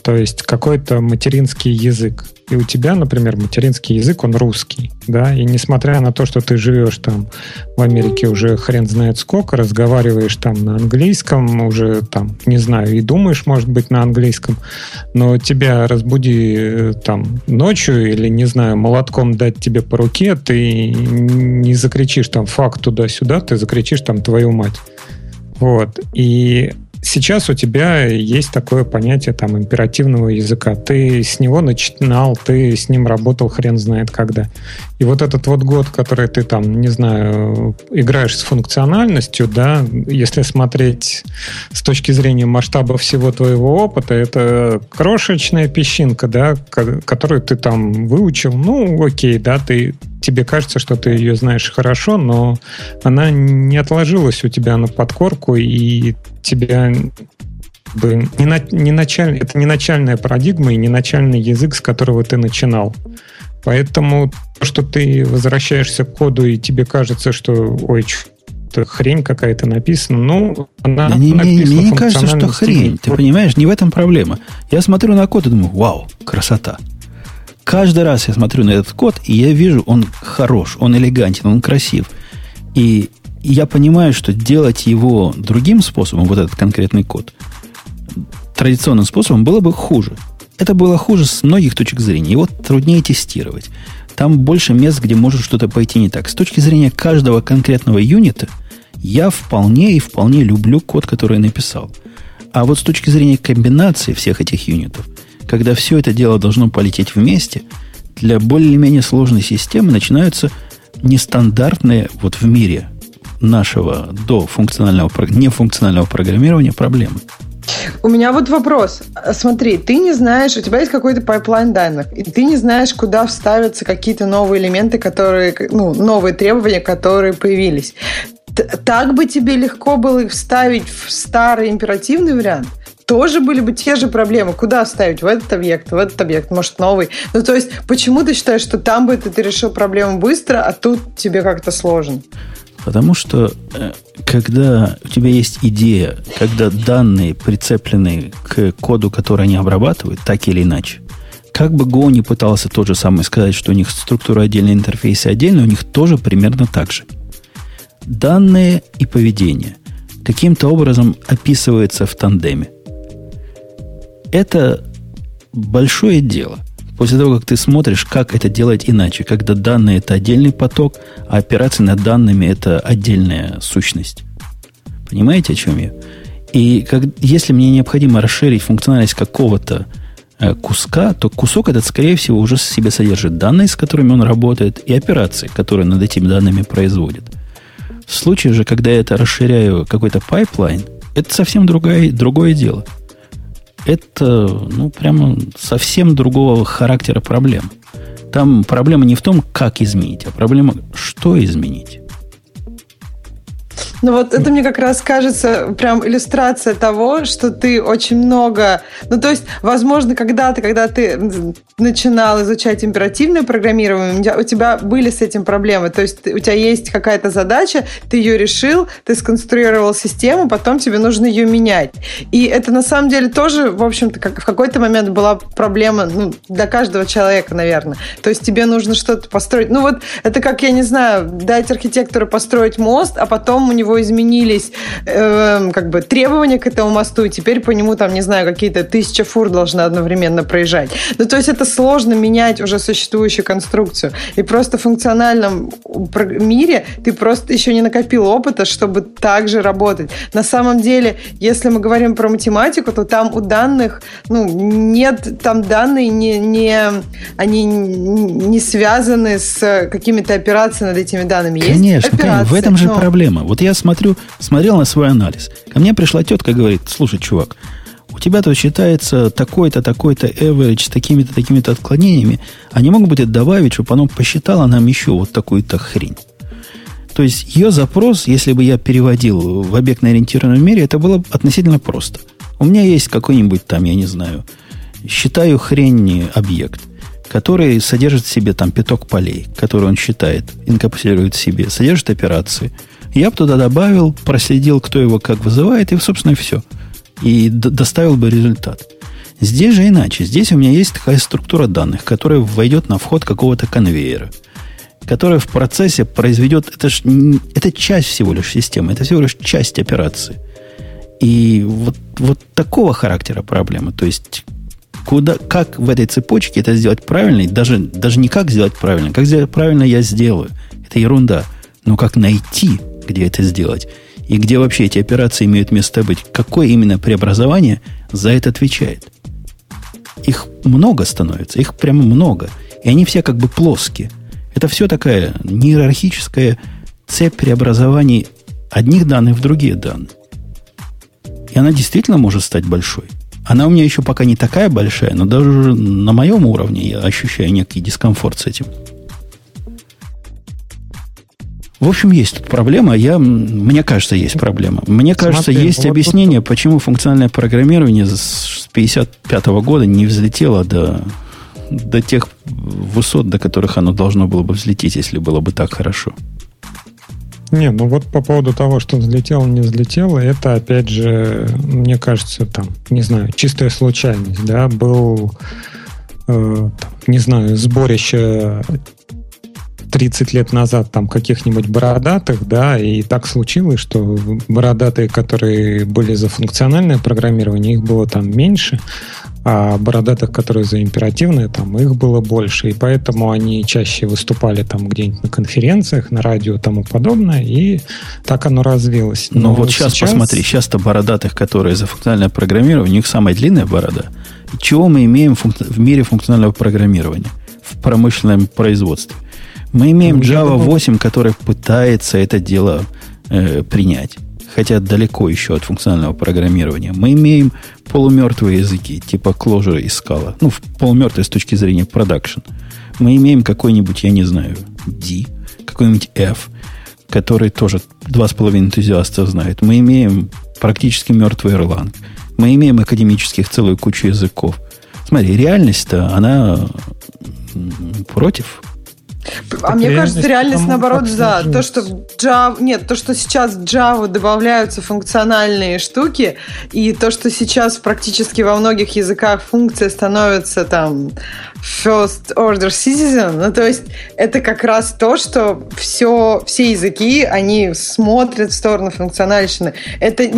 Speaker 5: то есть какой-то материнский язык. И у тебя, например, материнский язык, он русский, да, и несмотря на то, что ты живешь там в Америке уже хрен знает сколько, разговариваешь там на английском, уже там, не знаю, и думаешь, может быть, на английском, но тебя разбуди э, там ночью или, не знаю, молотком дать тебе по руке, ты не закричишь там факт туда-сюда, ты закричишь там твою мать. Вот. И сейчас у тебя есть такое понятие там императивного языка. Ты с него начинал, ты с ним работал хрен знает когда. И вот этот вот год, который ты там, не знаю, играешь с функциональностью, да, если смотреть с точки зрения масштаба всего твоего опыта, это крошечная песчинка, да, которую ты там выучил. Ну, окей, да, ты тебе кажется, что ты ее знаешь хорошо, но она не отложилась у тебя на подкорку, и тебя бы не, на, не началь, это не начальная парадигма и не начальный язык, с которого ты начинал. Поэтому то, что ты возвращаешься к коду, и тебе кажется, что ой, что хрень какая-то написана, ну, она
Speaker 1: не, не, Мне не кажется, что хрень. Ты понимаешь, не в этом проблема. Я смотрю на код и думаю, вау, красота. Каждый раз я смотрю на этот код, и я вижу, он хорош, он элегантен, он красив. И я понимаю, что делать его другим способом, вот этот конкретный код, традиционным способом, было бы хуже. Это было хуже с многих точек зрения. Его труднее тестировать. Там больше мест, где может что-то пойти не так. С точки зрения каждого конкретного юнита, я вполне и вполне люблю код, который я написал. А вот с точки зрения комбинации всех этих юнитов, когда все это дело должно полететь вместе, для более-менее сложной системы начинаются нестандартные вот в мире нашего до функционального, нефункционального программирования проблемы.
Speaker 3: У меня вот вопрос. Смотри, ты не знаешь, у тебя есть какой-то пайплайн данных, и ты не знаешь, куда вставятся какие-то новые элементы, которые, ну, новые требования, которые появились. Так бы тебе легко было их вставить в старый императивный вариант – тоже были бы те же проблемы. Куда ставить? В этот объект, в этот объект, может, новый. Ну, то есть, почему ты считаешь, что там бы ты, ты решил проблему быстро, а тут тебе как-то сложно?
Speaker 1: Потому что э, когда у тебя есть идея, когда данные прицеплены к коду, который они обрабатывают, так или иначе, как бы Go не пытался тот же самый сказать, что у них структура отдельной интерфейса отдельно, у них тоже примерно так же. Данные и поведение каким-то образом описывается в тандеме. Это большое дело. После того, как ты смотришь, как это делать иначе, когда данные это отдельный поток, а операции над данными это отдельная сущность. Понимаете, о чем я? И как, если мне необходимо расширить функциональность какого-то э, куска, то кусок этот, скорее всего, уже в себе содержит данные, с которыми он работает, и операции, которые над этими данными производит. В случае же, когда я это расширяю какой-то пайплайн, это совсем другое, другое дело. Это, ну, прямо совсем другого характера проблем. Там проблема не в том, как изменить, а проблема, что изменить.
Speaker 3: Ну вот это мне как раз кажется прям иллюстрация того, что ты очень много... Ну то есть, возможно, когда-то, когда ты начинал изучать императивное программирование, у тебя были с этим проблемы. То есть у тебя есть какая-то задача, ты ее решил, ты сконструировал систему, потом тебе нужно ее менять. И это на самом деле тоже, в общем-то, как в какой-то момент была проблема ну, для каждого человека, наверное. То есть тебе нужно что-то построить. Ну вот это как, я не знаю, дать архитектору построить мост, а потом у него него изменились э, как бы требования к этому мосту, и теперь по нему там, не знаю, какие-то тысячи фур должны одновременно проезжать. Ну, то есть это сложно менять уже существующую конструкцию. И просто в функциональном мире ты просто еще не накопил опыта, чтобы так же работать. На самом деле, если мы говорим про математику, то там у данных, ну, нет, там данные не, не они не связаны с какими-то операциями над этими данными.
Speaker 1: Конечно, есть операции, конечно, в этом же но... проблема. Вот я смотрю, смотрел на свой анализ. Ко мне пришла тетка говорит, слушай, чувак, у тебя тут считается такой-то, такой-то average с такими-то, такими-то отклонениями, а не могут быть это добавить, чтобы оно посчитало нам еще вот такую-то хрень. То есть ее запрос, если бы я переводил в объектно-ориентированном мире, это было относительно просто. У меня есть какой-нибудь там, я не знаю, считаю хрень объект, который содержит в себе там пяток полей, который он считает, инкапсулирует в себе, содержит операции – я бы туда добавил, проследил, кто его как вызывает, и, собственно, все. И доставил бы результат. Здесь же иначе. Здесь у меня есть такая структура данных, которая войдет на вход какого-то конвейера, которая в процессе произведет... Это, ж, это часть всего лишь системы, это всего лишь часть операции. И вот, вот такого характера проблема. То есть, куда, как в этой цепочке это сделать правильно, даже, даже не как сделать правильно, как сделать правильно я сделаю. Это ерунда. Но как найти где это сделать, и где вообще эти операции имеют место быть, какое именно преобразование за это отвечает. Их много становится, их прямо много. И они все как бы плоские. Это все такая неиерархическая цепь преобразований одних данных в другие данные. И она действительно может стать большой. Она у меня еще пока не такая большая, но даже на моем уровне я ощущаю некий дискомфорт с этим. В общем, есть тут проблема. Я, мне кажется, есть проблема. Мне кажется, Смотри, есть вот объяснение, тут... почему функциональное программирование с 1955 года не взлетело до, до тех высот, до которых оно должно было бы взлететь, если было бы так хорошо.
Speaker 5: Не, ну вот по поводу того, что взлетело, не взлетело, это, опять же, мне кажется, там, не знаю, чистая случайность, да, был, э, не знаю, сборище 30 лет назад там каких-нибудь бородатых, да, и так случилось, что бородатые, которые были за функциональное программирование, их было там меньше, а бородатых, которые за императивное, там их было больше, и поэтому они чаще выступали там где-нибудь на конференциях, на радио и тому подобное, и так оно развилось.
Speaker 1: Но, Но вот сейчас, сейчас посмотри, сейчас-то бородатых, которые за функциональное программирование, у них самая длинная борода. чего мы имеем в мире функционального программирования? В промышленном производстве – мы имеем ну, Java 8, который пытается это дело э, принять, хотя далеко еще от функционального программирования. Мы имеем полумертвые языки, типа Clojure и Scala. Ну, полумертвые с точки зрения продакшн. Мы имеем какой-нибудь, я не знаю, D, какой-нибудь F, который тоже два с половиной энтузиаста знают. Мы имеем практически мертвый Erlang. Мы имеем академических целую кучу языков. Смотри, реальность-то, она против
Speaker 3: а мне кажется, реальность наоборот за то, что Java, нет, то, что сейчас в Java добавляются функциональные штуки, и то, что сейчас практически во многих языках функция становится там first order citizen, ну то есть это как раз то, что все, все языки, они смотрят в сторону функциональщины. Это,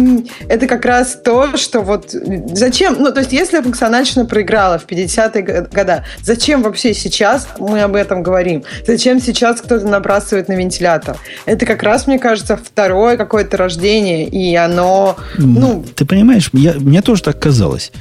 Speaker 3: это как раз то, что вот зачем, ну то есть если функциональщина проиграла в 50-е годы, зачем вообще сейчас мы об этом говорим? Зачем сейчас кто-то набрасывает на вентилятор? Это как раз, мне кажется, второе какое-то рождение, и оно... Ну...
Speaker 1: Ты понимаешь, я, мне тоже так казалось.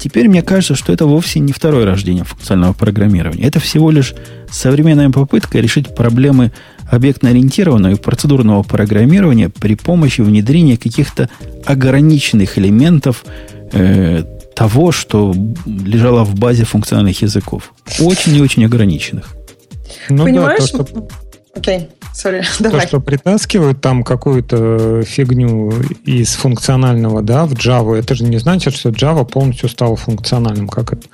Speaker 1: Теперь мне кажется, что это вовсе не второе рождение функционального программирования. Это всего лишь современная попытка решить проблемы объектно-ориентированного и процедурного программирования при помощи внедрения каких-то ограниченных элементов э, того, что лежало в базе функциональных языков. Очень и очень ограниченных.
Speaker 3: Ну, Понимаешь? Да, то, что... Окей, сори,
Speaker 5: давай. То, что притаскивают там какую-то фигню из функционального, да, в Java, это же не значит, что Java полностью стала функциональным, как это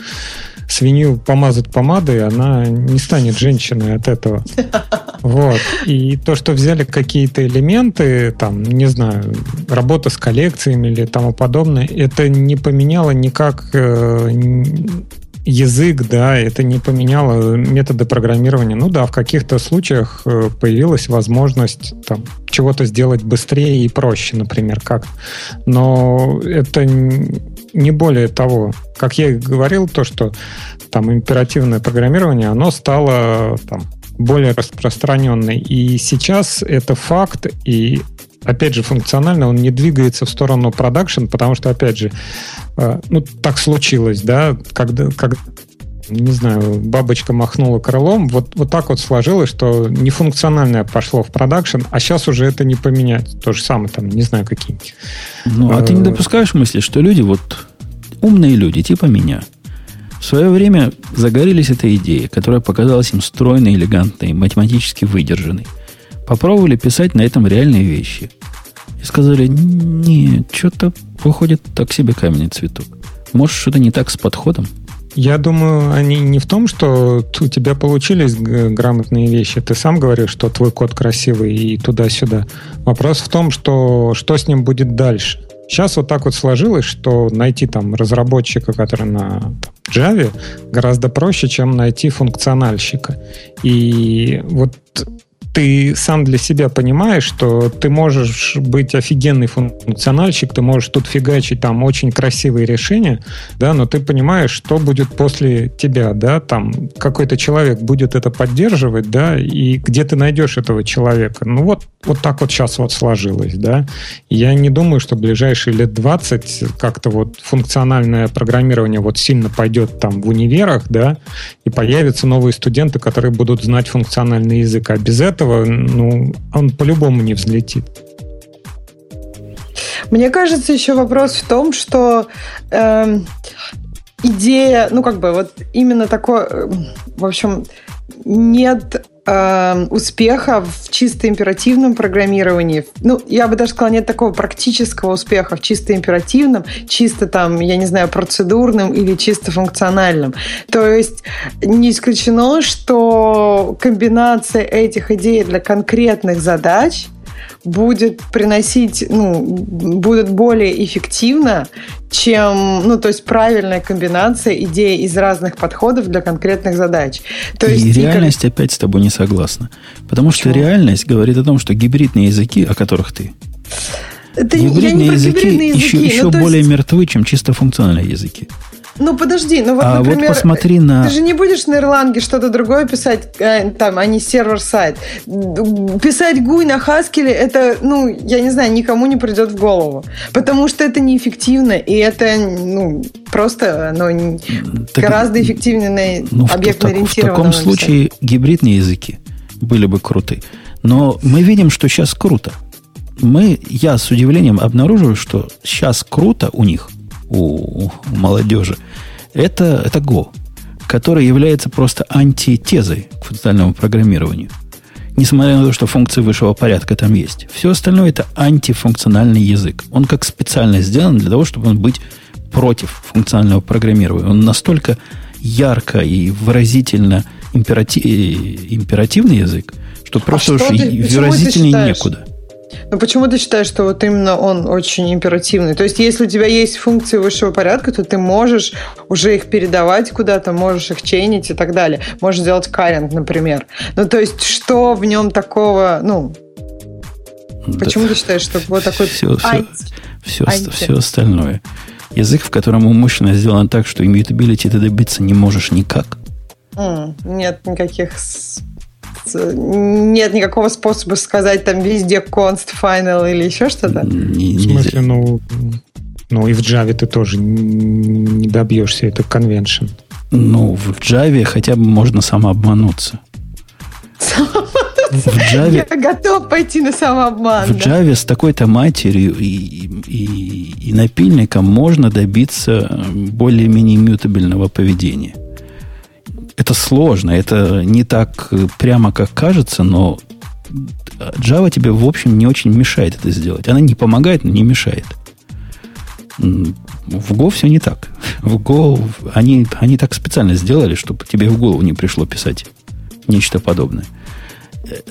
Speaker 5: свинью помазать помадой, она не станет женщиной от этого. Вот. И то, что взяли какие-то элементы, там, не знаю, работа с коллекциями или тому подобное, это не поменяло никак э, язык, да, это не поменяло методы программирования. Ну да, в каких-то случаях э, появилась возможность там, чего-то сделать быстрее и проще, например, как. Но это не более того. Как я и говорил, то, что там императивное программирование, оно стало там, более распространенной. И сейчас это факт, и опять же, функционально он не двигается в сторону продакшн, потому что, опять же, э, ну, так случилось, да, когда, как, не знаю, бабочка махнула крылом, вот, вот так вот сложилось, что нефункциональное пошло в продакшн, а сейчас уже это не поменять. То же самое, там, не знаю, какие-нибудь.
Speaker 1: Ну, а ты не э, допускаешь мысли, что люди, вот умные люди, типа меня, в свое время загорелись этой идеей, которая показалась им стройной, элегантной, математически выдержанной. Попробовали писать на этом реальные вещи. И сказали, нет, что-то выходит так себе каменный цветок. Может, что-то не так с подходом?
Speaker 5: Я думаю, они не в том, что у тебя получились грамотные вещи. Ты сам говоришь, что твой код красивый и туда-сюда. Вопрос в том, что, что с ним будет дальше. Сейчас вот так вот сложилось, что найти там разработчика, который на Java, гораздо проще, чем найти функциональщика. И вот ты сам для себя понимаешь, что ты можешь быть офигенный функциональщик, ты можешь тут фигачить там очень красивые решения, да, но ты понимаешь, что будет после тебя, да, там какой-то человек будет это поддерживать, да, и где ты найдешь этого человека. Ну вот, вот так вот сейчас вот сложилось, да. я не думаю, что в ближайшие лет 20 как-то вот функциональное программирование вот сильно пойдет там в универах, да, и появятся новые студенты, которые будут знать функциональный язык. А без этого ну, он по-любому не взлетит.
Speaker 3: Мне кажется, еще вопрос в том, что э, идея, ну как бы вот именно такой, э, в общем, нет э, успеха в чисто императивном программировании. Ну, я бы даже сказала, нет такого практического успеха в чисто императивном, чисто там, я не знаю, процедурном или чисто функциональном. То есть не исключено, что комбинация этих идей для конкретных задач будет приносить, ну, будет более эффективно, чем, ну, то есть правильная комбинация идей из разных подходов для конкретных задач. То
Speaker 1: и есть, реальность и... опять с тобой не согласна. Потому Почему? что реальность говорит о том, что гибридные языки, о которых ты это гибридные языки, языки еще, еще более есть... мертвы, чем чисто функциональные языки.
Speaker 3: Ну, подожди, ну вот, а например,
Speaker 1: вот посмотри на...
Speaker 3: ты же не будешь на Ирланге что-то другое писать, э, там, а не сервер-сайт. Писать гуй на Хаскеле, это, ну, я не знаю, никому не придет в голову. Потому что это неэффективно, и это, ну, просто оно так, гораздо эффективнее на ну, объектно-ориентированном.
Speaker 1: В, таком случае гибридные языки были бы круты. Но мы видим, что сейчас круто. Мы, я с удивлением обнаруживаю, что сейчас круто у них – у, молодежи, это, это Go, который является просто антитезой к функциональному программированию. Несмотря на то, что функции высшего порядка там есть. Все остальное это антифункциональный язык. Он как специально сделан для того, чтобы он быть против функционального программирования. Он настолько ярко и выразительно императив, императивный язык, что просто а уж выразительнее некуда.
Speaker 3: Но почему ты считаешь, что вот именно он очень императивный? То есть, если у тебя есть функции высшего порядка, то ты можешь уже их передавать куда-то, можешь их чейнить и так далее. Можешь сделать каринг, например. Ну, то есть, что в нем такого, ну, да. Почему ты считаешь, что вот такой
Speaker 1: все, все, все, все остальное? Язык, в котором умышленно сделан так, что immutability ты добиться не можешь никак.
Speaker 3: Mm, нет никаких нет никакого способа сказать там везде const final или еще что-то?
Speaker 5: в смысле, ну, ну и в Java ты тоже не добьешься, это convention.
Speaker 1: Ну, в Java хотя бы можно самообмануться.
Speaker 3: В Java, Я готов пойти на самообман.
Speaker 1: В Java с такой-то матерью и, и, и напильником можно добиться более-менее мютабельного поведения это сложно, это не так прямо, как кажется, но Java тебе, в общем, не очень мешает это сделать. Она не помогает, но не мешает. В Go все не так. В Go они, они так специально сделали, чтобы тебе в голову не пришло писать нечто подобное.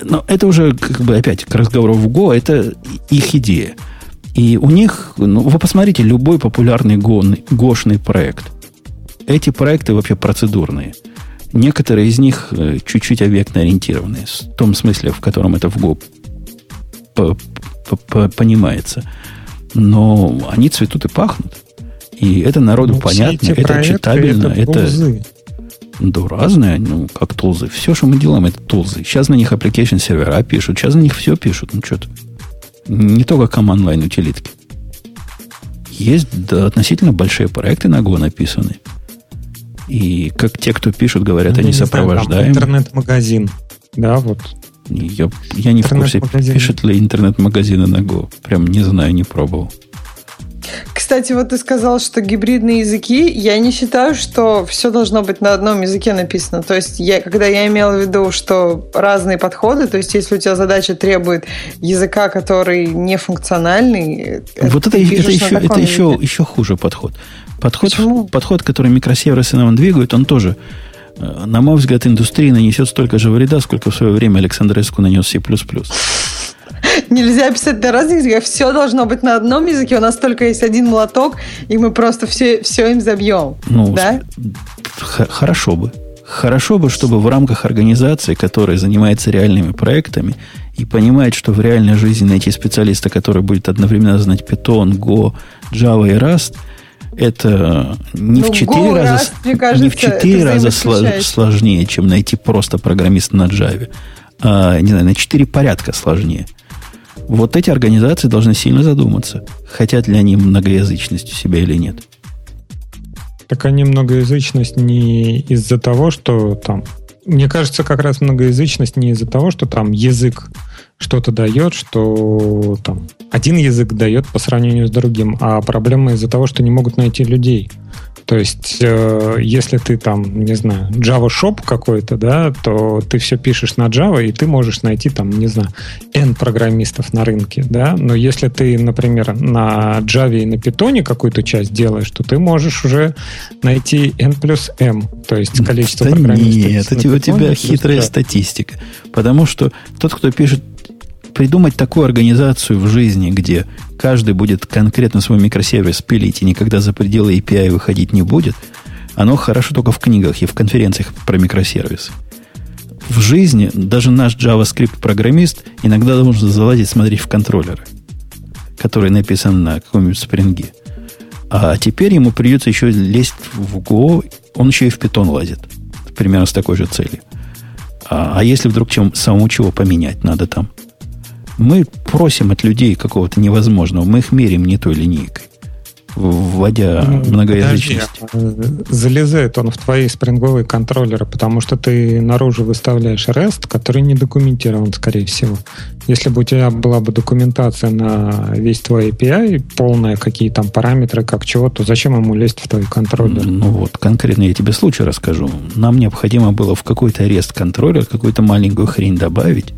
Speaker 1: Но это уже, как бы, опять к разговору в Go, это их идея. И у них, ну, вы посмотрите, любой популярный гошный проект. Эти проекты вообще процедурные – Некоторые из них э, чуть-чуть объектно ориентированные, в том смысле, в котором это в Go понимается. Но они цветут и пахнут. И это народу ну, понятно, это читабельно, это... это да, разные, ну, как тулзы. Все, что мы делаем, это тулзы. Сейчас на них application сервера пишут, сейчас на них все пишут. Ну, что-то. Не только line утилитки. Есть да, относительно большие проекты на Go написаны. И как те, кто пишут, говорят, ну, они сопровождаем.
Speaker 5: Интернет-магазин. Да, вот.
Speaker 1: Я, я не в курсе, пишет ли интернет-магазины на Go. Прям не знаю, не пробовал.
Speaker 3: Кстати, вот ты сказал, что гибридные языки, я не считаю, что все должно быть на одном языке написано. То есть, я, когда я имела в виду, что разные подходы, то есть, если у тебя задача требует языка, который не функциональный,
Speaker 1: вот это, это, еще, это еще, еще хуже подход. Подход, подход, который микросервисы нам двигают, он тоже, э, на мой взгляд, индустрии нанесет столько же вреда, сколько в свое время Александр Эску нанес C++.
Speaker 3: Нельзя писать на разных языках. Все должно быть на одном языке. У нас только есть один молоток, и мы просто все, все им забьем. Ну, да?
Speaker 1: хорошо бы. Хорошо бы, чтобы в рамках организации, которая занимается реальными проектами и понимает, что в реальной жизни найти специалиста, который будет одновременно знать Python, Go, Java и Rust, это не ну, в четыре раза, раз, кажется, не в четыре раза сложнее, чем найти просто программиста на Java, а, не знаю, на четыре порядка сложнее. Вот эти организации должны сильно задуматься, хотят ли они многоязычность у себя или нет.
Speaker 5: Так они многоязычность не из-за того, что там... Мне кажется, как раз многоязычность не из-за того, что там язык что-то дает, что там один язык дает по сравнению с другим, а проблема из-за того, что не могут найти людей. То есть, э, если ты там, не знаю, Java Shop какой-то, да, то ты все пишешь на Java, и ты можешь найти там, не знаю, N программистов на рынке, да. Но если ты, например, на Java и на Python какую-то часть делаешь, то ты можешь уже найти N плюс M, то есть количество
Speaker 1: да
Speaker 5: программистов.
Speaker 1: Нет, это у тебя хитрая статистика. Потому что тот, кто пишет придумать такую организацию в жизни, где каждый будет конкретно свой микросервис пилить и никогда за пределы API выходить не будет, оно хорошо только в книгах и в конференциях про микросервисы. В жизни даже наш JavaScript-программист иногда должен залазить смотреть в контроллеры, которые написаны на каком-нибудь спринге. А теперь ему придется еще лезть в Go, он еще и в Python лазит. Примерно с такой же целью. А, а если вдруг чем, самому чего поменять надо там? Мы просим от людей какого-то невозможного, мы их меряем не той линейкой. вводя ну, многоязычность.
Speaker 5: Подожди, а, залезает он в твои спринговые контроллеры, потому что ты наружу выставляешь REST, который не документирован, скорее всего. Если бы у тебя была бы документация на весь твой API, полная, какие там параметры, как чего, то зачем ему лезть в твой контроллер?
Speaker 1: Ну вот, конкретно я тебе случай расскажу. Нам необходимо было в какой-то REST контроллер какую-то маленькую хрень добавить,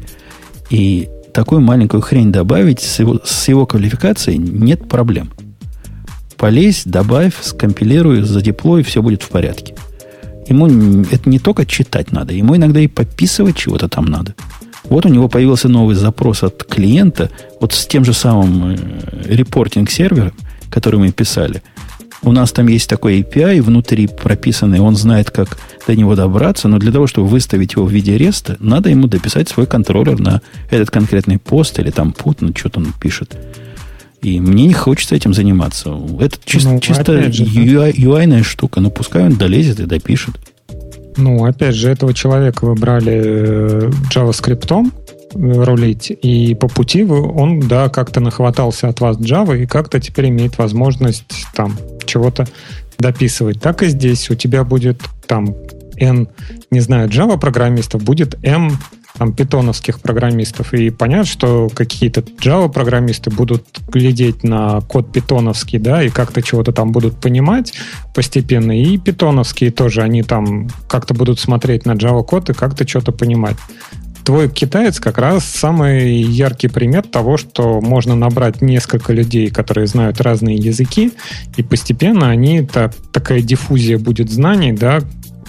Speaker 1: и такую маленькую хрень добавить с его, с его квалификацией нет проблем полезь, добавь, скомпилируй, задеплой, все будет в порядке. Ему это не только читать надо, ему иногда и подписывать чего-то там надо. Вот у него появился новый запрос от клиента, вот с тем же самым э, репортинг-сервером, который мы писали. У нас там есть такой API внутри прописанный, он знает, как до него добраться, но для того, чтобы выставить его в виде реста, надо ему дописать свой контроллер на этот конкретный пост или там put, ну что-то он пишет. И мне не хочется этим заниматься. Это чисто, ну, чисто же, UI, UI штука. Ну, пускай он долезет и допишет.
Speaker 5: Ну, опять же, этого человека выбрали э, JavaScript рулить, и по пути он, да, как-то нахватался от вас Java и как-то теперь имеет возможность там чего-то дописывать. Так и здесь у тебя будет там N, не знаю, Java программистов, будет M там, питоновских программистов. И понятно, что какие-то Java программисты будут глядеть на код питоновский, да, и как-то чего-то там будут понимать постепенно. И питоновские тоже, они там как-то будут смотреть на Java код и как-то что-то понимать. Твой китаец как раз самый яркий пример того, что можно набрать несколько людей, которые знают разные языки, и постепенно они, та, такая диффузия будет знаний, да,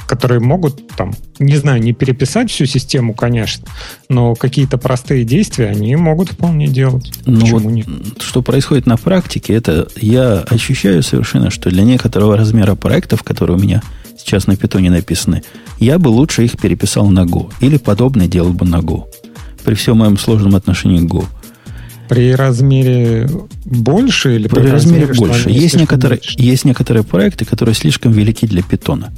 Speaker 5: которые могут, там, не знаю, не переписать всю систему, конечно, но какие-то простые действия они могут вполне делать.
Speaker 1: Ну Почему вот, нет? Что происходит на практике, это я ощущаю совершенно, что для некоторого размера проектов, которые у меня сейчас на питоне написаны, я бы лучше их переписал на Go. Или подобное делал бы на Go. При всем моем сложном отношении к Go.
Speaker 5: При размере больше или
Speaker 1: при, при размере, размере больше? Есть некоторые, есть некоторые проекты, которые слишком велики для питона.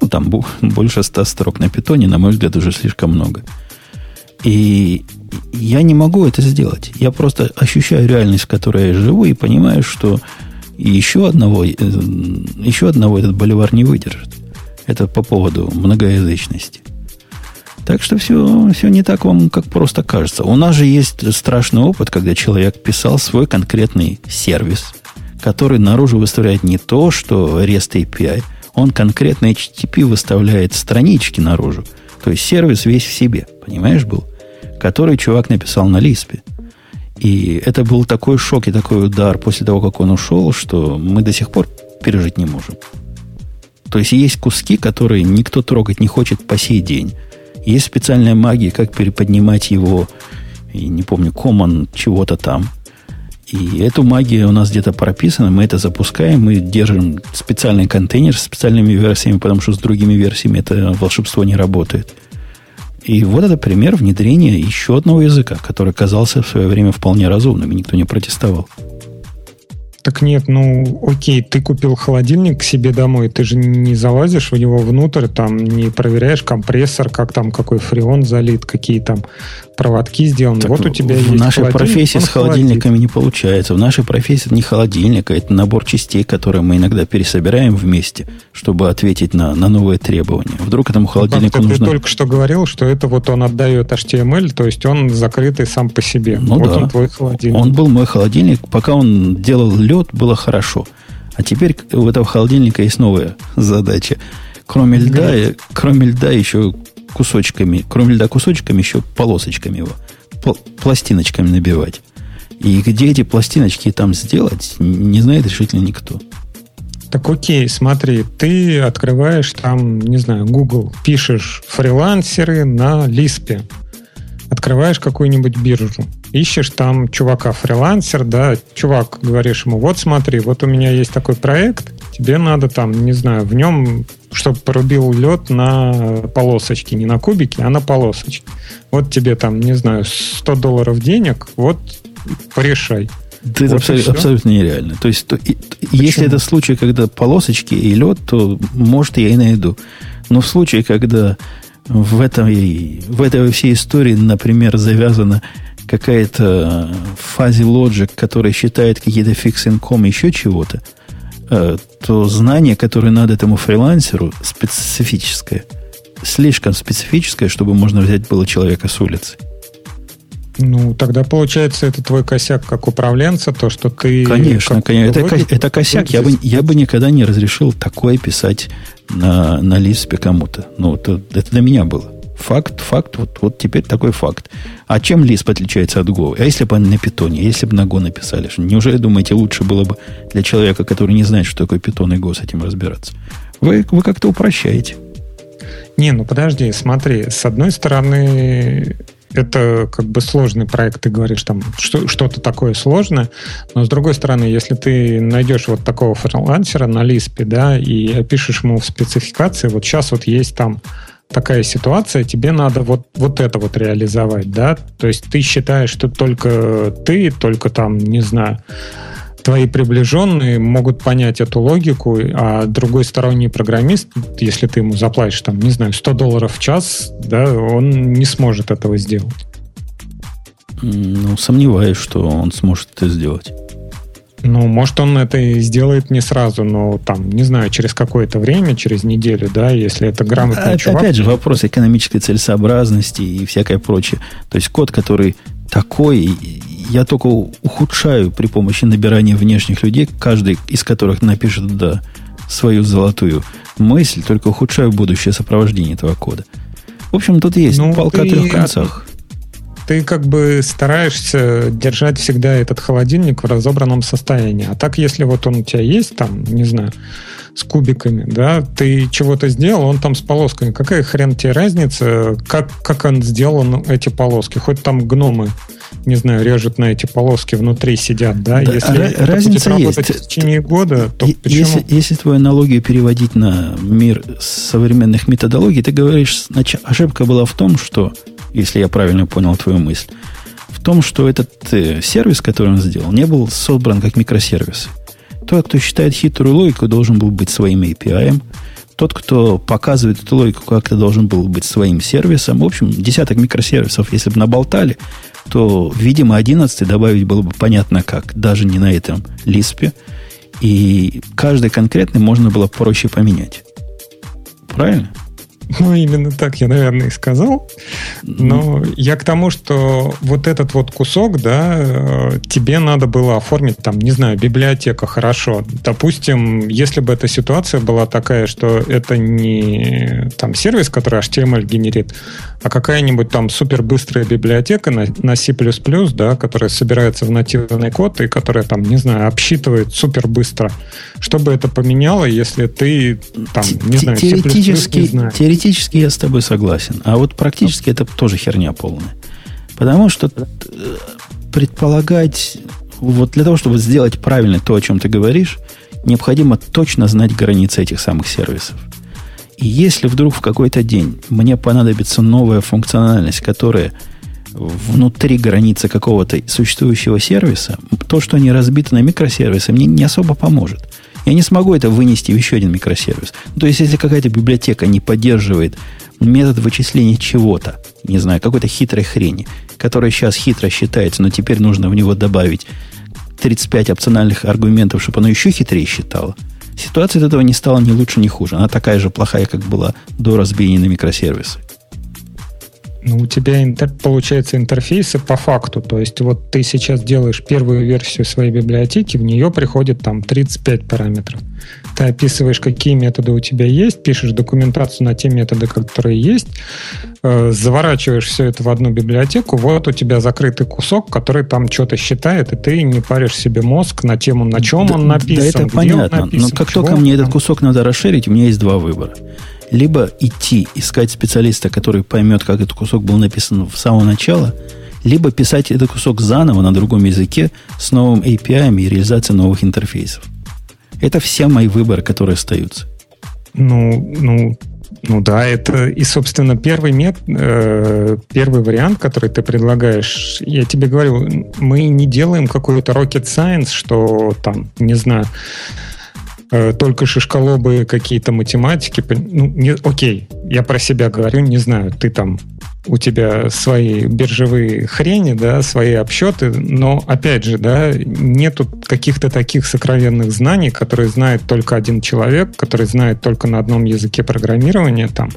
Speaker 1: Ну, там больше 100 строк на питоне, на мой взгляд, уже слишком много. И я не могу это сделать. Я просто ощущаю реальность, в которой я живу, и понимаю, что еще одного, э, еще одного этот боливар не выдержит. Это по поводу многоязычности. Так что все, все не так вам, как просто кажется. У нас же есть страшный опыт, когда человек писал свой конкретный сервис, который наружу выставляет не то, что REST API – он конкретно HTTP выставляет странички наружу. То есть сервис весь в себе, понимаешь, был? Который чувак написал на Лиспе. И это был такой шок и такой удар после того, как он ушел, что мы до сих пор пережить не можем. То есть есть куски, которые никто трогать не хочет по сей день. Есть специальная магия, как переподнимать его, и не помню, common чего-то там. И эту магию у нас где-то прописана, мы это запускаем, мы держим специальный контейнер с специальными версиями, потому что с другими версиями это волшебство не работает. И вот это пример внедрения еще одного языка, который казался в свое время вполне разумным, и никто не протестовал.
Speaker 5: Так нет, ну окей, ты купил холодильник к себе домой, ты же не залазишь в него внутрь, там не проверяешь компрессор, как там какой фреон залит, какие там проводки сделаны. Так вот у тебя
Speaker 1: в есть нашей профессии с холодильниками холодит. не получается. В нашей профессии это не холодильник, а это набор частей, которые мы иногда пересобираем вместе, чтобы ответить на, на новые требования. Вдруг этому холодильнику
Speaker 5: ну,
Speaker 1: нужно...
Speaker 5: Ты только что говорил, что это вот он отдает HTML, то есть он закрытый сам по себе.
Speaker 1: Ну
Speaker 5: вот
Speaker 1: да. он твой холодильник. Он был мой холодильник, пока он делал лед лед было хорошо. А теперь у этого холодильника есть новая задача. Кроме льда, кроме льда еще кусочками, кроме льда кусочками, еще полосочками его, пластиночками набивать. И где эти пластиночки там сделать, не знает решительно никто.
Speaker 5: Так окей, смотри, ты открываешь там, не знаю, Google, пишешь фрилансеры на Лиспе, открываешь какую-нибудь биржу, ищешь там чувака фрилансер, да, чувак, говоришь ему, вот смотри, вот у меня есть такой проект, тебе надо там, не знаю, в нем, чтобы порубил лед на полосочки, не на кубики, а на полосочки. Вот тебе там, не знаю, 100 долларов денег, вот порешай.
Speaker 1: Это вот абсолютно, абсолютно нереально. То есть, то, и, если это случай, когда полосочки и лед, то, может, я и найду. Но в случае, когда в, этой, в этой всей истории, например, завязана какая-то фази лоджик, который считает какие-то фикс инком еще чего-то, э, то знание, которое надо этому фрилансеру, специфическое. Слишком специфическое, чтобы можно взять было человека с улицы.
Speaker 5: Ну, тогда получается, это твой косяк как управленца, то, что ты...
Speaker 1: Конечно, конечно. Это, это косяк. Я бы, я бы никогда не разрешил такое писать на, на лиспе кому-то. Ну, это, это для меня было. Факт, факт, вот, вот теперь такой факт. А чем Lisp отличается от Go? А если бы на питоне, если бы на Go написали? Неужели, думаете, лучше было бы для человека, который не знает, что такое питон и Go, с этим разбираться? Вы, вы как-то упрощаете.
Speaker 5: Не, ну подожди, смотри, с одной стороны, это как бы сложный проект, ты говоришь там что, что-то такое сложное, но с другой стороны, если ты найдешь вот такого фрилансера на Лиспе, да, и опишешь ему в спецификации, вот сейчас вот есть там такая ситуация, тебе надо вот, вот это вот реализовать, да, то есть ты считаешь, что только ты, только там, не знаю, твои приближенные могут понять эту логику, а другой сторонний программист, если ты ему заплатишь, там, не знаю, 100 долларов в час, да, он не сможет этого сделать.
Speaker 1: Ну, сомневаюсь, что он сможет это сделать.
Speaker 5: Ну, может, он это и сделает не сразу, но там, не знаю, через какое-то время, через неделю, да, если это грамотный
Speaker 1: а, чувак. Опять же, вопрос экономической целесообразности и всякое прочее. То есть код, который такой, я только ухудшаю при помощи набирания внешних людей, каждый из которых напишет да, свою золотую мысль, только ухудшаю будущее сопровождение этого кода. В общем, тут есть ну, палка о трех концах.
Speaker 5: Ты как бы стараешься держать всегда этот холодильник в разобранном состоянии. А так, если вот он у тебя есть, там, не знаю, с кубиками, да, ты чего-то сделал, он там с полосками. Какая хрен тебе разница, как, как он сделал эти полоски? Хоть там гномы, не знаю, режут на эти полоски, внутри сидят, да? да если
Speaker 1: а это разница будет
Speaker 5: есть. в течение года, то
Speaker 1: и, почему? Если, если твою аналогию переводить на мир современных методологий, ты говоришь, ошибка была в том, что, если я правильно понял твою мысль, в том, что этот э, сервис, который он сделал, не был собран как микросервис. Тот, кто считает хитрую логику, должен был быть своим API. Тот, кто показывает эту логику, как-то должен был быть своим сервисом. В общем, десяток микросервисов, если бы наболтали, то, видимо, 11 добавить было бы понятно как, даже не на этом лиспе. И каждый конкретный можно было проще поменять. Правильно?
Speaker 5: Ну, именно так я, наверное, и сказал. Но я к тому, что вот этот вот кусок, да, э, тебе надо было оформить, там, не знаю, библиотека, хорошо. Допустим, если бы эта ситуация была такая, что это не там сервис, который HTML генерит, а какая-нибудь там супербыстрая библиотека на, на C++, да, которая собирается в нативный код и которая там, не знаю, обсчитывает супербыстро. Что бы это поменяло, если ты там, не знаю,
Speaker 1: теоретически, не знаешь? Теоретически я с тобой согласен. А вот практически это тоже херня полная. Потому что э, предполагать, вот для того, чтобы сделать правильно то, о чем ты говоришь, необходимо точно знать границы этих самых сервисов. И если вдруг в какой-то день мне понадобится новая функциональность, которая внутри границы какого-то существующего сервиса, то, что они разбиты на микросервисы, мне не особо поможет. Я не смогу это вынести в еще один микросервис. То есть, если какая-то библиотека не поддерживает метод вычисления чего-то, не знаю, какой-то хитрой хрени, которая сейчас хитро считается, но теперь нужно в него добавить 35 опциональных аргументов, чтобы оно еще хитрее считало – Ситуация от этого не стала ни лучше, ни хуже. Она такая же плохая, как была до разбиения на микросервисы.
Speaker 5: Ну, у тебя интер, получается интерфейсы по факту. То есть вот ты сейчас делаешь первую версию своей библиотеки, в нее приходит там 35 параметров. Ты описываешь, какие методы у тебя есть, пишешь документацию на те методы, которые есть, э, заворачиваешь все это в одну библиотеку, вот у тебя закрытый кусок, который там что-то считает, и ты не паришь себе мозг на тему, на чем
Speaker 1: да,
Speaker 5: он написан.
Speaker 1: Да, это понятно. Написан, Но как только мне этот кусок надо расширить, у меня есть два выбора либо идти искать специалиста, который поймет, как этот кусок был написан с самого начала, либо писать этот кусок заново на другом языке с новым API и реализацией новых интерфейсов. Это все мои выборы, которые остаются.
Speaker 5: Ну, ну, ну да, это и, собственно, первый мет, э, первый вариант, который ты предлагаешь. Я тебе говорю, мы не делаем какой-то rocket science, что там, не знаю, Э, только шишколобы какие-то математики. Ну, не, окей, я про себя говорю, не знаю, ты там у тебя свои биржевые хрени, да, свои обсчеты, но, опять же, да, нету каких-то таких сокровенных знаний, которые знает только один человек, который знает только на одном языке программирования там,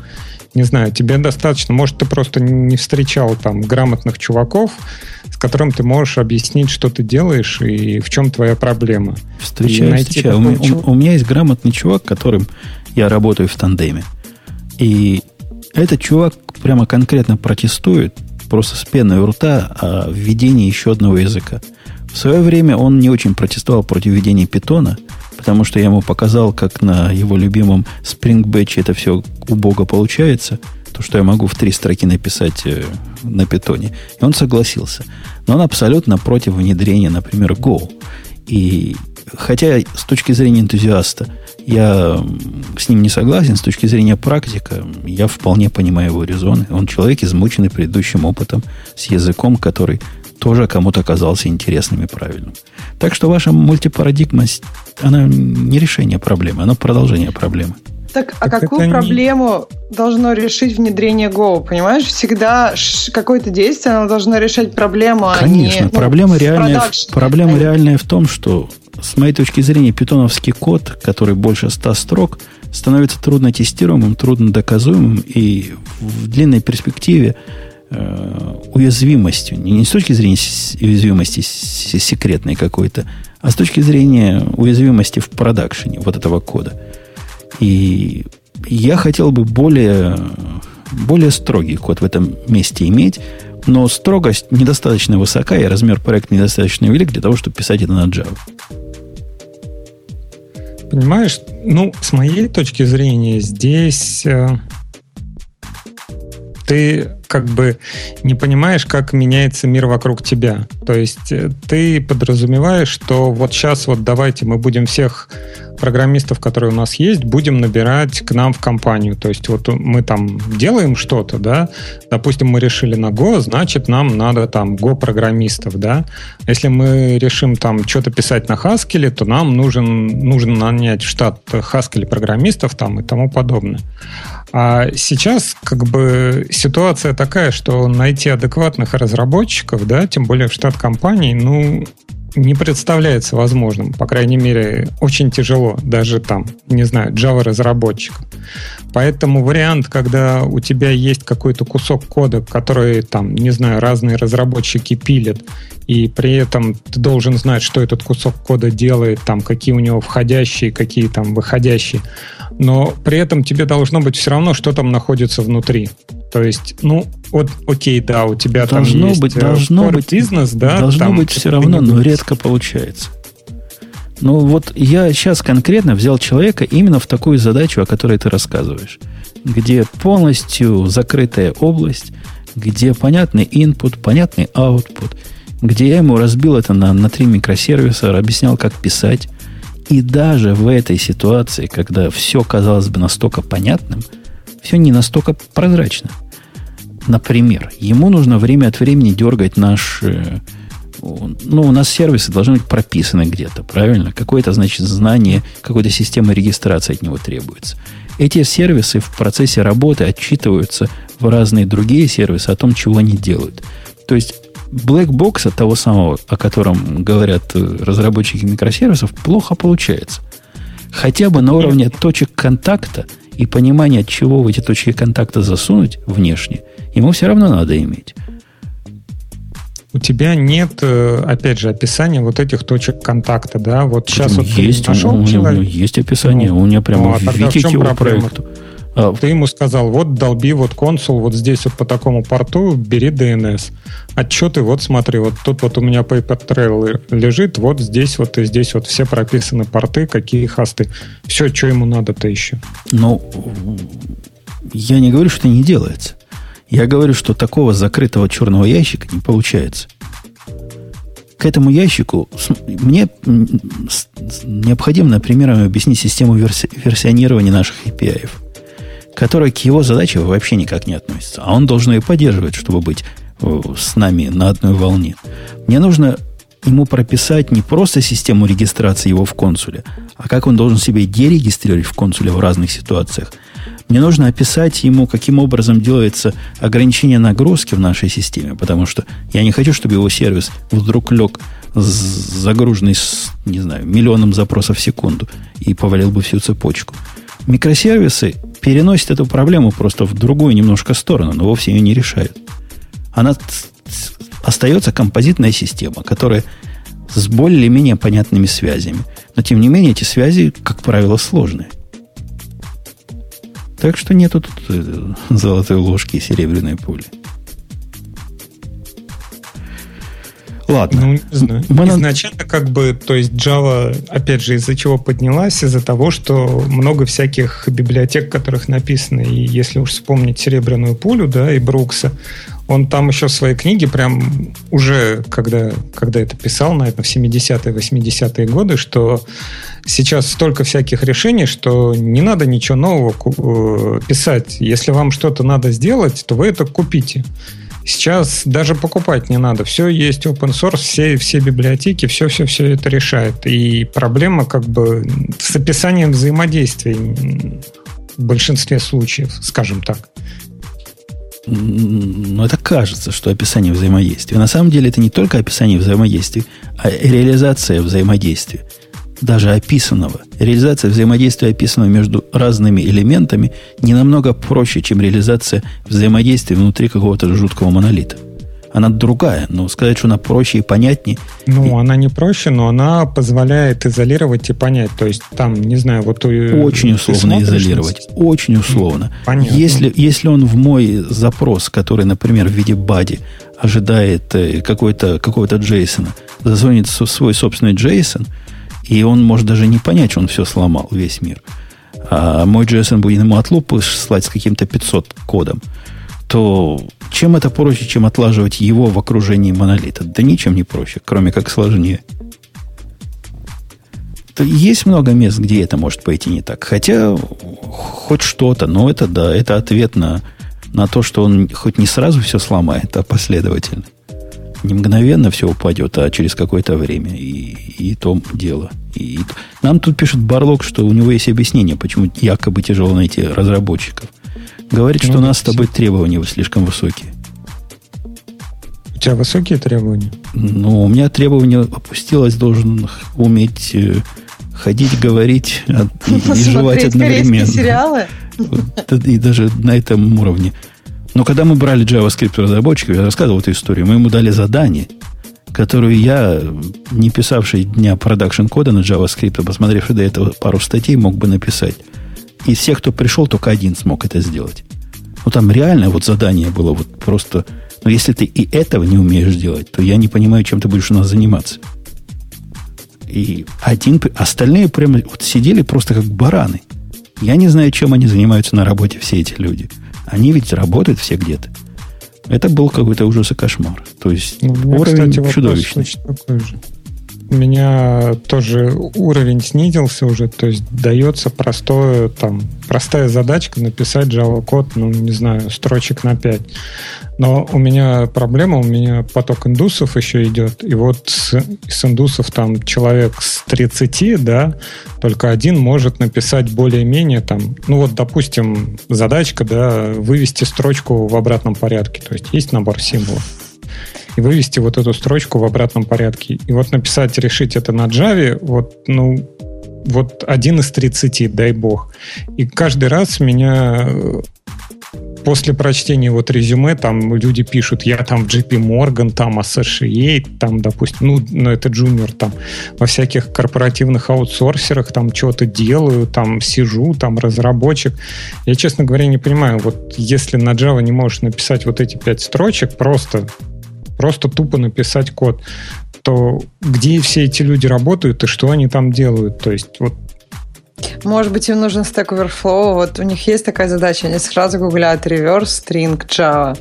Speaker 5: не знаю, тебе достаточно, может, ты просто не встречал там грамотных чуваков, с которым ты можешь объяснить, что ты делаешь и в чем твоя проблема.
Speaker 1: Встречаю, встречаю. У, у, у меня есть грамотный чувак, которым я работаю в тандеме. И этот чувак прямо конкретно протестует, просто с пеной у рта, о введении еще одного языка. В свое время он не очень протестовал против введения питона, потому что я ему показал, как на его любимом Spring Batch это все убого получается, то, что я могу в три строки написать э, на питоне. И он согласился. Но он абсолютно против внедрения, например, Go. И хотя с точки зрения энтузиаста я с ним не согласен, с точки зрения практика я вполне понимаю его резоны. Он человек, измученный предыдущим опытом, с языком, который тоже кому-то оказался интересным и правильным. Так что ваша мультипарадигма, она не решение проблемы, она продолжение проблемы.
Speaker 3: Так, а так какую проблему не... должно решить внедрение Go? Понимаешь, всегда какое-то действие оно должно решать проблему,
Speaker 1: Конечно,
Speaker 3: а не,
Speaker 1: проблема, ну, реальная, проблема а реальная в том, что, с моей точки зрения, питоновский код, который больше 100 строк, становится трудно тестируемым, трудно доказуемым, и в длинной перспективе э, уязвимостью, не, не с точки зрения уязвимости секретной какой-то, а с точки зрения уязвимости в продакшене вот этого кода. И я хотел бы более, более строгий код в этом месте иметь, но строгость недостаточно высока, и размер проекта недостаточно велик для того, чтобы писать это на Java.
Speaker 5: Понимаешь, ну, с моей точки зрения, здесь э, ты как бы не понимаешь, как меняется мир вокруг тебя. То есть э, ты подразумеваешь, что вот сейчас вот давайте мы будем всех программистов, которые у нас есть, будем набирать к нам в компанию. То есть вот мы там делаем что-то, да, допустим, мы решили на Go, значит, нам надо там Go-программистов, да. Если мы решим там что-то писать на Haskell, то нам нужен, нужно нанять штат Haskell программистов там и тому подобное. А сейчас как бы ситуация такая, что найти адекватных разработчиков, да, тем более в штат компании, ну, не представляется возможным. По крайней мере, очень тяжело даже там, не знаю, Java-разработчикам. Поэтому вариант, когда у тебя есть какой-то кусок кода, который там, не знаю, разные разработчики пилят, и при этом ты должен знать, что этот кусок кода делает, там, какие у него входящие, какие там выходящие, но при этом тебе должно быть все равно, что там находится внутри. То есть, ну, вот, окей, да, у тебя
Speaker 1: должно
Speaker 5: там есть
Speaker 1: быть, должно быть,
Speaker 5: бизнес, да,
Speaker 1: должно
Speaker 5: там,
Speaker 1: быть все равно, но редко получается. Ну вот я сейчас конкретно взял человека именно в такую задачу, о которой ты рассказываешь, где полностью закрытая область, где понятный input, понятный output, где я ему разбил это на, на три микросервиса, объяснял, как писать. И даже в этой ситуации, когда все казалось бы настолько понятным, все не настолько прозрачно. Например, ему нужно время от времени дергать наш э, ну, у нас сервисы должны быть прописаны где-то, правильно? Какое-то, значит, знание, какой-то системы регистрации от него требуется. Эти сервисы в процессе работы отчитываются в разные другие сервисы о том, чего они делают. То есть блэкбокса того самого, о котором говорят э, разработчики микросервисов, плохо получается. Хотя бы на уровне точек контакта и понимания, чего в эти точки контакта засунуть внешне, ему все равно надо иметь
Speaker 5: у тебя нет, э, опять же, описания вот этих точек контакта, да? Вот сейчас вот
Speaker 1: есть, нашел у, человек. У него есть описание, ну, у меня прямо ну, а в к его проекту.
Speaker 5: А, Ты ему сказал, вот долби, вот консул, вот здесь вот по такому порту бери DNS. Отчеты, вот смотри, вот тут вот у меня paper trail лежит, вот здесь вот и здесь вот все прописаны порты, какие хосты. Все, что ему надо-то еще.
Speaker 1: Ну, я не говорю, что не делается. Я говорю, что такого закрытого черного ящика не получается. К этому ящику мне необходимо, например, объяснить систему верси версионирования наших API, которая к его задаче вообще никак не относится. А он должен ее поддерживать, чтобы быть э, с нами на одной волне. Мне нужно ему прописать не просто систему регистрации его в консуле, а как он должен себя дерегистрировать в консуле в разных ситуациях – Мне нужно описать ему, каким образом делается ограничение нагрузки в нашей системе, потому что я не хочу, чтобы его сервис вдруг лег загруженный с, не знаю, миллионом запросов в секунду и повалил бы всю цепочку. Микросервисы переносят эту проблему просто в другую немножко сторону, но вовсе ее не решают. Она остается композитная система, которая с более-менее понятными связями. Но, тем не менее, эти связи, как правило, сложные. Так что нету тут э, золотой ложки и серебряной пули.
Speaker 5: Ладно. Ну, не знаю. Мы Изначально как бы, то есть Java, опять же, из-за чего поднялась? Из-за того, что много всяких библиотек, которых написано. И если уж вспомнить «Серебряную пулю», да, и Брукса, он там еще в своей книге прям уже, когда, когда это писал, наверное, в 70-е, 80-е годы, что сейчас столько всяких решений, что не надо ничего нового э, писать. Если вам что-то надо сделать, то вы это купите. Сейчас даже покупать не надо. Все есть open source, все, все библиотеки, все-все-все это решает. И проблема как бы с описанием взаимодействий в большинстве случаев, скажем так.
Speaker 1: Ну, это кажется, что описание взаимодействия. На самом деле это не только описание взаимодействия, а реализация взаимодействия даже описанного, реализация взаимодействия описанного между разными элементами не намного проще, чем реализация взаимодействия внутри какого-то жуткого монолита. Она другая, но сказать, что она проще и понятнее.
Speaker 5: Ну, и... она не проще, но она позволяет изолировать и понять. То есть там, не знаю, вот
Speaker 1: очень условно изолировать, очень условно. Понятно. Если если он в мой запрос, который, например, в виде бади ожидает э, какой-то какого-то Джейсона, зазвонит свой собственный Джейсон, и он может даже не понять, что он все сломал, весь мир. А мой JSON будет ему от лупы слать с каким-то 500 кодом. То чем это проще, чем отлаживать его в окружении монолита? Да ничем не проще, кроме как сложнее. То есть много мест, где это может пойти не так. Хотя хоть что-то, но это да, это ответ на, на то, что он хоть не сразу все сломает, а последовательно не мгновенно все упадет, а через какое-то время. И, и то дело. И, и, нам тут пишет Барлок, что у него есть объяснение, почему якобы тяжело найти разработчиков. Говорит, что ну, у нас с тобой требования слишком высокие.
Speaker 5: У тебя высокие требования?
Speaker 1: Ну, у меня требование опустилось, должен уметь э, ходить, говорить и, и жевать одновременно.
Speaker 3: сериалы?
Speaker 1: И даже на этом уровне. Но когда мы брали JavaScript разработчиков, я рассказывал эту историю, мы ему дали задание, которую я, не писавший дня продакшн кода на JavaScript, а посмотревший до этого пару статей, мог бы написать. Из всех, кто пришел, только один смог это сделать. Ну, там реально вот задание было вот просто... Но если ты и этого не умеешь делать, то я не понимаю, чем ты будешь у нас заниматься. И один... Остальные прямо вот сидели просто как бараны. Я не знаю, чем они занимаются на работе, все эти люди. Они ведь работают все где-то. Это был какой-то ужас и кошмар. То есть ну, уровень кстати, чудовищный. Такой же
Speaker 5: у меня тоже уровень снизился уже, то есть дается простое, там, простая задачка написать Java код, ну, не знаю, строчек на 5. Но у меня проблема, у меня поток индусов еще идет, и вот с, с индусов там человек с 30, да, только один может написать более-менее там, ну вот, допустим, задачка, да, вывести строчку в обратном порядке, то есть есть набор символов и вывести вот эту строчку в обратном порядке. И вот написать, решить это на Java, вот, ну, вот один из 30, дай бог. И каждый раз меня э, после прочтения вот резюме там люди пишут, я там в JP Morgan, там Associate, там, допустим, ну, ну это джуниор, там во всяких корпоративных аутсорсерах там что-то делаю, там сижу, там разработчик. Я, честно говоря, не понимаю, вот если на Java не можешь написать вот эти пять строчек, просто просто тупо написать код, то где все эти люди работают и что они там делают? То есть вот
Speaker 3: может быть, им нужен Stack Overflow. Вот у них есть такая задача, они сразу гуглят reverse string Java.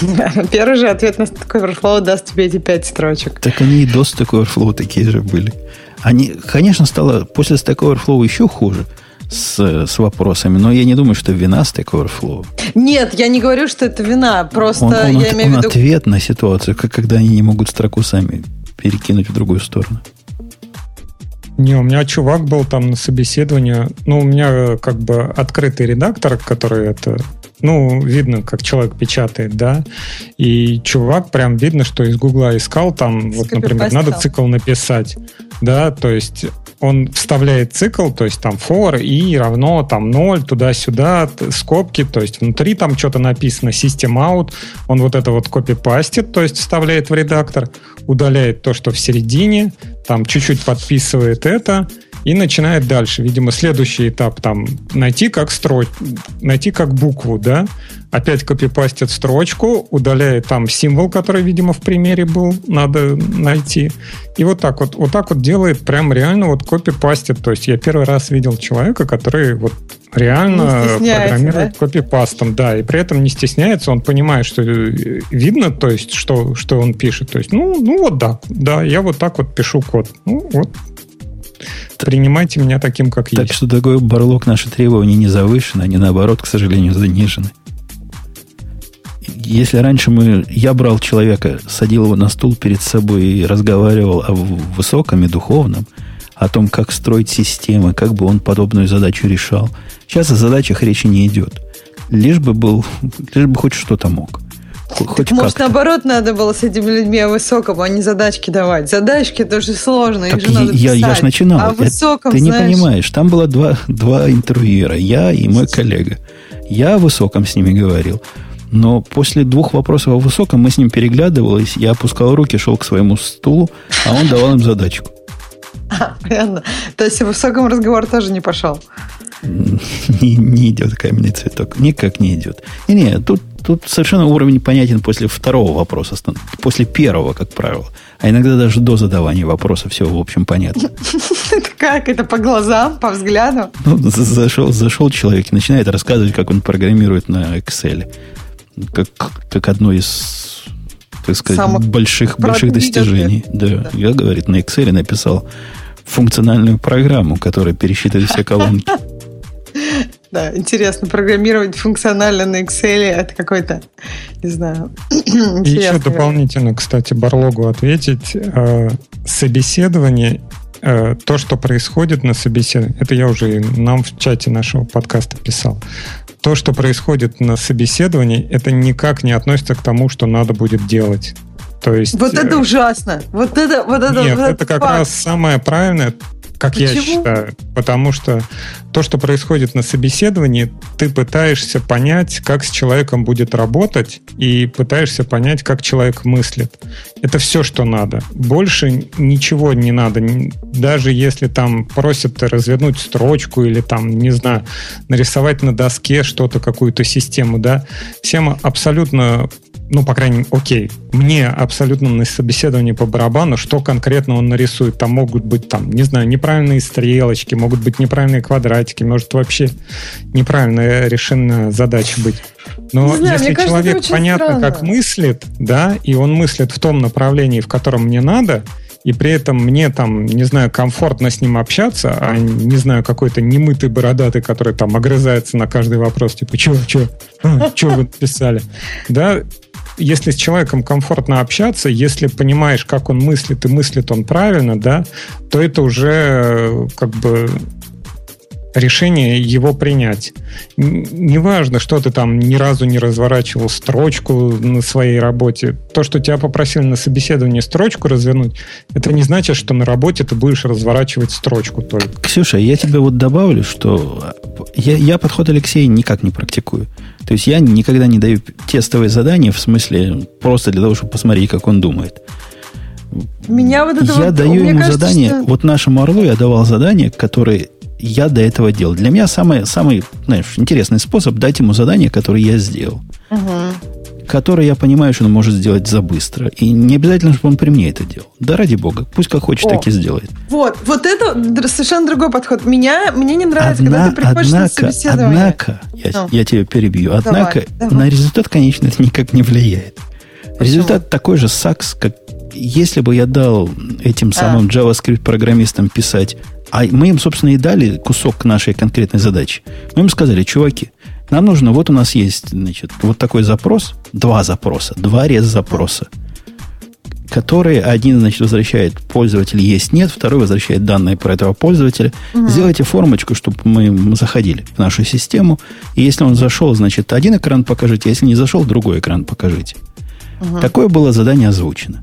Speaker 3: Первый же ответ на Stack Overflow даст тебе эти пять строчек.
Speaker 1: Так они и до Stack Overflow такие же были. Они, конечно, стало после Stack Overflow еще хуже с, с вопросами, но я не думаю, что вина Stack Overflow.
Speaker 3: Нет, я не говорю, что это вина, просто он, он, я имею
Speaker 1: он в виду... ответ на ситуацию, как когда они не могут строку сами перекинуть в другую сторону.
Speaker 5: Не, у меня чувак был там на собеседовании. Ну, у меня э, как бы открытый редактор, который это ну, видно, как человек печатает, да, и чувак прям видно, что из Гугла искал там, вот, например, надо цикл написать, да, то есть он вставляет цикл, то есть там for и равно там 0, туда-сюда, скобки, то есть внутри там что-то написано, system out, он вот это вот копипастит, то есть вставляет в редактор, удаляет то, что в середине, там чуть-чуть подписывает это, и начинает дальше. Видимо, следующий этап там найти как строч, найти как букву, да, опять копипастит строчку, удаляет там символ, который, видимо, в примере был, надо найти. И вот так вот, вот так вот делает прям реально вот копипастит. То есть я первый раз видел человека, который вот реально программирует да? копипастом, да, и при этом не стесняется, он понимает, что э, видно, то есть, что, что он пишет. То есть, ну, ну вот да, да, я вот так вот пишу код. Ну, вот принимайте меня таким, как
Speaker 1: так
Speaker 5: есть.
Speaker 1: Так что такой барлок наши требования не завышены, они наоборот, к сожалению, занижены. Если раньше мы, я брал человека, садил его на стул перед собой и разговаривал о высоком и духовном, о том, как строить системы, как бы он подобную задачу решал. Сейчас о задачах речи не идет. Лишь бы был, лишь бы хоть что-то мог.
Speaker 3: Хоть может, наоборот, надо было с этими людьми о высоком, а не задачки давать. Задачки тоже сложно, так их же надо
Speaker 1: я. Я же начинал.
Speaker 3: А высоком,
Speaker 1: Ты
Speaker 3: знаешь...
Speaker 1: не понимаешь, там было два, два интервьюера, я и мой коллега. Я о высоком с ними говорил. Но после двух вопросов о высоком мы с ним переглядывались, я опускал руки, шел к своему стулу, а он давал им задачку.
Speaker 3: А, понятно. То есть в высоком разговор тоже не пошел?
Speaker 1: Не, не идет каменный цветок. Никак не идет. Не, не, тут Тут совершенно уровень понятен после второго вопроса, после первого, как правило. А иногда даже до задавания вопроса все, в общем, понятно.
Speaker 3: Это как? Это по глазам, по взгляду?
Speaker 1: Ну, зашел, зашел человек и начинает рассказывать, как он программирует на Excel. Как, как одно из, так сказать, Самых больших, больших достижений. Да. да. Я, говорит, на Excel написал функциональную программу, которая пересчитывает все колонки.
Speaker 3: Да, интересно, программировать функционально на Excel это какой-то, не знаю,
Speaker 5: еще дополнительно, кстати, Барлогу ответить. Э, собеседование э, то, что происходит на собеседовании, это я уже нам в чате нашего подкаста писал. То, что происходит на собеседовании, это никак не относится к тому, что надо будет делать. То есть,
Speaker 3: вот это э, ужасно. Вот это, вот это,
Speaker 5: нет,
Speaker 3: вот
Speaker 5: это как факт. раз самое правильное как Почему? я считаю. Потому что то, что происходит на собеседовании, ты пытаешься понять, как с человеком будет работать, и пытаешься понять, как человек мыслит. Это все, что надо. Больше ничего не надо. Даже если там просят развернуть строчку или там, не знаю, нарисовать на доске что-то, какую-то систему, да, всем абсолютно ну, по крайней мере, окей, мне абсолютно на собеседовании по барабану, что конкретно он нарисует. Там могут быть, там, не знаю, неправильные стрелочки, могут быть неправильные квадратики, может вообще неправильная решенная задача быть. Но знаю, если кажется, человек понятно, странно. как мыслит, да, и он мыслит в том направлении, в котором мне надо, и при этом мне там, не знаю, комфортно с ним общаться, а не знаю, какой-то немытый бородатый, который там огрызается на каждый вопрос, типа, что, что, что вы писали, да, если с человеком комфортно общаться, если понимаешь, как он мыслит, и мыслит он правильно, да, то это уже э, как бы решение его принять. Неважно, что ты там ни разу не разворачивал строчку на своей работе. То, что тебя попросили на собеседовании строчку развернуть, это не значит, что на работе ты будешь разворачивать строчку только.
Speaker 1: Ксюша, я тебе вот добавлю, что я, я подход Алексея никак не практикую. То есть я никогда не даю тестовые задания в смысле просто для того, чтобы посмотреть, как он думает.
Speaker 3: Меня вот это
Speaker 1: я
Speaker 3: вот,
Speaker 1: даю ему
Speaker 3: кажется,
Speaker 1: задание,
Speaker 3: что...
Speaker 1: вот нашему орлу я давал задание, которое я до этого делал. Для меня самый, самый знаешь, интересный способ дать ему задание, которое я сделал. Угу. Которое я понимаю, что он может сделать за быстро. И не обязательно, чтобы он при мне это делал. Да ради бога. Пусть как хочет, О, так и сделает.
Speaker 3: Вот, вот это совершенно другой подход. Меня, мне не нравится, Одна, когда ты приходишь однако, на собеседование.
Speaker 1: Однако, я, ну. я тебя перебью, однако давай, давай. на результат, конечно, это никак не влияет. Результат такой же сакс, как если бы я дал этим самым а. JavaScript-программистам писать а мы им, собственно, и дали кусок нашей конкретной задачи. Мы им сказали, чуваки, нам нужно, вот у нас есть, значит, вот такой запрос, два запроса, два рез запроса. которые один, значит, возвращает пользователь есть нет, второй возвращает данные про этого пользователя. Угу. Сделайте формочку, чтобы мы заходили в нашу систему. И если он зашел, значит, один экран покажите, если не зашел, другой экран покажите. Угу. Такое было задание озвучено.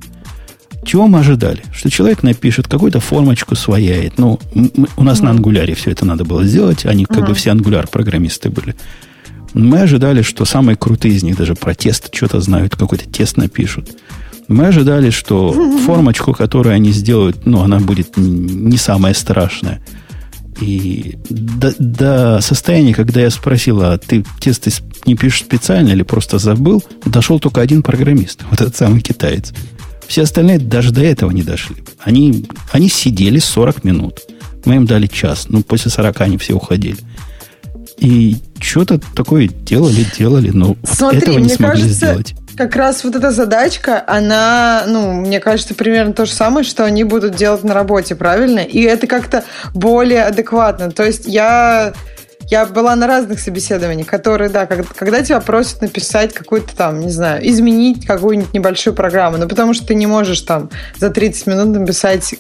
Speaker 1: Чего мы ожидали? Что человек напишет какую-то формочку свояет. Ну, мы, у нас угу. на ангуляре все это надо было сделать. Они как угу. бы все ангуляр-программисты были. Мы ожидали, что самые крутые из них даже про тест что-то знают, какой-то тест напишут. Мы ожидали, что формочку, которую они сделают, ну, она будет не самая страшная. И до, до состояния, когда я спросил, а ты тесты не пишешь специально или просто забыл, дошел только один программист, вот этот самый китаец. Все остальные даже до этого не дошли. Они, они сидели 40 минут. Мы им дали час. Ну, после 40 они все уходили. И что-то такое делали, делали, но Смотри, этого не смогли
Speaker 3: кажется,
Speaker 1: сделать.
Speaker 3: Как раз вот эта задачка, она, ну, мне кажется, примерно то же самое, что они будут делать на работе, правильно? И это как-то более адекватно. То есть я я была на разных собеседованиях, которые, да, когда, когда тебя просят написать какую-то там, не знаю, изменить какую-нибудь небольшую программу, ну, потому что ты не можешь там за 30 минут написать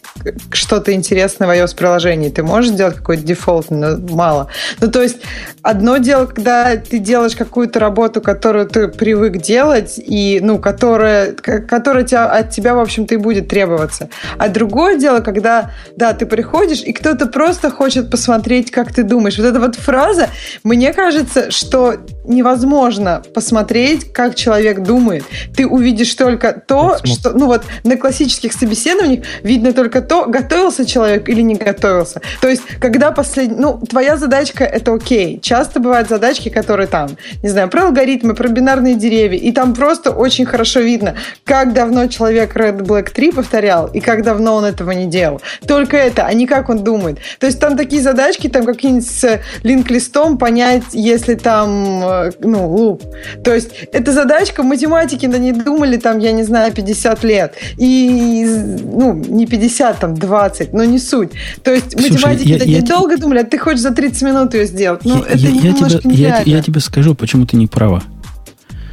Speaker 3: что-то интересное в iOS-приложении. Ты можешь сделать какой-то дефолт, но мало. Ну, то есть, одно дело, когда ты делаешь какую-то работу, которую ты привык делать, и, ну, которая, которая тебя, от тебя, в общем-то, и будет требоваться. А другое дело, когда, да, ты приходишь, и кто-то просто хочет посмотреть, как ты думаешь. Вот это вот фраза фраза, мне кажется, что невозможно посмотреть, как человек думает. Ты увидишь только то, что, ну вот, на классических собеседованиях видно только то, готовился человек или не готовился. То есть, когда последний, ну, твоя задачка это окей. Часто бывают задачки, которые там, не знаю, про алгоритмы, про бинарные деревья, и там просто очень хорошо видно, как давно человек Red Black 3 повторял, и как давно он этого не делал. Только это, а не как он думает. То есть, там такие задачки, там какие-нибудь с линк листом понять, если там, э, ну, луп. То есть это задачка, математики на ней думали там, я не знаю, 50 лет. И, ну, не 50, там, 20, но не суть. То есть Слушай, математики я, я, долго думали, а ты хочешь за 30 минут ее сделать. Ну, я, это я, немножко
Speaker 1: тебе, я, я тебе скажу, почему ты не права.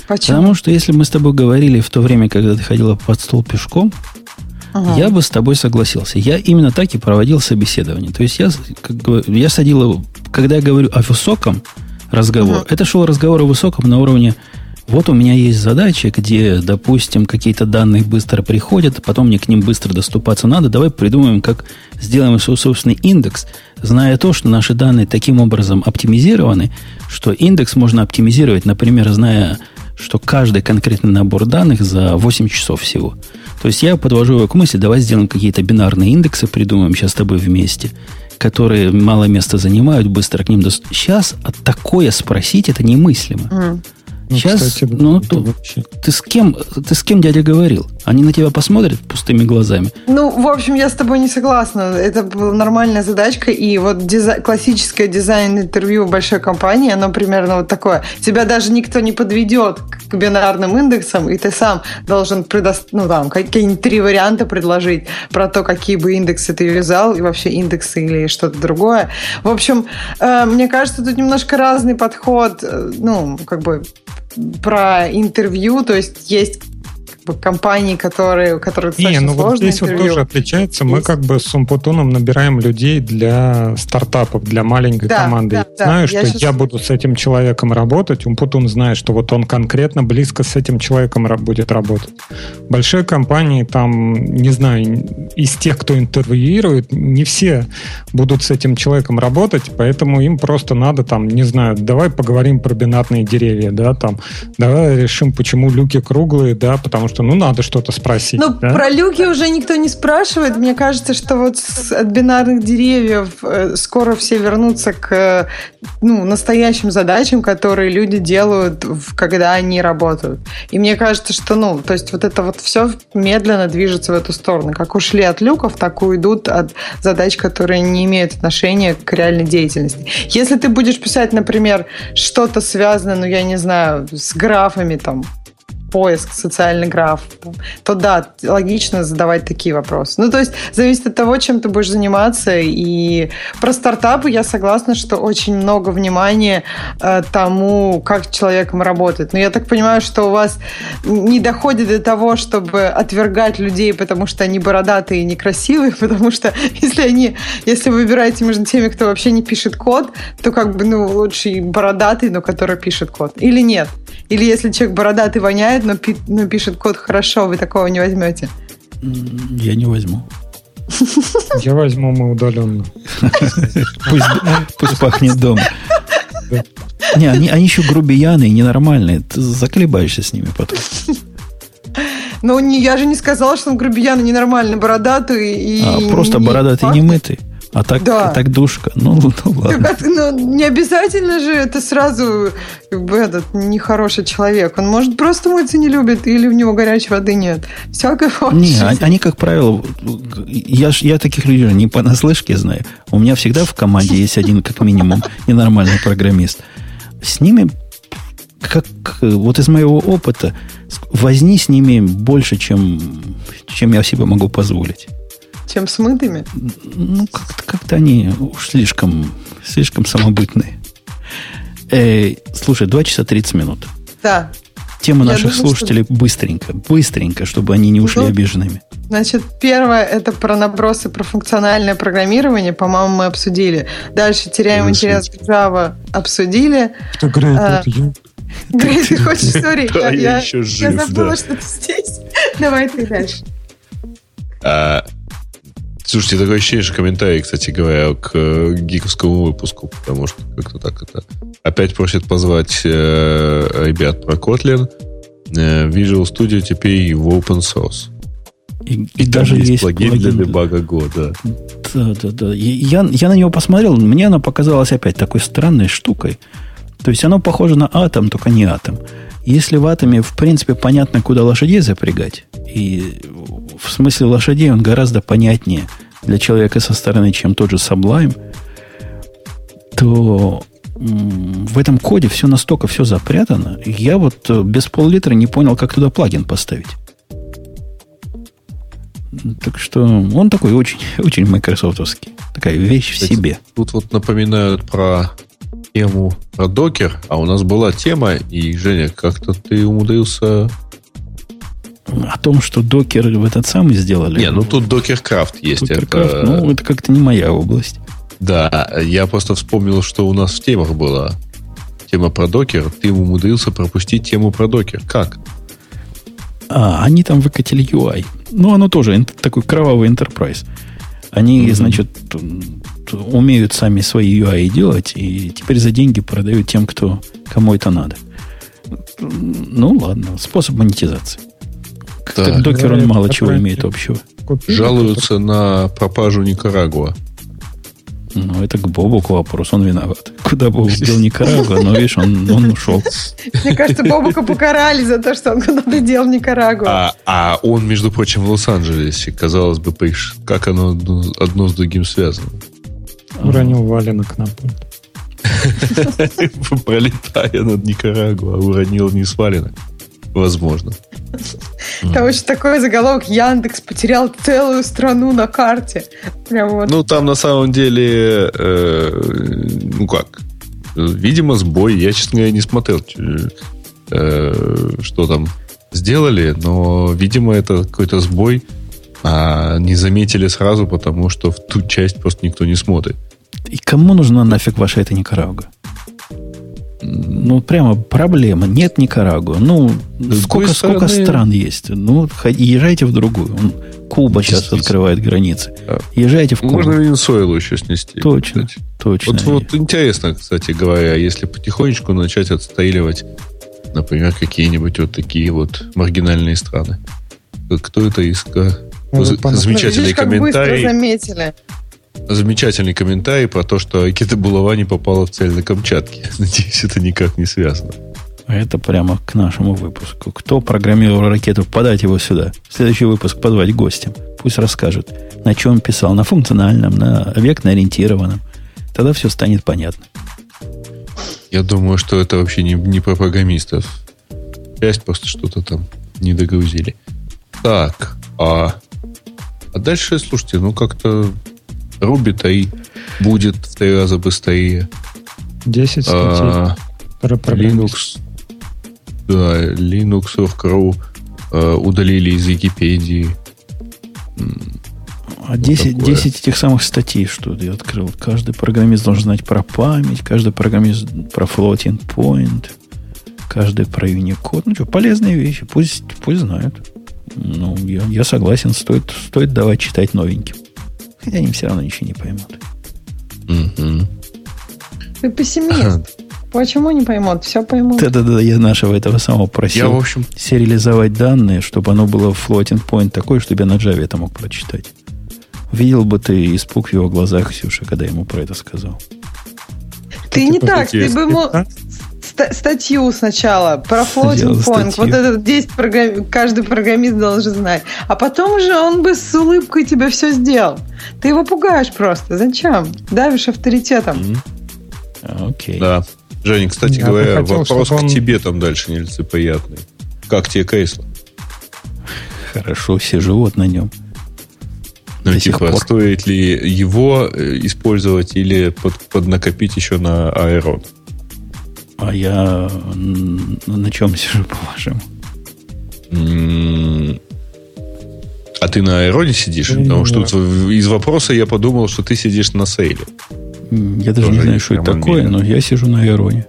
Speaker 1: Почему? Потому что если мы с тобой говорили в то время, когда ты ходила под стол пешком, ага. я бы с тобой согласился. Я именно так и проводил собеседование. То есть я, как бы, я садил, когда я говорю о высоком разговор, ага. это шел разговор о высоком на уровне вот у меня есть задача, где, допустим, какие-то данные быстро приходят, потом мне к ним быстро доступаться надо. Давай придумаем, как сделаем свой собственный индекс, зная то, что наши данные таким образом оптимизированы, что индекс можно оптимизировать, например, зная, что каждый конкретный набор данных за 8 часов всего. То есть я подвожу его к мысли, давай сделаем какие-то бинарные индексы, придумаем сейчас с тобой вместе, которые мало места занимают, быстро к ним доступ. Сейчас такое спросить, это немыслимо. Mm. Ну, Сейчас, кстати, ну, то, вообще... ты с кем, ты с кем дядя говорил? Они на тебя посмотрят пустыми глазами?
Speaker 3: Ну, в общем, я с тобой не согласна. Это была нормальная задачка, и вот дизай... классическое дизайн-интервью большой компании, оно примерно вот такое. Тебя даже никто не подведет к бинарным индексам, и ты сам должен предоставить, ну, там, какие-нибудь три варианта предложить про то, какие бы индексы ты вязал, и вообще индексы или что-то другое. В общем, э, мне кажется, тут немножко разный подход, э, ну, как бы про интервью, то есть есть компаний, которые, которые
Speaker 5: Не, ну вот здесь интервью. вот тоже отличается. Мы как бы с Умпутуном набираем людей для стартапов, для маленькой да, команды. Да, я да, знаю, я что я буду с этим человеком работать. Умпутун знает, что вот он конкретно близко с этим человеком будет работать. Большие компании там, не знаю, из тех, кто интервьюирует, не все будут с этим человеком работать, поэтому им просто надо там, не знаю, давай поговорим про бинарные деревья, да, там, давай решим, почему люки круглые, да, потому что что ну надо что-то спросить.
Speaker 3: Ну, да? про люки уже никто не спрашивает. Мне кажется, что вот от бинарных деревьев э, скоро все вернутся к ну, настоящим задачам, которые люди делают, когда они работают. И мне кажется, что, ну, то есть вот это вот все медленно движется в эту сторону. Как ушли от люков, так уйдут от задач, которые не имеют отношения к реальной деятельности. Если ты будешь писать, например, что-то связанное, ну, я не знаю, с графами там, поиск, социальный граф, то да, логично задавать такие вопросы. Ну, то есть зависит от того, чем ты будешь заниматься. И про стартапы я согласна, что очень много внимания э, тому, как человеком работает. Но я так понимаю, что у вас не доходит до того, чтобы отвергать людей, потому что они бородатые и некрасивые, потому что если они, если вы выбираете между теми, кто вообще не пишет код, то как бы, ну, лучше бородатый, но который пишет код. Или нет? Или если человек бородатый воняет, но, пи- но пишет код хорошо, вы такого не возьмете?
Speaker 1: Я не возьму.
Speaker 5: Я возьму мы удаленно.
Speaker 1: Пусть, пахнет дома. Не, они, они еще грубияны и ненормальные. Ты заколебаешься с ними потом.
Speaker 3: Ну, я же не сказала, что он грубиян и ненормальный, бородатый и...
Speaker 1: А, просто бородатый не мытый. А так,
Speaker 3: Да.
Speaker 1: а так душка. Ну, ну ладно.
Speaker 3: Так, ну, не обязательно же это сразу этот нехороший человек. Он может просто мыться не любит или у него горячей воды нет. Всякое
Speaker 1: Не, они, они, как правило, я, я таких людей не понаслышке знаю. У меня всегда в команде есть один, как минимум, ненормальный программист. С ними, как вот из моего опыта, возни с ними больше, чем, чем я себе могу позволить.
Speaker 3: Чем с мытыми.
Speaker 1: Ну, как-то, как-то они уж слишком, слишком самобытные. Эй, слушай, 2 часа 30 минут.
Speaker 3: Да.
Speaker 1: Тема
Speaker 3: Я
Speaker 1: наших
Speaker 3: думаю,
Speaker 1: слушателей быстренько, быстренько, чтобы они не ушли
Speaker 3: Ну,
Speaker 1: обиженными.
Speaker 3: Значит, первое это про набросы, про функциональное программирование. По-моему, мы обсудили. Дальше теряем интерес к Java. Обсудили.
Speaker 5: Кто играет
Speaker 3: А,
Speaker 5: это я?
Speaker 3: Грей, ты хочешь?
Speaker 2: Да, я еще
Speaker 3: Я
Speaker 2: жив,
Speaker 3: забыла,
Speaker 2: да.
Speaker 3: что ты здесь. Давай ты дальше.
Speaker 2: Слушайте, такое ощущение, что комментарий, кстати говоря, к э, гиковскому выпуску, потому что как-то так это... Опять просят позвать э, ребят про Kotlin. Э, Visual Studio теперь в open source.
Speaker 1: И,
Speaker 2: И,
Speaker 1: даже
Speaker 2: есть,
Speaker 1: есть
Speaker 2: плагин для
Speaker 1: плагин
Speaker 2: дебага года.
Speaker 1: Да, да, да. Я, я на него посмотрел, мне оно показалось опять такой странной штукой. То есть оно похоже на атом, только не атом. Если в атоме, в принципе, понятно, куда лошадей запрягать, и в смысле лошадей он гораздо понятнее для человека со стороны, чем тот же Sublime, то в этом коде все настолько все запрятано. Я вот э, без пол-литра не понял, как туда плагин поставить. Так что он такой очень, очень майкрософтовский. Такая вещь в
Speaker 2: Кстати,
Speaker 1: себе.
Speaker 2: Тут вот напоминают про тему про докер, а у нас была тема, и, Женя, как-то ты умудрился...
Speaker 1: О том, что докер в этот самый сделали.
Speaker 2: Не, ну тут докеркрафт есть.
Speaker 1: Докеркрафт,
Speaker 2: это-
Speaker 1: ну, это как-то не моя область.
Speaker 2: Да, я просто вспомнил, что у нас в темах была тема про докер. Ты умудрился пропустить тему про докер. Как?
Speaker 1: А, они там выкатили UI. Ну, оно тоже такой кровавый enterprise. Они,
Speaker 2: Мгм.
Speaker 1: значит, умеют сами свои UI делать, и теперь за деньги продают тем, кто, кому это надо. Ну, ладно, способ монетизации. Как
Speaker 2: Так.
Speaker 1: докер, он мало чего имеет общего.
Speaker 2: Жалуются на пропажу Никарагуа.
Speaker 1: Ну, это к Бобуку вопрос, он виноват. Куда Бобук дел Никарагуа, но, видишь, он, он ушел.
Speaker 3: Мне кажется, Бобука покарали за то, что он куда-то делал Никарагуа.
Speaker 2: А, а он, между прочим, в Лос-Анджелесе. Казалось бы, как оно одно, одно с другим связано.
Speaker 5: Уронил валенок на пульт.
Speaker 2: Пролетая над Никарагуа, уронил не свалено. Возможно.
Speaker 3: Там очень такой заголовок Яндекс потерял целую страну на карте. Прям вот.
Speaker 2: Ну, там на самом деле, э, ну как, видимо, сбой. Я, честно говоря, не смотрел, э, что там сделали, но, видимо, это какой-то сбой, а не заметили сразу, потому что в ту часть просто никто не смотрит.
Speaker 1: И кому нужна нафиг ваша эта Никарагуа? Ну, прямо проблема. Нет Никарагуа. Ну,
Speaker 2: С
Speaker 1: сколько,
Speaker 2: другой
Speaker 1: сколько
Speaker 2: стороны-
Speaker 1: стран есть? Ну, езжайте в другую. Куба сейчас открывает границы.
Speaker 2: А,
Speaker 1: Езжайте в Кубу.
Speaker 2: Можно Венесуэлу еще снести.
Speaker 1: Точно,
Speaker 2: кстати.
Speaker 1: точно.
Speaker 2: Вот, вот интересно, кстати говоря, если потихонечку начать отстреливать, например, какие-нибудь вот такие вот маргинальные страны. Кто это из...
Speaker 5: Ну,
Speaker 3: Ну,
Speaker 2: Замечательный
Speaker 3: видишь, как быстро
Speaker 2: комментарий.
Speaker 3: заметили.
Speaker 2: Замечательный комментарий про то, что ракета Булава не попала в цель на Камчатке. Надеюсь, это никак не связано.
Speaker 1: А Это прямо к нашему выпуску. Кто программировал ракету, подать его сюда. Следующий выпуск позвать гостем. Пусть расскажет, на чем писал. На функциональном, на объектно-ориентированном. Тогда все станет понятно.
Speaker 2: Я думаю, что это вообще не, не про программистов. часть просто что-то там не догрузили. Так, а, а дальше, слушайте, ну как-то Руби-то и будет в три раза быстрее.
Speaker 5: 10 статей. А,
Speaker 2: Linux, да, Linux Org.ru э, удалили из Википедии.
Speaker 1: А 10, 10 этих самых статей, что я открыл. Каждый программист должен знать про память, каждый программист про floating point, каждый про Unicode. Ну что, полезные вещи, пусть, пусть знают. Ну, я, я согласен, стоит, стоит давать читать новеньким. Хотя они все равно ничего не поймут.
Speaker 2: Угу.
Speaker 3: Ты пессимист. Почему не поймут? Все поймут.
Speaker 1: Да-да-да, я нашего этого самого просил.
Speaker 2: Я, в общем...
Speaker 1: Сериализовать данные, чтобы оно было floating point такой, чтобы я на Java это мог прочитать. Видел бы ты испуг в его глазах, Ксюша, когда ему про это сказал.
Speaker 3: Ты не так, ты бы ему статью сначала про floating point. Вот этот 10 программ... каждый программист должен знать. А потом уже он бы с улыбкой тебе все сделал. Ты его пугаешь просто. Зачем? Давишь авторитетом.
Speaker 1: Окей.
Speaker 2: Да. Женя, кстати Я говоря, хотел, вопрос он... к тебе там дальше нелицеприятный. Как тебе Кейсло?
Speaker 1: Хорошо, сижу вот на нем.
Speaker 2: Ну, До типа, стоит ли его э, использовать или под, поднакопить еще на Аэрон?
Speaker 1: А я на чем сижу, по-вашему?
Speaker 2: А ты на Аэроне сидишь? Потому что из вопроса я подумал, что ты сидишь на сейле.
Speaker 1: Я даже Тоже не знаю, что это такое, но я сижу на Аэроне.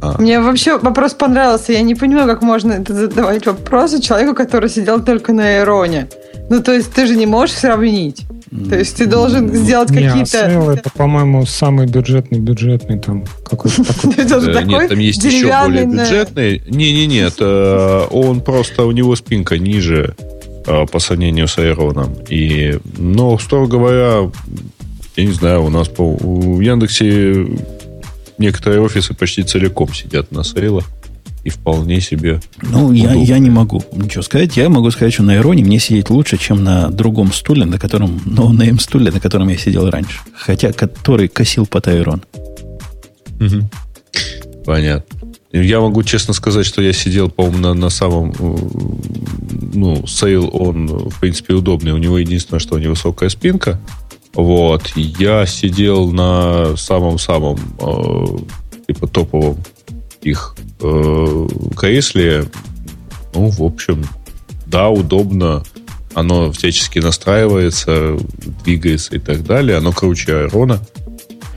Speaker 3: А. Мне вообще вопрос понравился. Я не понимаю, как можно это задавать вопросы человеку, который сидел только на Аэроне. Ну, то есть ты же не можешь сравнить. То есть ты должен сделать какие-то...
Speaker 5: Не, это, по-моему, самый бюджетный бюджетный там какой-то такой.
Speaker 2: Нет, там есть еще более бюджетный. Не-не-не, это он просто, у него спинка ниже а, по сравнению с Айроном. И, но, строго говоря, я не знаю, у нас по, в Яндексе некоторые офисы почти целиком сидят на сейлах и вполне себе.
Speaker 1: Ну, я, я не могу ничего сказать. Я могу сказать, что на Ироне мне сидеть лучше, чем на другом стуле, на котором, ну, на им стуле, на котором я сидел раньше. Хотя, который косил по Тайрон.
Speaker 2: Угу. Понятно. Я могу честно сказать, что я сидел, по-моему, на, на самом... Э, ну, сейл, он, в принципе, удобный. У него единственное, что невысокая спинка. Вот. Я сидел на самом-самом э, типа топовом их э, кресле. Ну, в общем, да, удобно. Оно всячески настраивается, двигается и так далее. Оно круче Айрона.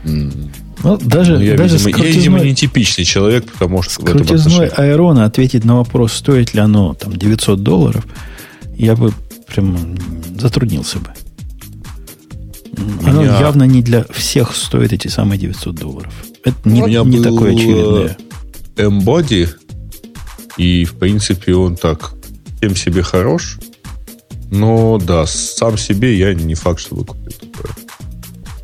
Speaker 1: Ну, даже, ну, я, даже
Speaker 2: видимо, крутизной, я, видимо, нетипичный человек, потому что... С
Speaker 1: крутизной Айрона ответить на вопрос, стоит ли оно там 900 долларов, я бы прям затруднился бы. Оно меня... явно не для всех стоит эти самые 900 долларов. Это не, не такое очевидное.
Speaker 2: Embody, и, в принципе, он так тем себе хорош. Но, да, сам себе я не факт, что такое.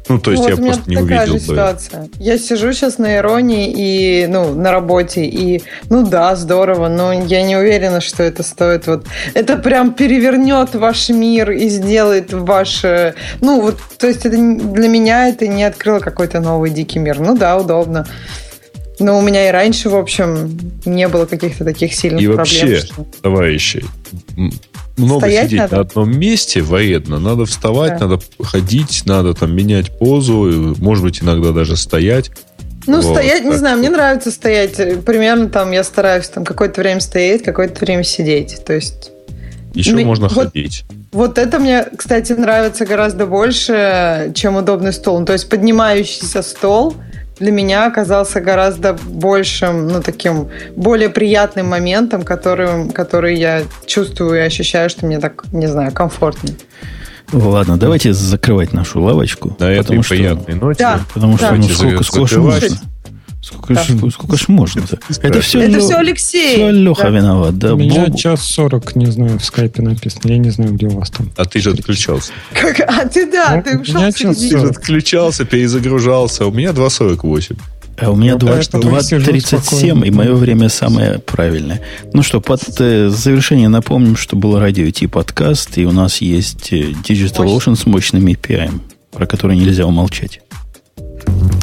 Speaker 2: Ну, то есть вот я просто не увидел бы. Ситуация.
Speaker 3: Я сижу сейчас на иронии и, ну, на работе, и, ну да, здорово, но я не уверена, что это стоит вот... Это прям перевернет ваш мир и сделает ваш... Ну, вот, то есть это для меня это не открыло какой-то новый дикий мир. Ну да, удобно. Но у меня и раньше, в общем, не было каких-то таких сильных
Speaker 2: и
Speaker 3: проблем.
Speaker 2: И вообще, что... товарищи, много Стоять сидеть надо? на одном месте вредно. Надо вставать, да. надо ходить, надо там менять позу, может быть, иногда даже стоять.
Speaker 3: Ну, вот, стоять, не знаю, мне нравится стоять. Примерно там я стараюсь там какое-то время стоять, какое-то время сидеть. То есть...
Speaker 2: Еще мне, можно вот, ходить.
Speaker 3: Вот это мне, кстати, нравится гораздо больше, чем удобный стол. Ну, то есть поднимающийся стол – для меня оказался гораздо большим, ну, таким более приятным моментом, который, который я чувствую и ощущаю, что мне так, не знаю, комфортнее.
Speaker 1: Ладно, давайте закрывать нашу лавочку.
Speaker 2: Да, это приятной ноте.
Speaker 3: Да,
Speaker 1: потому да. что ну, сколько, сколько можно. Сколько, да. ж, сколько ж можно? Это все,
Speaker 3: это все Алексей.
Speaker 1: Все Леха да. виноват. Да,
Speaker 5: у меня Боб... час сорок, не знаю, в скайпе написано. Я не знаю, где у вас там.
Speaker 2: А ты же отключался.
Speaker 3: Как? А ты да, ну, ты ушел
Speaker 2: Ты же отключался, перезагружался. У меня 2.48.
Speaker 1: А у меня 2.37, ну, и мое время самое правильное. Ну что, под э, завершение напомним, что был радио Ти подкаст, и у нас есть э, Digital Ocean с мощным API, про который нельзя умолчать.